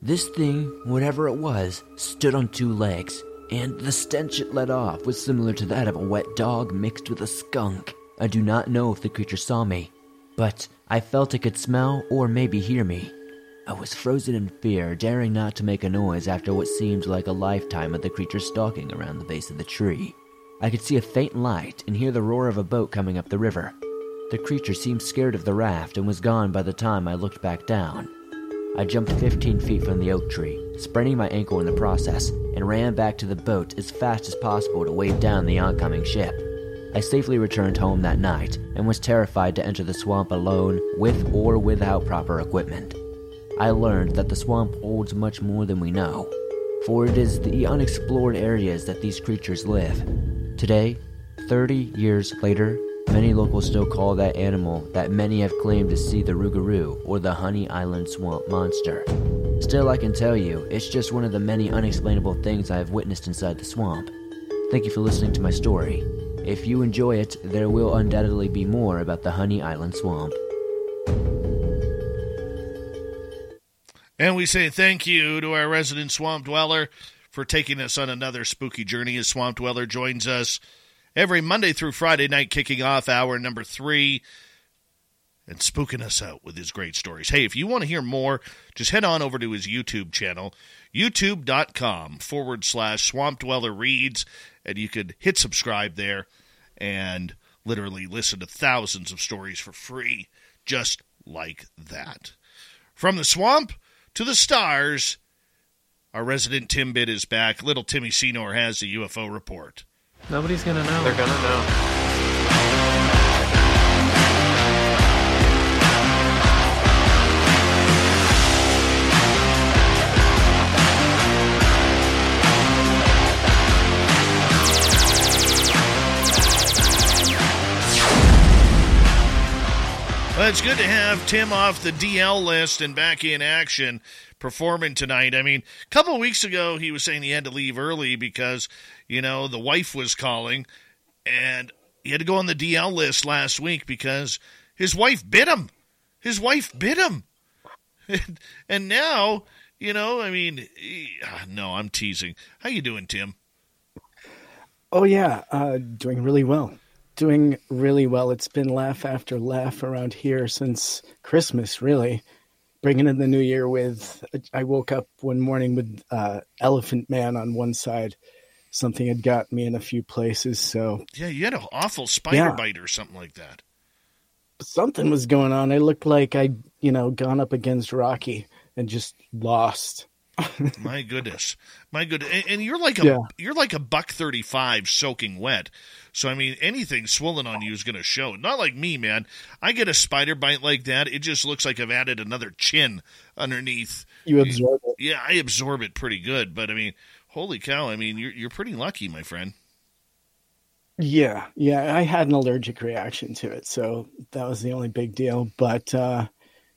This thing, whatever it was, stood on two legs, and the stench it let off was similar to that of a wet dog mixed with a skunk. I do not know if the creature saw me, but I felt it could smell or maybe hear me. I was frozen in fear, daring not to make a noise after what seemed like a lifetime of the creature stalking around the base of the tree. I could see a faint light and hear the roar of a boat coming up the river. The creature seemed scared of the raft and was gone by the time I looked back down. I jumped 15 feet from the oak tree, spraining my ankle in the process, and ran back to the boat as fast as possible to wave down the oncoming ship. I safely returned home that night and was terrified to enter the swamp alone with or without proper equipment. I learned that the swamp holds much more than we know, for it is the unexplored areas that these creatures live. Today, 30 years later, many locals still call that animal that many have claimed to see the Rougarou or the Honey Island Swamp Monster. Still, I can tell you, it's just one of the many unexplainable things I have witnessed inside the swamp. Thank you for listening to my story. If you enjoy it, there will undoubtedly be more about the Honey Island Swamp. And we say thank you to our resident swamp dweller for taking us on another spooky journey. As Swamp Dweller joins us every Monday through Friday night, kicking off hour number three and spooking us out with his great stories. Hey, if you want to hear more, just head on over to his YouTube channel, youtube.com forward slash swamp dweller reads, and you could hit subscribe there and literally listen to thousands of stories for free, just like that. From the swamp to the stars, our resident Tim Timbit is back. Little Timmy Senor has the UFO report. Nobody's gonna know. They're gonna know. Well, it's good to have Tim off the DL list and back in action performing tonight. I mean, a couple weeks ago, he was saying he had to leave early because, you know, the wife was calling, and he had to go on the DL list last week because his wife bit him. His wife bit him. [LAUGHS] and now, you know, I mean, no, I'm teasing. How you doing, Tim? Oh yeah, uh, doing really well. Doing really well. It's been laugh after laugh around here since Christmas, really. Bringing in the new year with, I woke up one morning with uh, Elephant Man on one side. Something had got me in a few places, so. Yeah, you had an awful spider Yeah. bite or something like that. Something was going on. I looked like I'd, you know, gone up against Rocky and just lost. My goodness, my goodness, and, and you're like a Yeah. you're like a buck thirty five soaking wet. So I mean, anything swollen on you is going to show. Not like me, man. I get a spider bite like that, it just looks like I've added another chin underneath. You absorb it. Yeah, I absorb it pretty good. But I mean, holy cow! I mean, you're you're pretty lucky, my friend. Yeah, yeah, I had an allergic reaction to it, so that was the only big deal. But uh,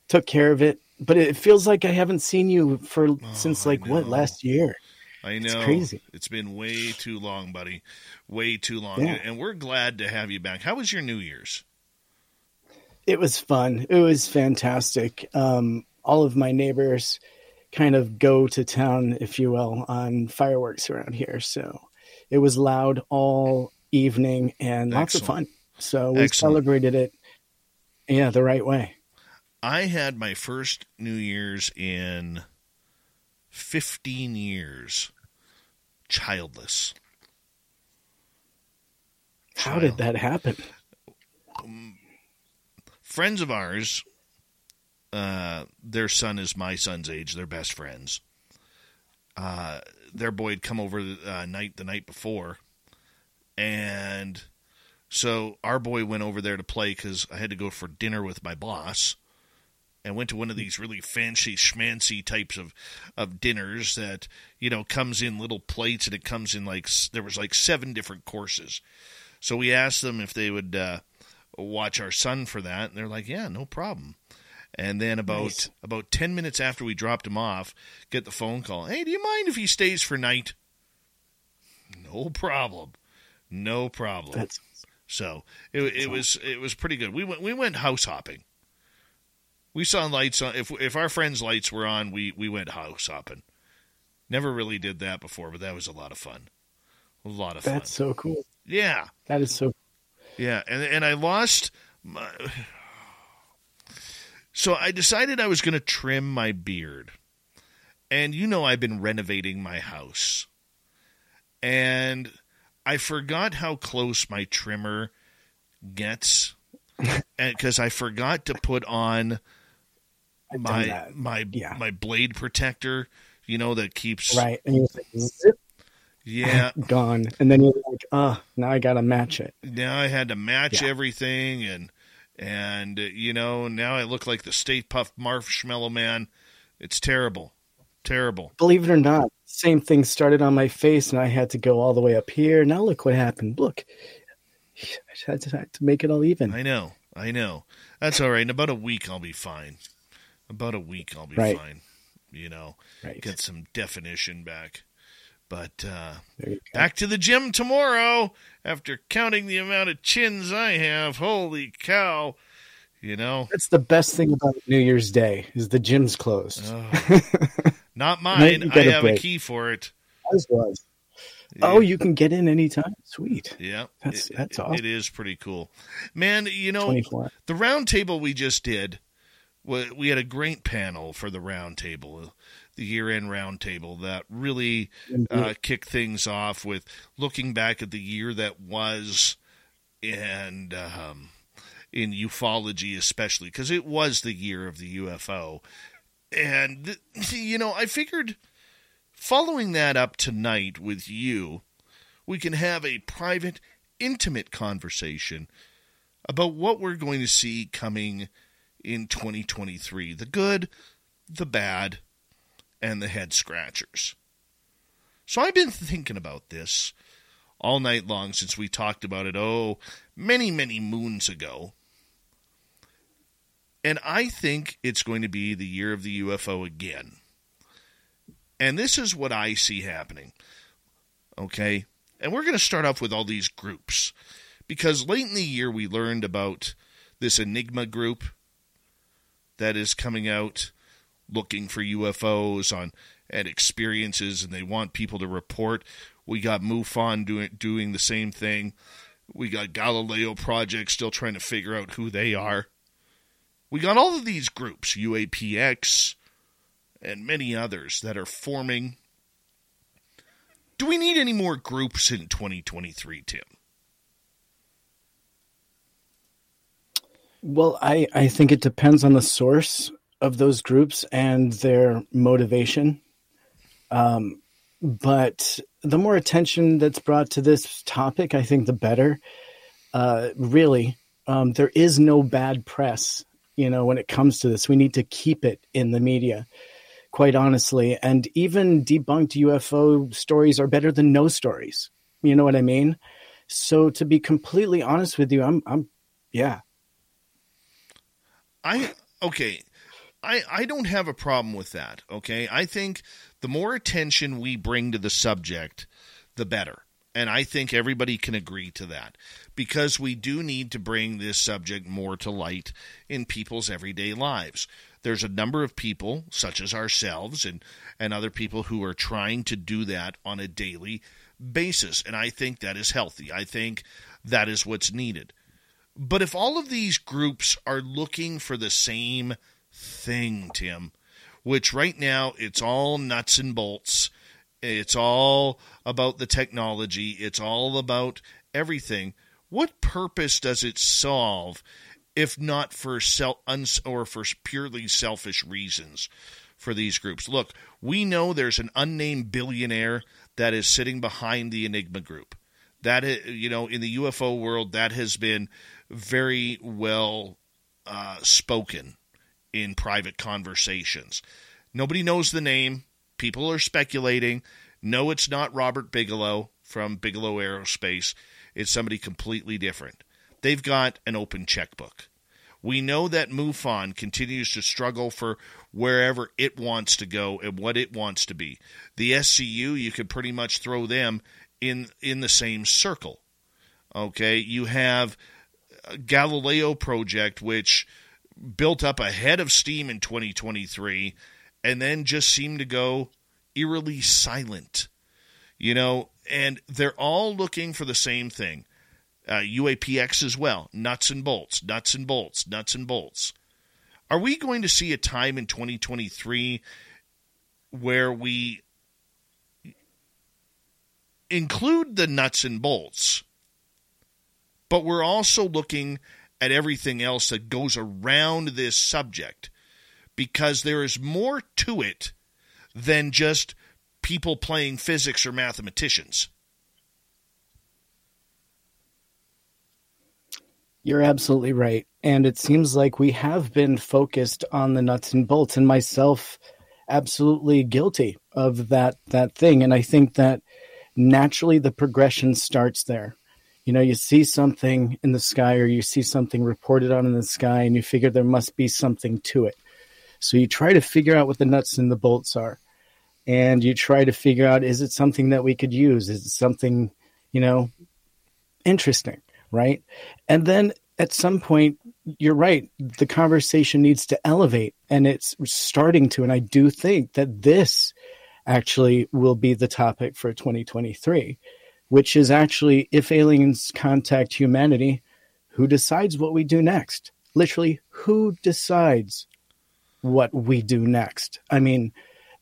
took care of it. But it feels like I haven't seen you for oh, since like what last year. I know. It's crazy. It's been way too long, buddy. Way too long. Yeah. And we're glad to have you back. How was your New Year's? It was fun. It was fantastic. Um, all of my neighbors kind of go to town, if you will, on fireworks around here. So it was loud all evening and lots of fun. So we Excellent. celebrated it, yeah, the right way. I had my first New Year's in 15 years childless. How did that happen? Um, friends of ours, uh, their son is my son's age. They're best friends. Uh, their boy had come over the uh, night the night before, and so our boy went over there to play because I had to go for dinner with my boss and went to one of these really fancy schmancy types of of dinners that you know comes in little plates and it comes in like there was like seven different courses so we asked them if they would uh, watch our son for that and they're like yeah no problem and then about nice. about 10 minutes after we dropped him off get the phone call hey do you mind if he stays for night no problem no problem. That's so it, it was it was pretty good. We went we went house hopping. We saw lights on. If if our friends' lights were on, we we went house hopping. Never really did that before, but that was a lot of fun. A lot of fun. That's so cool. Yeah, that is so. Yeah, and and I lost my. So I decided I was going to trim my beard, and you know I've been renovating my house, and I forgot how close my trimmer gets, [LAUGHS] because I forgot to put on my my yeah. my blade protector. You know that keeps right, and you like zip. Yeah, [LAUGHS] gone, and then you're like, oh, now I got to match it. Now I had to match yeah. everything, and and uh, you know now I look like the Stay Puft Marshmallow Man. It's terrible, terrible. Believe it or not, same thing started on my face and I had to go all the way up here. Now look what happened. Look, [SIGHS] I had to, had to make it all even. I know. I know. That's all right. In about a week, I'll be fine. About a week, I'll be right. fine. You know, right. get some definition back. But uh, back to the gym tomorrow after counting the amount of chins I have. Holy cow. You know, that's the best thing about New Year's Day is the gym's closed. Oh. [LAUGHS] Not mine. I have a, a, key for it. As was. Yeah. Oh, you can get in anytime. Sweet. Yeah, that's it, that's awesome. It is pretty cool, man. You know, 24. the round table we just did. We had a great panel for the roundtable, the year-end roundtable that really uh, kicked things off with looking back at the year that was, and um, in ufology especially because it was the year of the UFO and, you know, I figured following that up tonight with you, we can have a private, intimate conversation about what we're going to see coming in 2023 the good, the bad, and the head scratchers. So I've been thinking about this all night long since we talked about it, oh, many, many moons ago. And I think it's going to be the year of the UFO again. And this is what I see happening. Okay? And we're going to start off with all these groups. Because late in the year, we learned about this Enigma group that is coming out looking for UFOs on and experiences, and they want people to report. We got MUFON doing doing the same thing. We got Galileo Project still trying to figure out who they are. We got all of these groups, UAPX and many others that are forming. Do we need any more groups in 2023, Tim? Well, I, I think it depends on the source of those groups and their motivation. Um, but the more attention that's brought to this topic, I think the better. Uh, really, um, there is no bad press you know, when it comes to this. We need to keep it in the media, quite honestly. And even debunked UFO stories are better than no stories. You know what I mean? So to be completely honest with you, I'm I'm yeah. I okay. I, I don't have a problem with that. Okay. I think the more attention we bring to the subject, the better. And I think everybody can agree to that because we do need to bring this subject more to light in people's everyday lives. There's a number of people, such as ourselves and, and other people, who are trying to do that on a daily basis. And I think that is healthy. I think that is what's needed. But if all of these groups are looking for the same thing, Tim, which right now it's all nuts and bolts, it's all about the technology, it's all about everything. What purpose does it solve if not for self or for purely selfish reasons for these groups? Look, we know there's an unnamed billionaire that is sitting behind the Enigma group. That you know, in the UFO world, that has been very well uh, spoken in private conversations. Nobody knows the name. People are speculating. No, it's not Robert Bigelow from Bigelow Aerospace. It's somebody completely different. They've got an open checkbook. We know that MUFON continues to struggle for wherever it wants to go and what it wants to be. The SCU, you could pretty much throw them in in the same circle. Okay, you have Galileo project which built up a head of steam in 2023 and then just seemed to go eerily silent. You know, and they're all looking for the same thing. Uh, UAPX as well, nuts and bolts, nuts and bolts, nuts and bolts. Are we going to see a time in 2023 where we include the nuts and bolts, but we're also looking at everything else that goes around this subject because there is more to it than just people playing physics or mathematicians. You're absolutely right. And it seems like we have been focused on the nuts and bolts, and myself absolutely guilty of that that thing. And I think that naturally the progression starts there you know you see something in the sky or you see something reported on in the sky and you figure there must be something to it. So you try to figure out what the nuts and the bolts are. And you try to figure out is it something that we could use? Is it something you know interesting right? And then at some point you're right the conversation needs to elevate and it's starting to. And i do think that this actually will be the topic for 2023 which is actually if aliens contact humanity, who decides what we do next? Literally, who decides what we do next? I mean,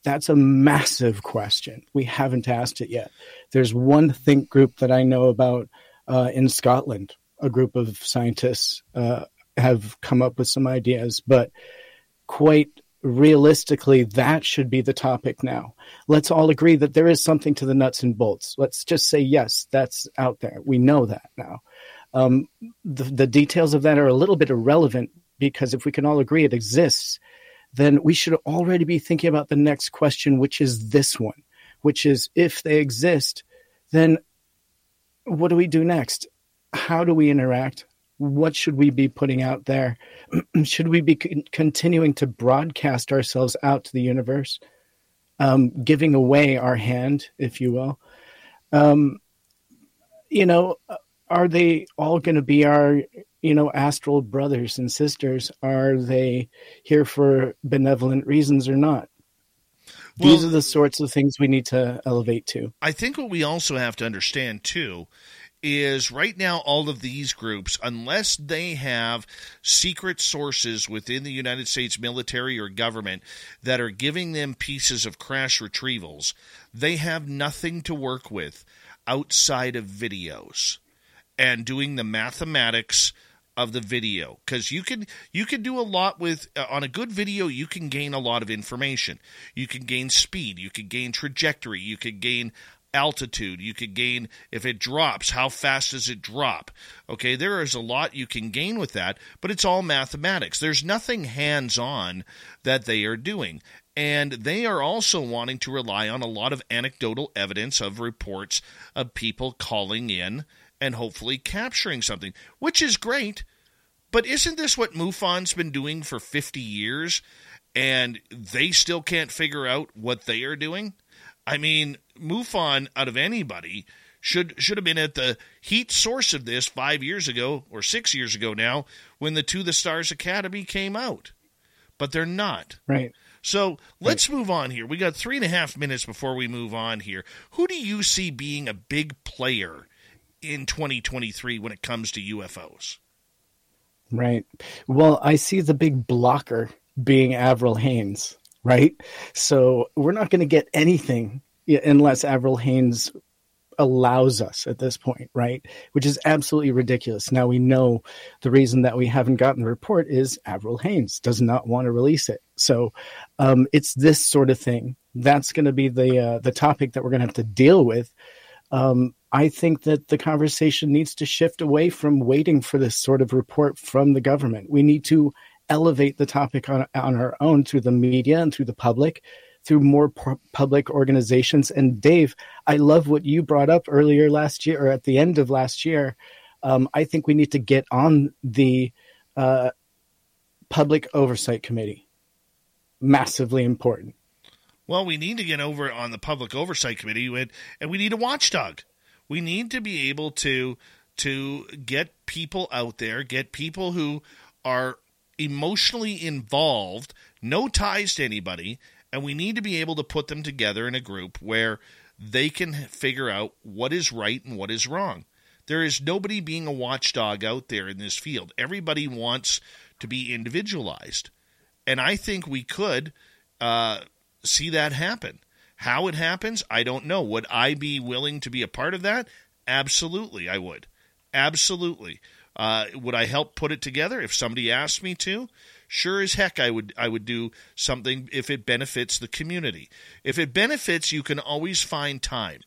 that's a massive question. We haven't asked it yet. There's one think group that I know about uh, in Scotland. A group of scientists uh, have come up with some ideas, but quite realistically, that should be the topic now. Let's all agree that there is something to the nuts and bolts. Let's just say, yes, that's out there. We know that now. Um, the, the details of that are a little bit irrelevant because if we can all agree it exists, then we should already be thinking about the next question, which is this one, which is if they exist, then what do we do next? How do we interact? What should we be putting out there? [CLEARS THROAT] should we be continuing to broadcast ourselves out to the universe, um, giving away our hand, if you will? Um, you know, are they all going to be our, you know, astral brothers and sisters? Are they here for benevolent reasons or not? Well, These are the sorts of things we need to elevate to. I think what we also have to understand too is right now all of these groups, unless they have secret sources within the United States military or government that are giving them pieces of crash retrievals, they have nothing to work with outside of videos and doing the mathematics of the video. Because you can you can do a lot with uh, on a good video you can gain a lot of information. You can gain speed you can gain trajectory you can gain altitude you could gain if it drops. How fast does it drop? Okay there is a lot you can gain with that but it's all mathematics. There's nothing hands on that they are doing. And they are also wanting to rely on a lot of anecdotal evidence of reports of people calling in and hopefully capturing something, which is great. But isn't this what MUFON's been doing for 50 years? And they still can't figure out what they are doing? I mean, MUFON, out of anybody, should should have been at the heat source of this five years ago or six years ago now when the To the Stars Academy came out. But they're not. Right. So let's right. move on here. We got three and a half minutes before we move on here. Who do you see being a big player in 2023 when it comes to UFOs? Right. Well, I see the big blocker being Avril Haines, right? So we're not going to get anything unless Avril Haines allows us at this point, right? Which is absolutely ridiculous. Now we know the reason that we haven't gotten the report is Avril Haines does not want to release it. So um, it's this sort of thing. That's going to be the uh, the topic that we're going to have to deal with. Um, I think that the conversation needs to shift away from waiting for this sort of report from the government. We need to elevate the topic on, on our own through the media and through the public through more pu- public organizations. And Dave, I love what you brought up earlier last year or at the end of last year. Um, I think we need to get on the uh, public oversight committee. Massively important. Well, we need to get over on the public oversight committee, and, and we need a watchdog. We need to be able to to get people out there, get people who are emotionally involved, no ties to anybody, and we need to be able to put them together in a group where they can figure out what is right and what is wrong. There is nobody being a watchdog out there in this field. Everybody wants to be individualized. And I think we could uh, see that happen. How it happens, I don't know. Would I be willing to be a part of that? Absolutely, I would. Absolutely. Uh, would I help put it together if somebody asked me to? sure as heck I would I would do something if it benefits the community. If it benefits, you can always find time.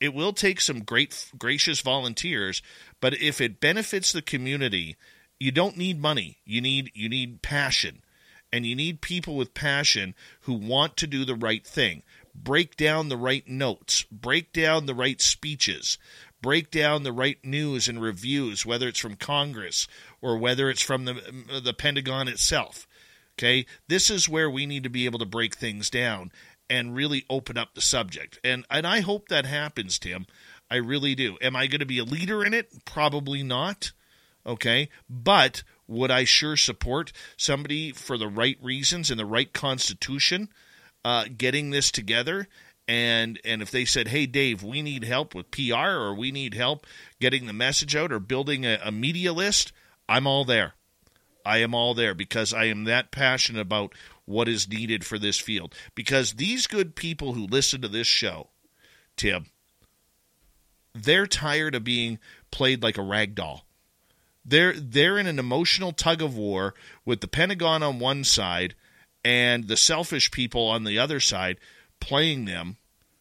It will take some great gracious volunteers, but if it benefits the community, you don't need money. You need you need passion. And you need people with passion who want to do the right thing. Break down the right notes, break down the right speeches, break down the right news and reviews, whether it's from Congress or whether it's from the the Pentagon itself. Okay, this is where we need to be able to break things down and really open up the subject. And and I hope that happens, Tim. I really do. Am I going to be a leader in it? Probably not. Okay, but would I sure support somebody for the right reasons and the right constitution uh, getting this together and and if they said hey dave we need help with pr or we need help getting the message out or building a, a, media list i'm all there. I am all there because i am that passionate about what is needed for this field. Because these good people who listen to this show tim they're tired of being played like a rag doll. They're they're in an emotional tug of war with the pentagon on one side and the selfish people on the other side playing them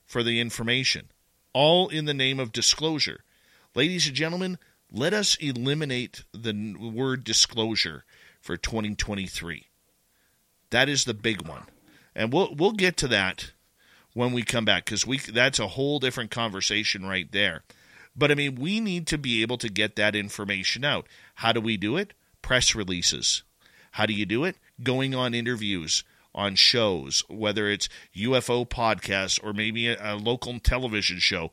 for the information, all in the name of disclosure. Ladies and gentlemen, let us eliminate the word disclosure for 2023. That is the big one. And we'll we'll get to that when we come back cuz we that's a whole different conversation right there. But I mean, we need to be able to get that information out. How do we do it? Press releases. How do you do it? Going on interviews, on shows, whether it's UFO podcasts or maybe a, a local television show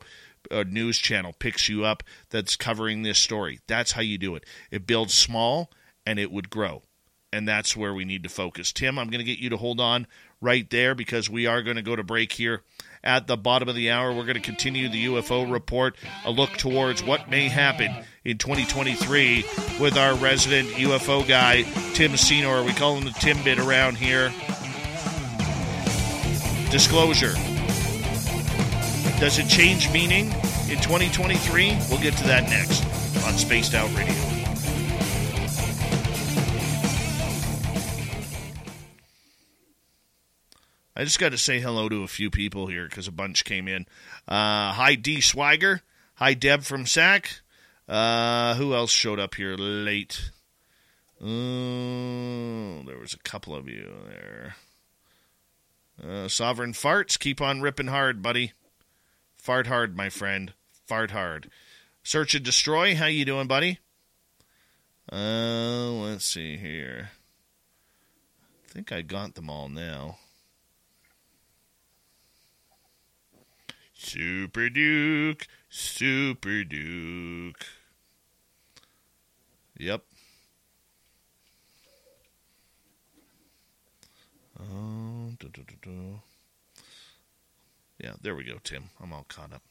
a news channel picks you up that's covering this story. That's how you do it. It builds small and it would grow. And that's where we need to focus. Tim, I'm going to get you to hold on right there because we are going to go to break here at the bottom of the hour. We're going to continue the UFO report, a look towards what may happen in 2023 with our resident UFO guy, Tim Senor. We call him the Timbit around here. Disclosure. Does it change meaning in 2023? We'll get to that next on Spaced Out Radio. I just got to say hello to a few people here because a bunch came in. Uh, hi, D. Swiger. Hi, Deb from SAC. Uh, who else showed up here late? Oh, there was a couple of you there. Uh, sovereign farts, keep on ripping hard, buddy. Fart hard, my friend. Fart hard. Search and Destroy, how you doing, buddy? Uh, let's see here. I think I got them all now. Super Duke, Super Duke. Yep. Oh, duh, duh, duh, yeah, there we go, Tim. I'm all caught up.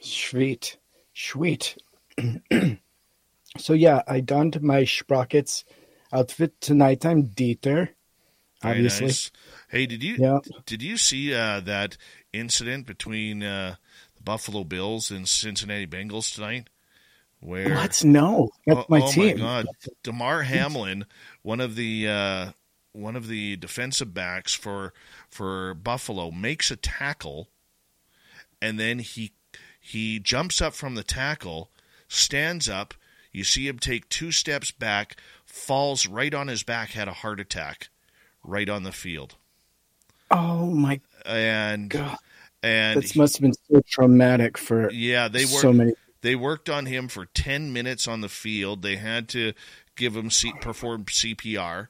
Sweet. Sweet. [CLEARS THROAT] so, yeah, I donned my Sprockets outfit tonight. I'm Dieter, obviously. Nice. Hey, did you yeah. did you see uh, that incident between uh, the Buffalo Bills and Cincinnati Bengals tonight? Where Let's know. That's oh, my oh team. my God, Damar Hamlin, one of the uh, one of the defensive backs for for Buffalo, makes a tackle, and then he he jumps up from the tackle, stands up. You see him take two steps back, falls right on his back, had a heart attack, right on the field. Oh my and God. and This must have been so traumatic for yeah they so worked many. they worked on him for 10 minutes on the field they had to give him C- perform cpr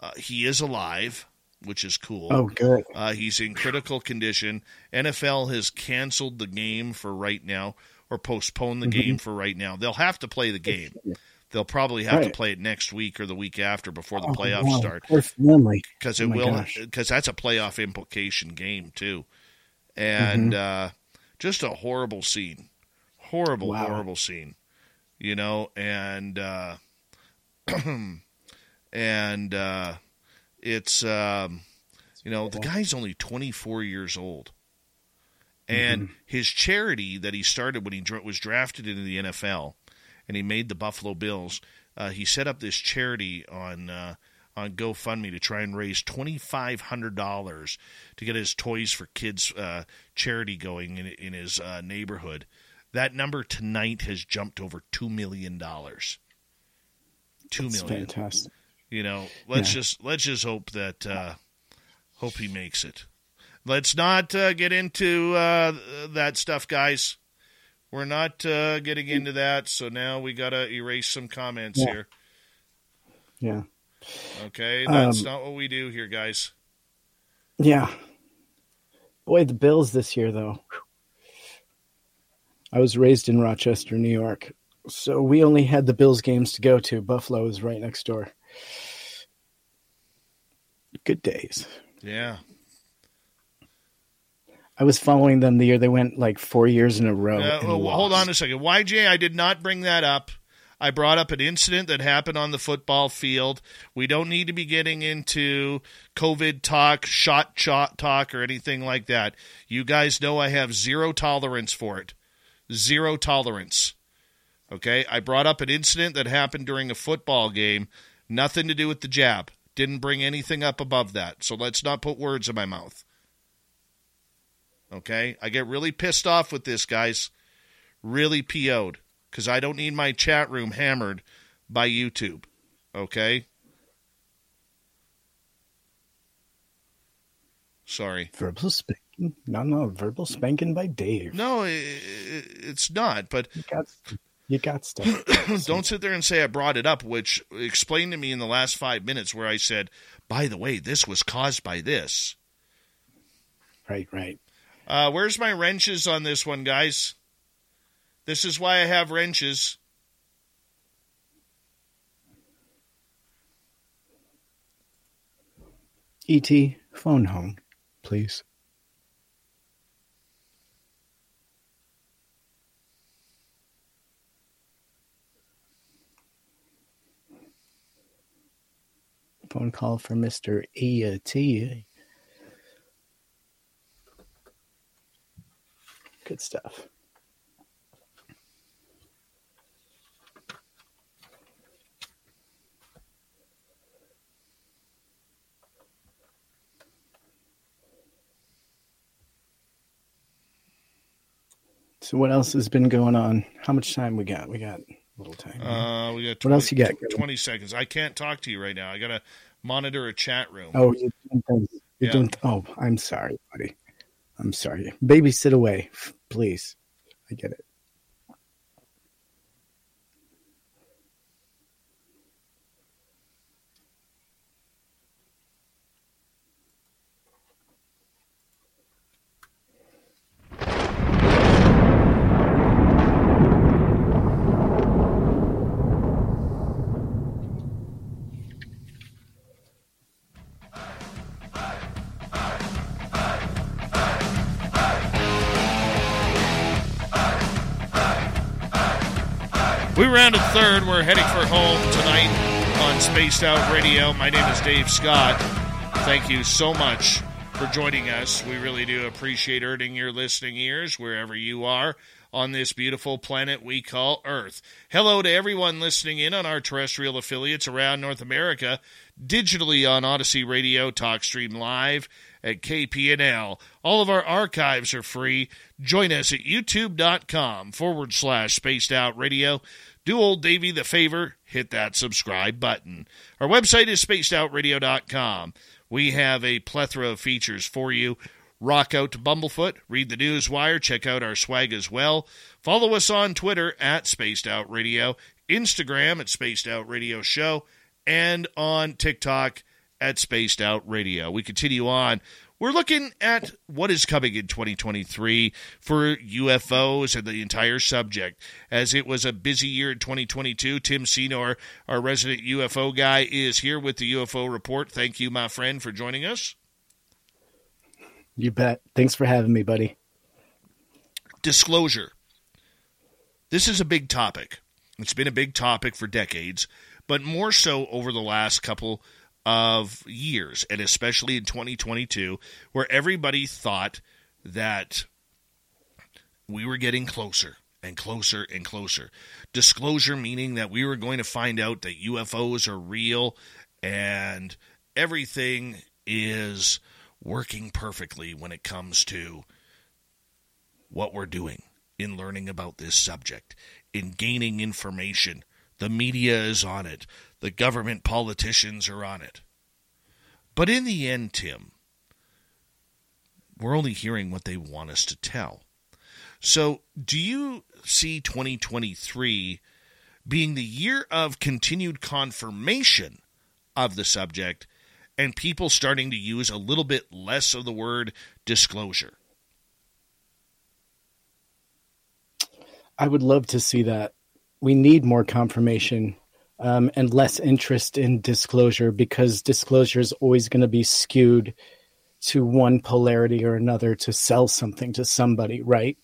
uh, he is alive which is cool. Oh, good. uh, he's in critical condition. Nfl has canceled the game for right now or postponed the Mhm. game for right now. They'll have to play the game. They'll probably have to play it next week or the week after before the Oh, playoffs wow. start. Because Oh it my will because that's a playoff implication game too. And Mhm. uh, just a horrible scene. Horrible Wow. horrible scene. You know and uh, [CLEARS THROAT] and uh, it's um, you know the guy's only 24 years old and Mm-hmm. his charity that he started when he was drafted into the NFL and he made the Buffalo Bills uh, he set up this charity on uh, on GoFundMe to try and raise twenty five hundred dollars to get his Toys for Kids uh, charity going in in his uh, neighborhood. That number tonight has jumped over two million dollars. Two That's million. fantastic. You know, let's Yeah. just let's just hope that uh, hope he makes it. Let's not uh, get into uh, that stuff, guys. We're not uh, getting into that, so now we got to erase some comments Yeah. here. Yeah. Okay, that's Um, not what we do here, guys. Yeah. Boy, the Bills this year, though. I was raised in Rochester, New York, so we only had the Bills games to go to. Buffalo is right next door. Good days. Yeah. I was following them the year they went like four years in a row. Uh, well, hold on a second. YJ, I did not bring that up. I brought up an incident that happened on the football field. We don't need to be getting into COVID talk, shot shot talk, or anything like that. You guys know I have zero tolerance for it. Zero tolerance. Okay? I brought up an incident that happened during a football game. Nothing to do with the jab. Didn't bring anything up above that. So let's not put words in my mouth. Okay? I get really pissed off with this, guys. Really PO'd. Because I don't need my chat room hammered by YouTube. Okay? Sorry. Verbal spanking? No, no, verbal spanking by Dave. No, i i it's not. But You got, stuff. [CLEARS THROAT] don't sit there and say I brought it up, which explained to me in the last five minutes where I said, by the way, this was caused by this. right, right. Uh, where's my wrenches on this one, guys? This is why I have wrenches. E.T., phone home, please. Phone call for Mr. E.T. Good stuff. So what else has been going on? How much time we got? We got little time. Uh, we got 20, What else you got? 20 seconds. I can't talk to you right now. I got to monitor a chat room. Oh, you're doing things. You're Yeah. doing. Oh, I'm sorry, buddy. I'm sorry. Babysit away, please. I get it. We rounded third. We're heading for home tonight on Spaced Out Radio. My name is Dave Scott. Thank you so much for joining us. We really do appreciate earning your listening ears wherever you are on this beautiful planet we call Earth. Hello to everyone listening in on our terrestrial affiliates around North America, digitally on Odyssey Radio, TalkStream Live, at KPNL. All of our archives are free. Join us at youtube.com forward slash spaced out radio. Do old Davy the favor, hit that subscribe button. Our website is spacedoutradio.com. We have a plethora of features for you. Rock out to Bumblefoot, read the news wire, check out our swag as well. Follow us on Twitter at Spaced Out Radio, Instagram at Spaced Out Radio Show, and on TikTok at Spaced Out Radio. We continue on. We're looking at what is coming in 2023 for UFOs and the entire subject. As it was a busy year in 2022, Tim Senor, our resident UFO guy, is here with the UFO report. Thank you, my friend, for joining us. You bet. Thanks for having me, buddy. Disclosure. This is a big topic. It's been a big topic for decades, but more so over the last couple of years, and especially in 2022, where everybody thought that we were getting closer and closer and closer. Disclosure meaning that we were going to find out that UFOs are real and everything is working perfectly when it comes to what we're doing in learning about this subject, in gaining information. The media is on it, the government politicians are on it. But in the end, Tim, we're only hearing what they want us to tell. So, do you see 2023 being the year of continued confirmation of the subject and people starting to use a little bit less of the word disclosure? I would love to see that. We need more confirmation um, and less interest in disclosure because disclosure is always going to be skewed to one polarity or another to sell something to somebody, right?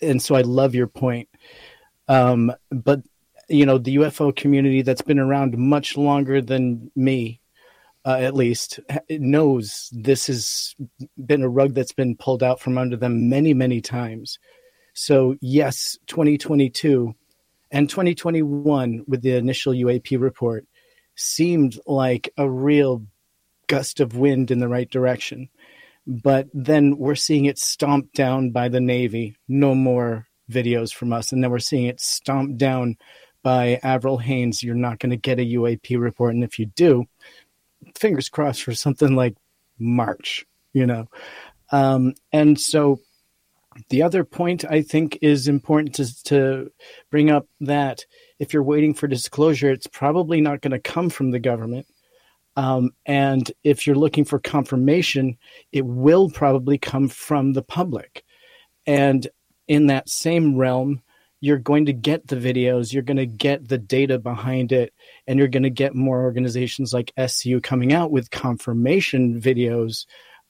And so I love your point. Um, but, you know, the UFO community that's been around much longer than me, uh, at least, knows this has been a rug that's been pulled out from under them many, many times. So, yes, 2022 and 2021, with the initial UAP report, seemed like a real gust of wind in the right direction. But then we're seeing it stomped down by the Navy. No more videos from us. And then we're seeing it stomped down by Avril Haines. You're not going to get a UAP report. And if you do, fingers crossed for something like March, you know. Um, and so the other point I think is important to, to bring up that if you're waiting for disclosure, it's probably not going to come from the government. Um, and if you're looking for confirmation, it will probably come from the public. And in that same realm, you're going to get the videos, you're going to get the data behind it, and you're going to get more organizations like SCU coming out with confirmation videos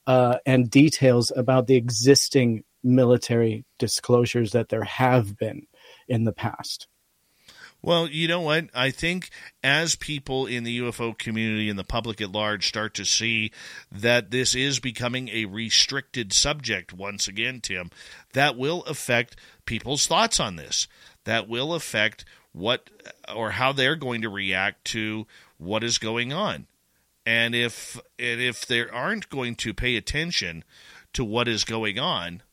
uh, and details about the existing military disclosures that there have been in the past. Well, you know what? I think as people in the UFO community and the public at large start to see that this is becoming a restricted subject once again, Tim, that will affect people's thoughts on this. That will affect what or how they're going to react to what is going on. And if and if they aren't going to pay attention to what is going on,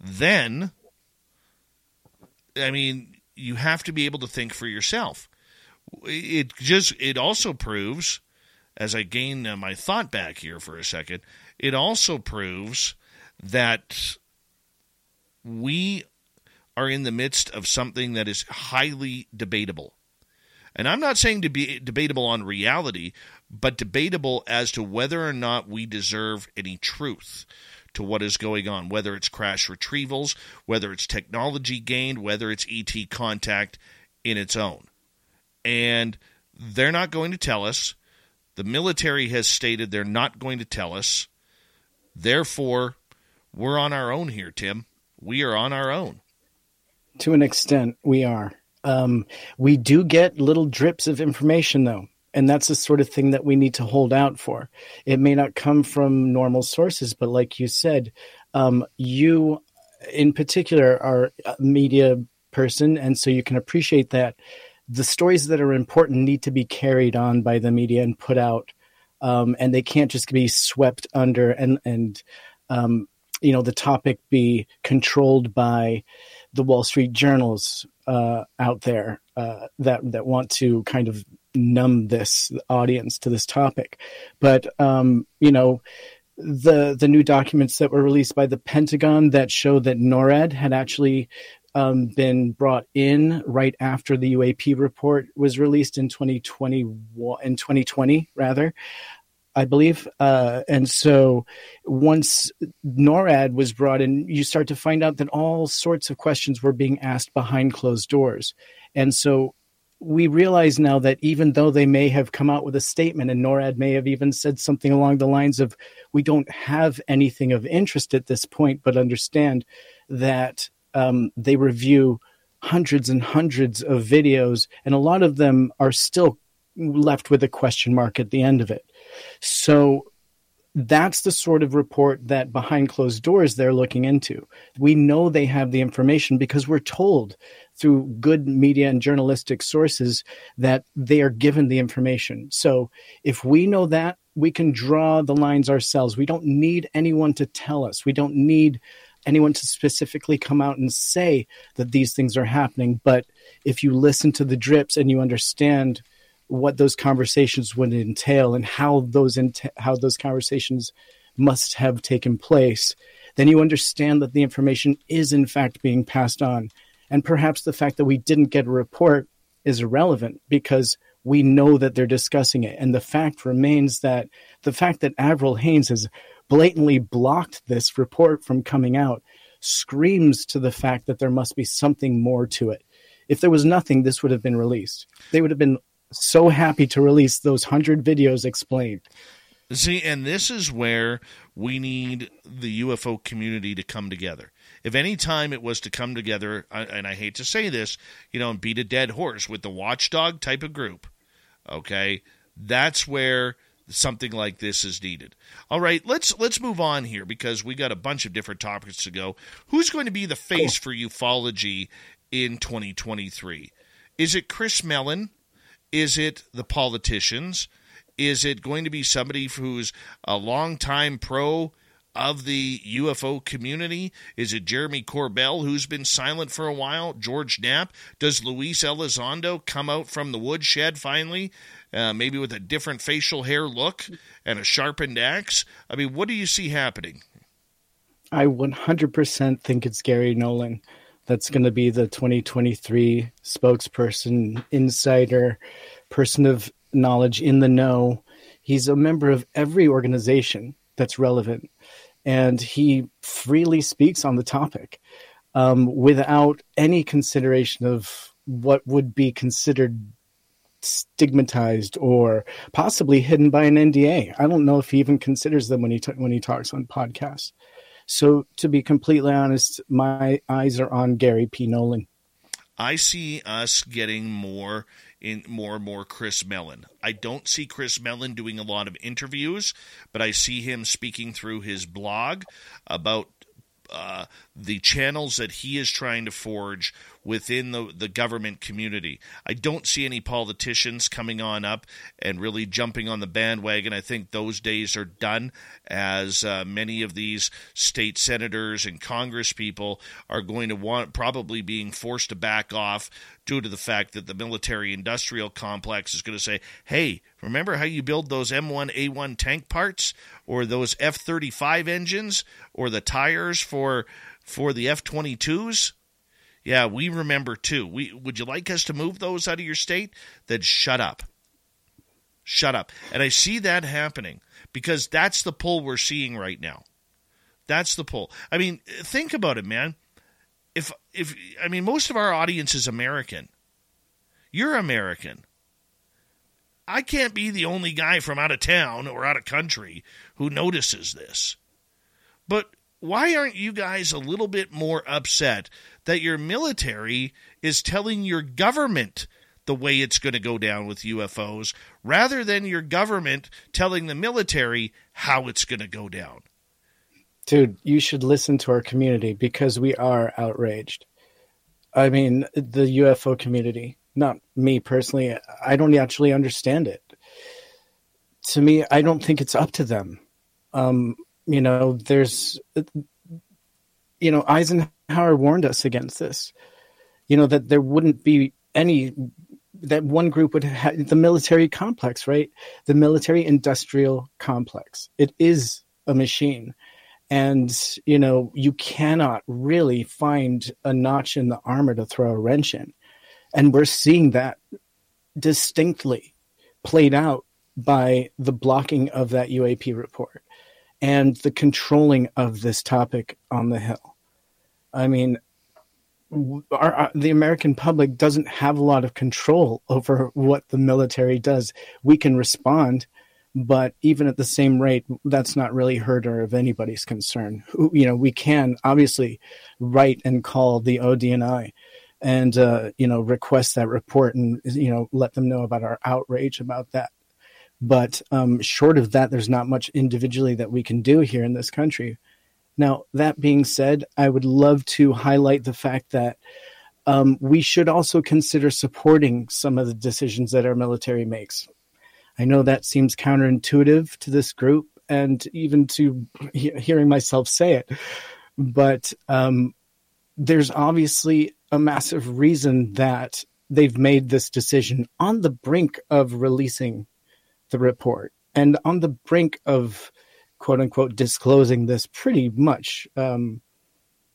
then I mean, you have to be able to think for yourself. It just it also proves as I gain uh, my thought back here for a second, it also proves that we are in the midst of something that is highly debatable. And I'm not saying to be debatable on reality, but debatable as to whether or not we deserve any truth to what is going on, whether it's crash retrievals, whether it's technology gained, whether it's ET contact in its own. And they're not going to tell us. The military has stated they're not going to tell us. Therefore, we're on our own here, Tim. We are on our own. To an extent, we are. Um, we do get little drips of information, though. And that's the sort of thing that we need to hold out for. It may not come from normal sources, but like you said, um, you in particular are a media person. And so you can appreciate that the stories that are important need to be carried on by the media and put out. Um, and they can't just be swept under and, and um, you know, the topic be controlled by the Wall Street journals uh, out there uh, that that want to kind of numb this audience to this topic. But um, you know, the the new documents that were released by the Pentagon that show that NORAD had actually um, been brought in right after the UAP report was released in 2020 in 2020 rather. I believe. Uh, and so once NORAD was brought in, you start to find out that all sorts of questions were being asked behind closed doors. And so we realize now that even though they may have come out with a statement and NORAD may have even said something along the lines of, we don't have anything of interest at this point, but understand that um, they review hundreds and hundreds of videos, and a lot of them are still left with a question mark at the end of it. So that's the sort of report that behind closed doors they're looking into. We know they have the information because we're told through good media and journalistic sources that they are given the information. So if we know that, we can draw the lines ourselves. We don't need anyone to tell us. We don't need anyone to specifically come out and say that these things are happening. But if you listen to the drips and you understand what those conversations would entail and how those how those conversations must have taken place, then you understand that the information is in fact being passed on. And perhaps the fact that we didn't get a report is irrelevant because we know that they're discussing it. And the fact remains that the fact that Avril Haines has blatantly blocked this report from coming out screams to the fact that there must be something more to it. If there was nothing, this would have been released. They would have been so happy to release those 100 videos explained. See, and this is where we need the UFO community to come together. If any time it was to come together, and I hate to say this, you know, and beat a dead horse with the watchdog type of group, okay, that's where something like this is needed. All right, let's let's move on here because we got a bunch of different topics to go. Who's going to be the face for ufology in 2023? Is it Chris Mellon? Is it the politicians? Is it going to be somebody who's a longtime pro of the UFO community? Is it Jeremy Corbell, who's been silent for a while? George Knapp? Does Luis Elizondo come out from the woodshed finally? Uh, maybe with a different facial hair look and a sharpened axe? I mean, what do you see happening? I 100% think it's Garry Nolan that's going to be the 2023 spokesperson, insider, person of knowledge in the know. He's a member of every organization that's relevant, and he freely speaks on the topic um, without any consideration of what would be considered stigmatized or possibly hidden by an NDA. I don't know if he even considers them when he t- when he talks on podcasts. So, to be completely honest, my eyes are on Garry P. Nolan. I see us getting more in more and more Chris Mellon. I don't see Chris Mellon doing a lot of interviews, but I see him speaking through his blog about uh, the channels that he is trying to forge within the, the government community. I don't see any politicians coming on up and really jumping on the bandwagon. I think those days are done, as uh, many of these state senators and Congress people are going to want, probably being forced to back off due to the fact that the military industrial complex is going to say, hey, remember how you build those M1A1 tank parts or those F 35 engines or the tires for, for the F 22s? Yeah, we remember too. We would you like us to move those out of your state? Then shut up. Shut up. And I see that happening because that's the pull we're seeing right now. That's the pull. I mean, think about it, man. If if I mean most of our audience is American. You're American. I can't be the only guy from out of town or out of country who notices this. But why aren't you guys a little bit more upset that your military is telling your government the way it's going to go down with UFOs rather than your government telling the military how it's going to go down? Dude, you should listen to our community because we are outraged. I mean, the UFO community, not me personally, I don't actually understand it. To me, I don't think it's up to them. Um, you know, there's, you know, Eisenhower warned us against this. You know that there wouldn't be any that one group would have the military complex, right? The military industrial complex. It is a machine. And, you know, you cannot really find a notch in the armor to throw a wrench in. And we're seeing that distinctly played out by the blocking of that UAP report and the controlling of this topic on the Hill. I mean, our, our, the American public doesn't have a lot of control over what the military does. We can respond, but even at the same rate, that's not really heard or of anybody's concern. You know, we can obviously write and call the ODNI and uh, you know request that report and you know let them know about our outrage about that. But um, short of that, there's not much individually that we can do here in this country. Now, that being said, I would love to highlight the fact that um, we should also consider supporting some of the decisions that our military makes. I know that seems counterintuitive to this group and even to he- hearing myself say it, but um, there's obviously a massive reason that they've made this decision on the brink of releasing the report and on the brink of quote unquote disclosing this pretty much um,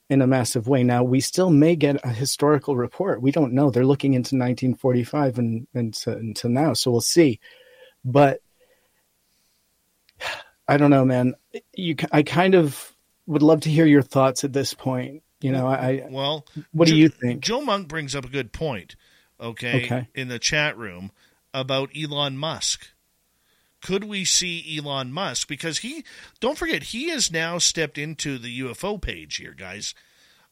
in a massive way. Now we still may get a historical report. We don't know. They're looking into 1945 and, and to, until now, so we'll see. But [SIGHS] I don't know, man. You, I kind of would love to hear your thoughts at this point. You know, I well, what do you think? Joe Monk brings up a good point. Okay, Okay. in the chat room about Elon Musk. Could we see Elon Musk because he? Don't forget, he has now stepped into the UFO page here, guys.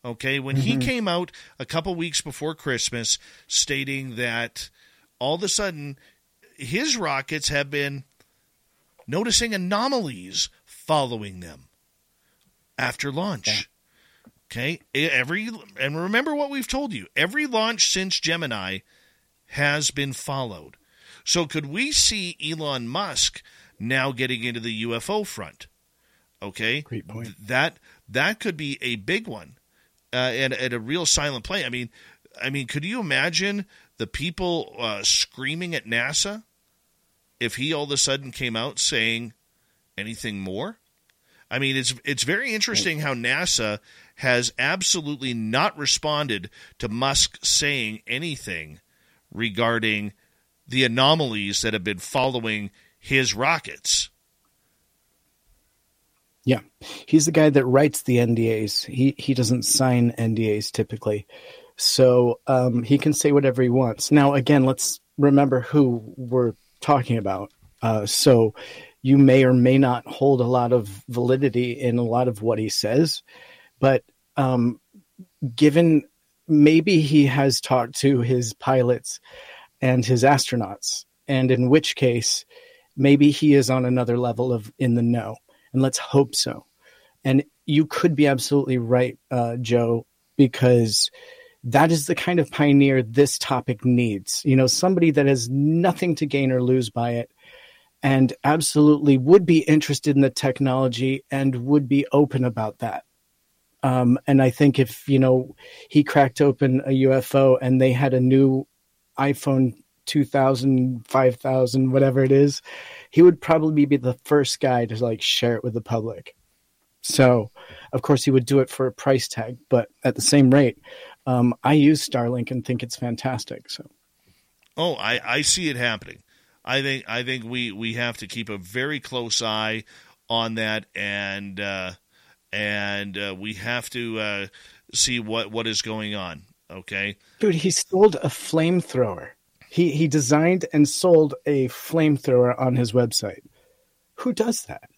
Okay, when he Mhm. came out a couple weeks before Christmas, stating that all of a sudden his rockets have been noticing anomalies following them after launch. Okay, every and remember what we've told you. Every launch since Gemini has been followed. So could we see Elon Musk now getting into the UFO front? Okay, great point. That that could be a big one, uh, and, and a real silent play. I mean, I mean, could you imagine the people uh, screaming at NASA if he all of a sudden came out saying anything more? I mean, it's it's very interesting how NASA has absolutely not responded to Musk saying anything regarding the anomalies that have been following his rockets. Yeah, he's the guy that writes the NDAs. He he doesn't sign NDAs typically, so um, he can say whatever he wants. Now, again, let's remember who we're talking about. Uh, so, you may or may not hold a lot of validity in a lot of what he says, but um, given maybe he has talked to his pilots and his astronauts, and in which case, maybe he is on another level of in the know and let's hope so. And you could be absolutely right, uh, Joe, because that is the kind of pioneer this topic needs. You know, somebody that has nothing to gain or lose by it and absolutely would be interested in the technology and would be open about that. Um, and I think if, you know, he cracked open a UFO and they had a new iPhone 2000, 5000, whatever it is, he would probably be the first guy to like share it with the public. So, of course, he would do it for a price tag, but at the same rate, um, I use Starlink and think it's fantastic. So, Oh, I, I see it happening. I think I think we, we have to keep a very close eye on that, and uh, and uh, we have to uh, see what, what is going on. Okay, dude, he sold a flamethrower. He he designed and sold a flamethrower on his website. Who does that?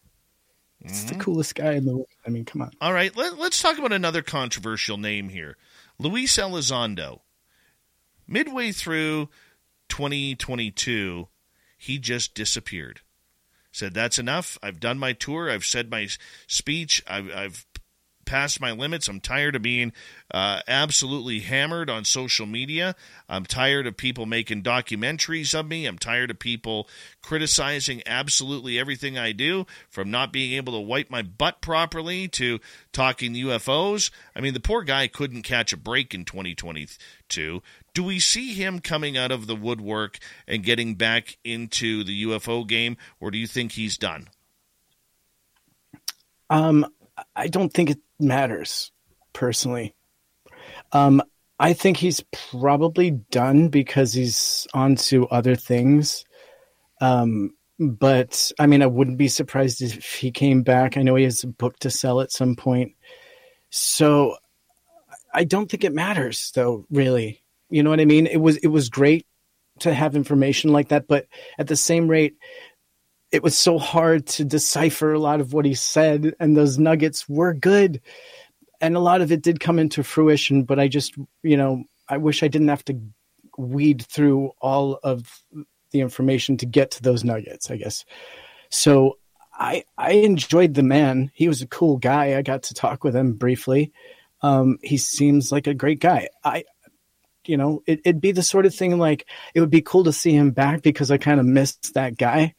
It's mm-hmm. the coolest guy in the world. I mean, come on. All right, let, us talk about another controversial name here Luis Elizondo. Midway through 2022, he just disappeared. Said, That's enough. I've done my tour. I've said my speech. I've, I've past my limits. I'm tired of being uh, absolutely hammered on social media. I'm tired of people making documentaries of me. I'm tired of people criticizing absolutely everything I do, from not being able to wipe my butt properly to talking UFOs. I mean, the poor guy couldn't catch a break in 2022. Do we see him coming out of the woodwork and getting back into the UFO game, or do you think he's done? Um, I don't think it matters personally. Um, I think he's probably done because he's on to other things. Um, but I mean, I wouldn't be surprised if he came back. I know he has a book to sell at some point. So I don't think it matters though, really. You know what I mean? It was it was great to have information like that, but at the same rate, it was so hard to decipher a lot of what he said, and those nuggets were good. And a lot of it did come into fruition, but I just, you know, I wish I didn't have to weed through all of the information to get to those nuggets, I guess. So I I enjoyed the man. He was a cool guy. I got to talk with him briefly. Um, he seems like a great guy. I you know, it, would be the sort of thing like it would be cool to see him back because I kind of missed that guy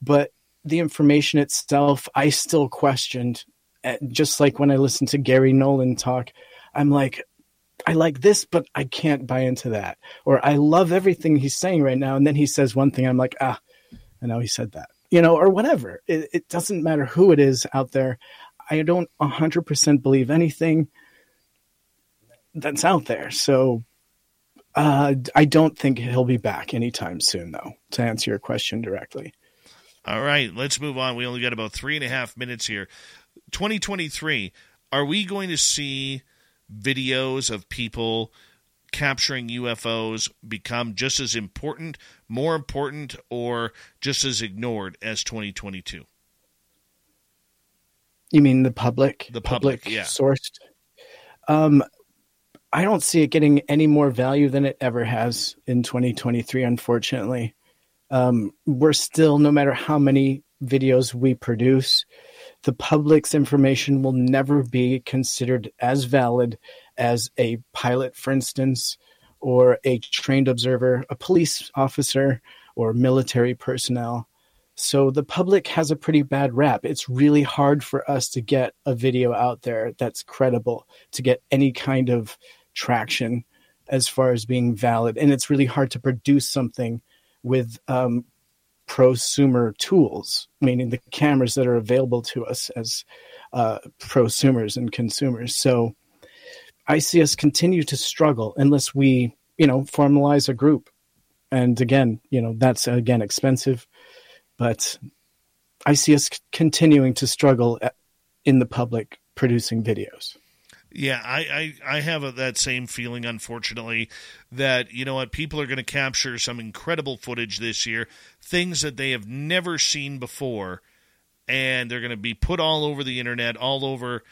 but the information itself, I still questioned. Eh, just like when I listened to Garry Nolan talk, I'm like, I like this, but I can't buy into that. Or I love everything he's saying right now. And then he says one thing, I'm like, ah, I know he said that, you know, or whatever. It, it doesn't matter who it is out there. I don't 100% believe anything that's out there. So uh, I don't think he'll be back anytime soon, though, to answer your question directly. All right, let's move on. We only got about three and a half minutes here. 2023, are we going to see videos of people capturing UFOs become just as important, more important, or just as ignored as 2022? You mean the public? The public, public yeah. Sourced? Um, I don't see it getting any more value than it ever has in 2023, unfortunately um, we're still, no matter how many videos we produce, the public's information will never be considered as valid as a pilot, for instance, or a trained observer, a police officer, or military personnel. So the public has a pretty bad rap. It's really hard for us to get a video out there that's credible, to get any kind of traction as far as being valid. And it's really hard to produce something with um, prosumer tools, meaning the cameras that are available to us as uh, prosumers and consumers. So I see us continue to struggle unless we, you know, formalize a group. And again, you know, that's again expensive, but I see us continuing to struggle uh, in the public producing videos. Yeah, I, I, I have a, that same feeling, unfortunately, that, you know what, people are going to capture some incredible footage this year, things that they have never seen before, and they're going to be put all over the internet, all over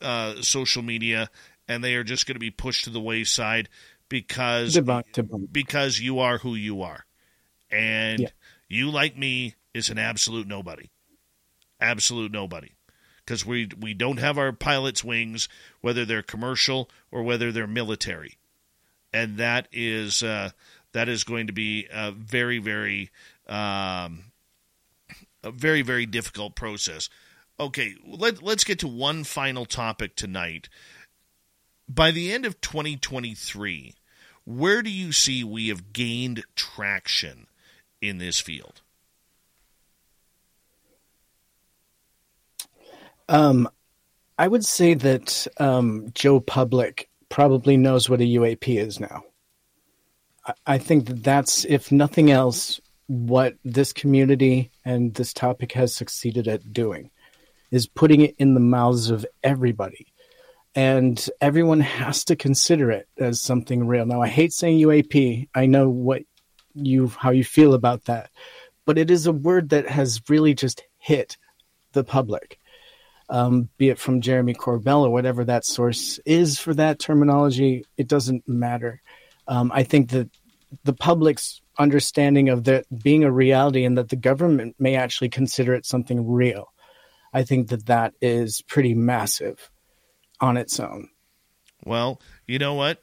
uh, social media, and they are just going to be pushed to the wayside because, because you are who you are. And yeah. you, like me, is an absolute nobody. Absolute nobody because we we don't have our pilots' wings, whether they're commercial or whether they're military, and that is uh, that is going to be a very very um, a very very difficult process. Okay, let let's get to one final topic tonight. By the end of 2023, where do you see we have gained traction in this field? Um, I would say that um, Joe Public probably knows what a UAP is now. I, I think that that's, if nothing else, what this community and this topic has succeeded at doing is putting it in the mouths of everybody. And everyone has to consider it as something real. Now, I hate saying UAP. I know what you how you feel about that, but it is a word that has really just hit the public um, be it from Jeremy Corbell or whatever that source is for that terminology, it doesn't matter. Um, I think that the public's understanding of that being a reality and that the government may actually consider it something real, I think that that is pretty massive on its own. Well, you know what?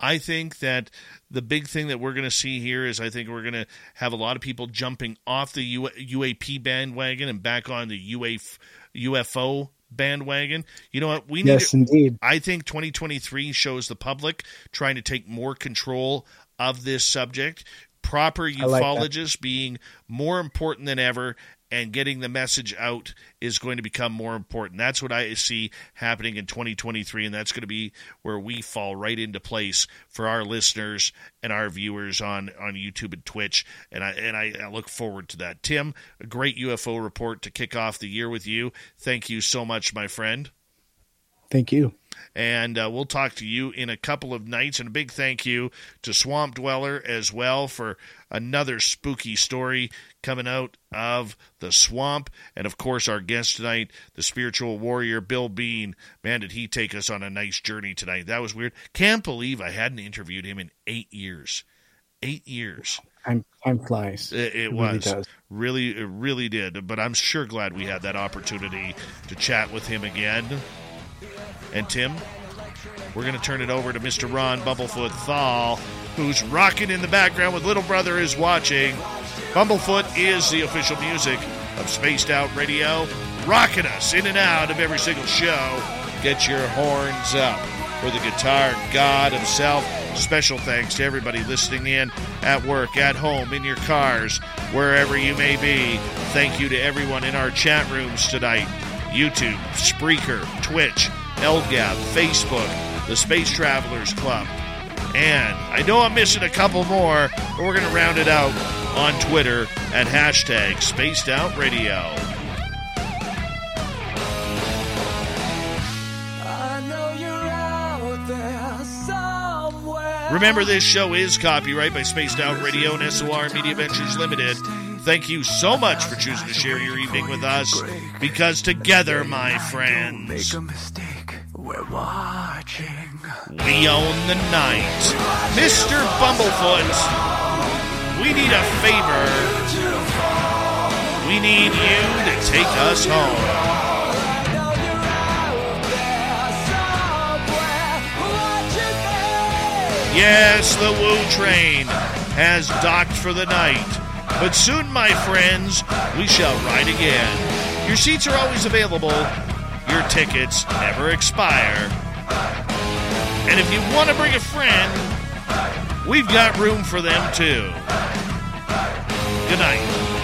I think that the big thing that we're going to see here is I think we're going to have a lot of people jumping off the U- UAP bandwagon and back on the UAF- UFO bandwagon. You know what? We need yes, to, indeed. I think 2023 shows the public trying to take more control of this subject. Proper ufologists like being more important than ever, and getting the message out is going to become more important. That's what I see happening in 2023, and that's going to be where we fall right into place for our listeners and our viewers on, on YouTube and Twitch. And I and I, I look forward to that. Tim, a great UFO report to kick off the year with you. Thank you so much, my friend. Thank you. And uh, we'll talk to you in a couple of nights. And a big thank you to Swamp Dweller as well for another spooky story coming out of the swamp. And of course, our guest tonight, the spiritual warrior Bill Bean. Man, did he take us on a nice journey tonight? That was weird. Can't believe I hadn't interviewed him in eight years. Eight years. Time, time flies. It, it, it was really, really, it really did. But I'm sure glad we had that opportunity to chat with him again. And Tim, we're going to turn it over to Mr. Ron Bumblefoot Thal, who's rocking in the background with Little Brother is watching. Bumblefoot is the official music of Spaced Out Radio, rocking us in and out of every single show. Get your horns up for the guitar god himself. Special thanks to everybody listening in at work, at home, in your cars, wherever you may be. Thank you to everyone in our chat rooms tonight YouTube, Spreaker, Twitch, LGAP, Facebook, the Space Travelers Club. And I know I'm missing a couple more, but we're going to round it out on Twitter at hashtag Spaced Out Radio. Remember, this show is copyright by Spaced Out Radio and SOR Media Ventures Limited. Thank you so much for choosing to share your evening with us, because together, my friends, make a mistake. We're watching. We own the night, Mr. Bumblefoot. We need a favor. We need you to take us home. Yes, the Woo Train has docked for the night. But soon, my friends, we shall ride again. Your seats are always available. Your tickets never expire. And if you want to bring a friend, we've got room for them too. Good night.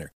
winner.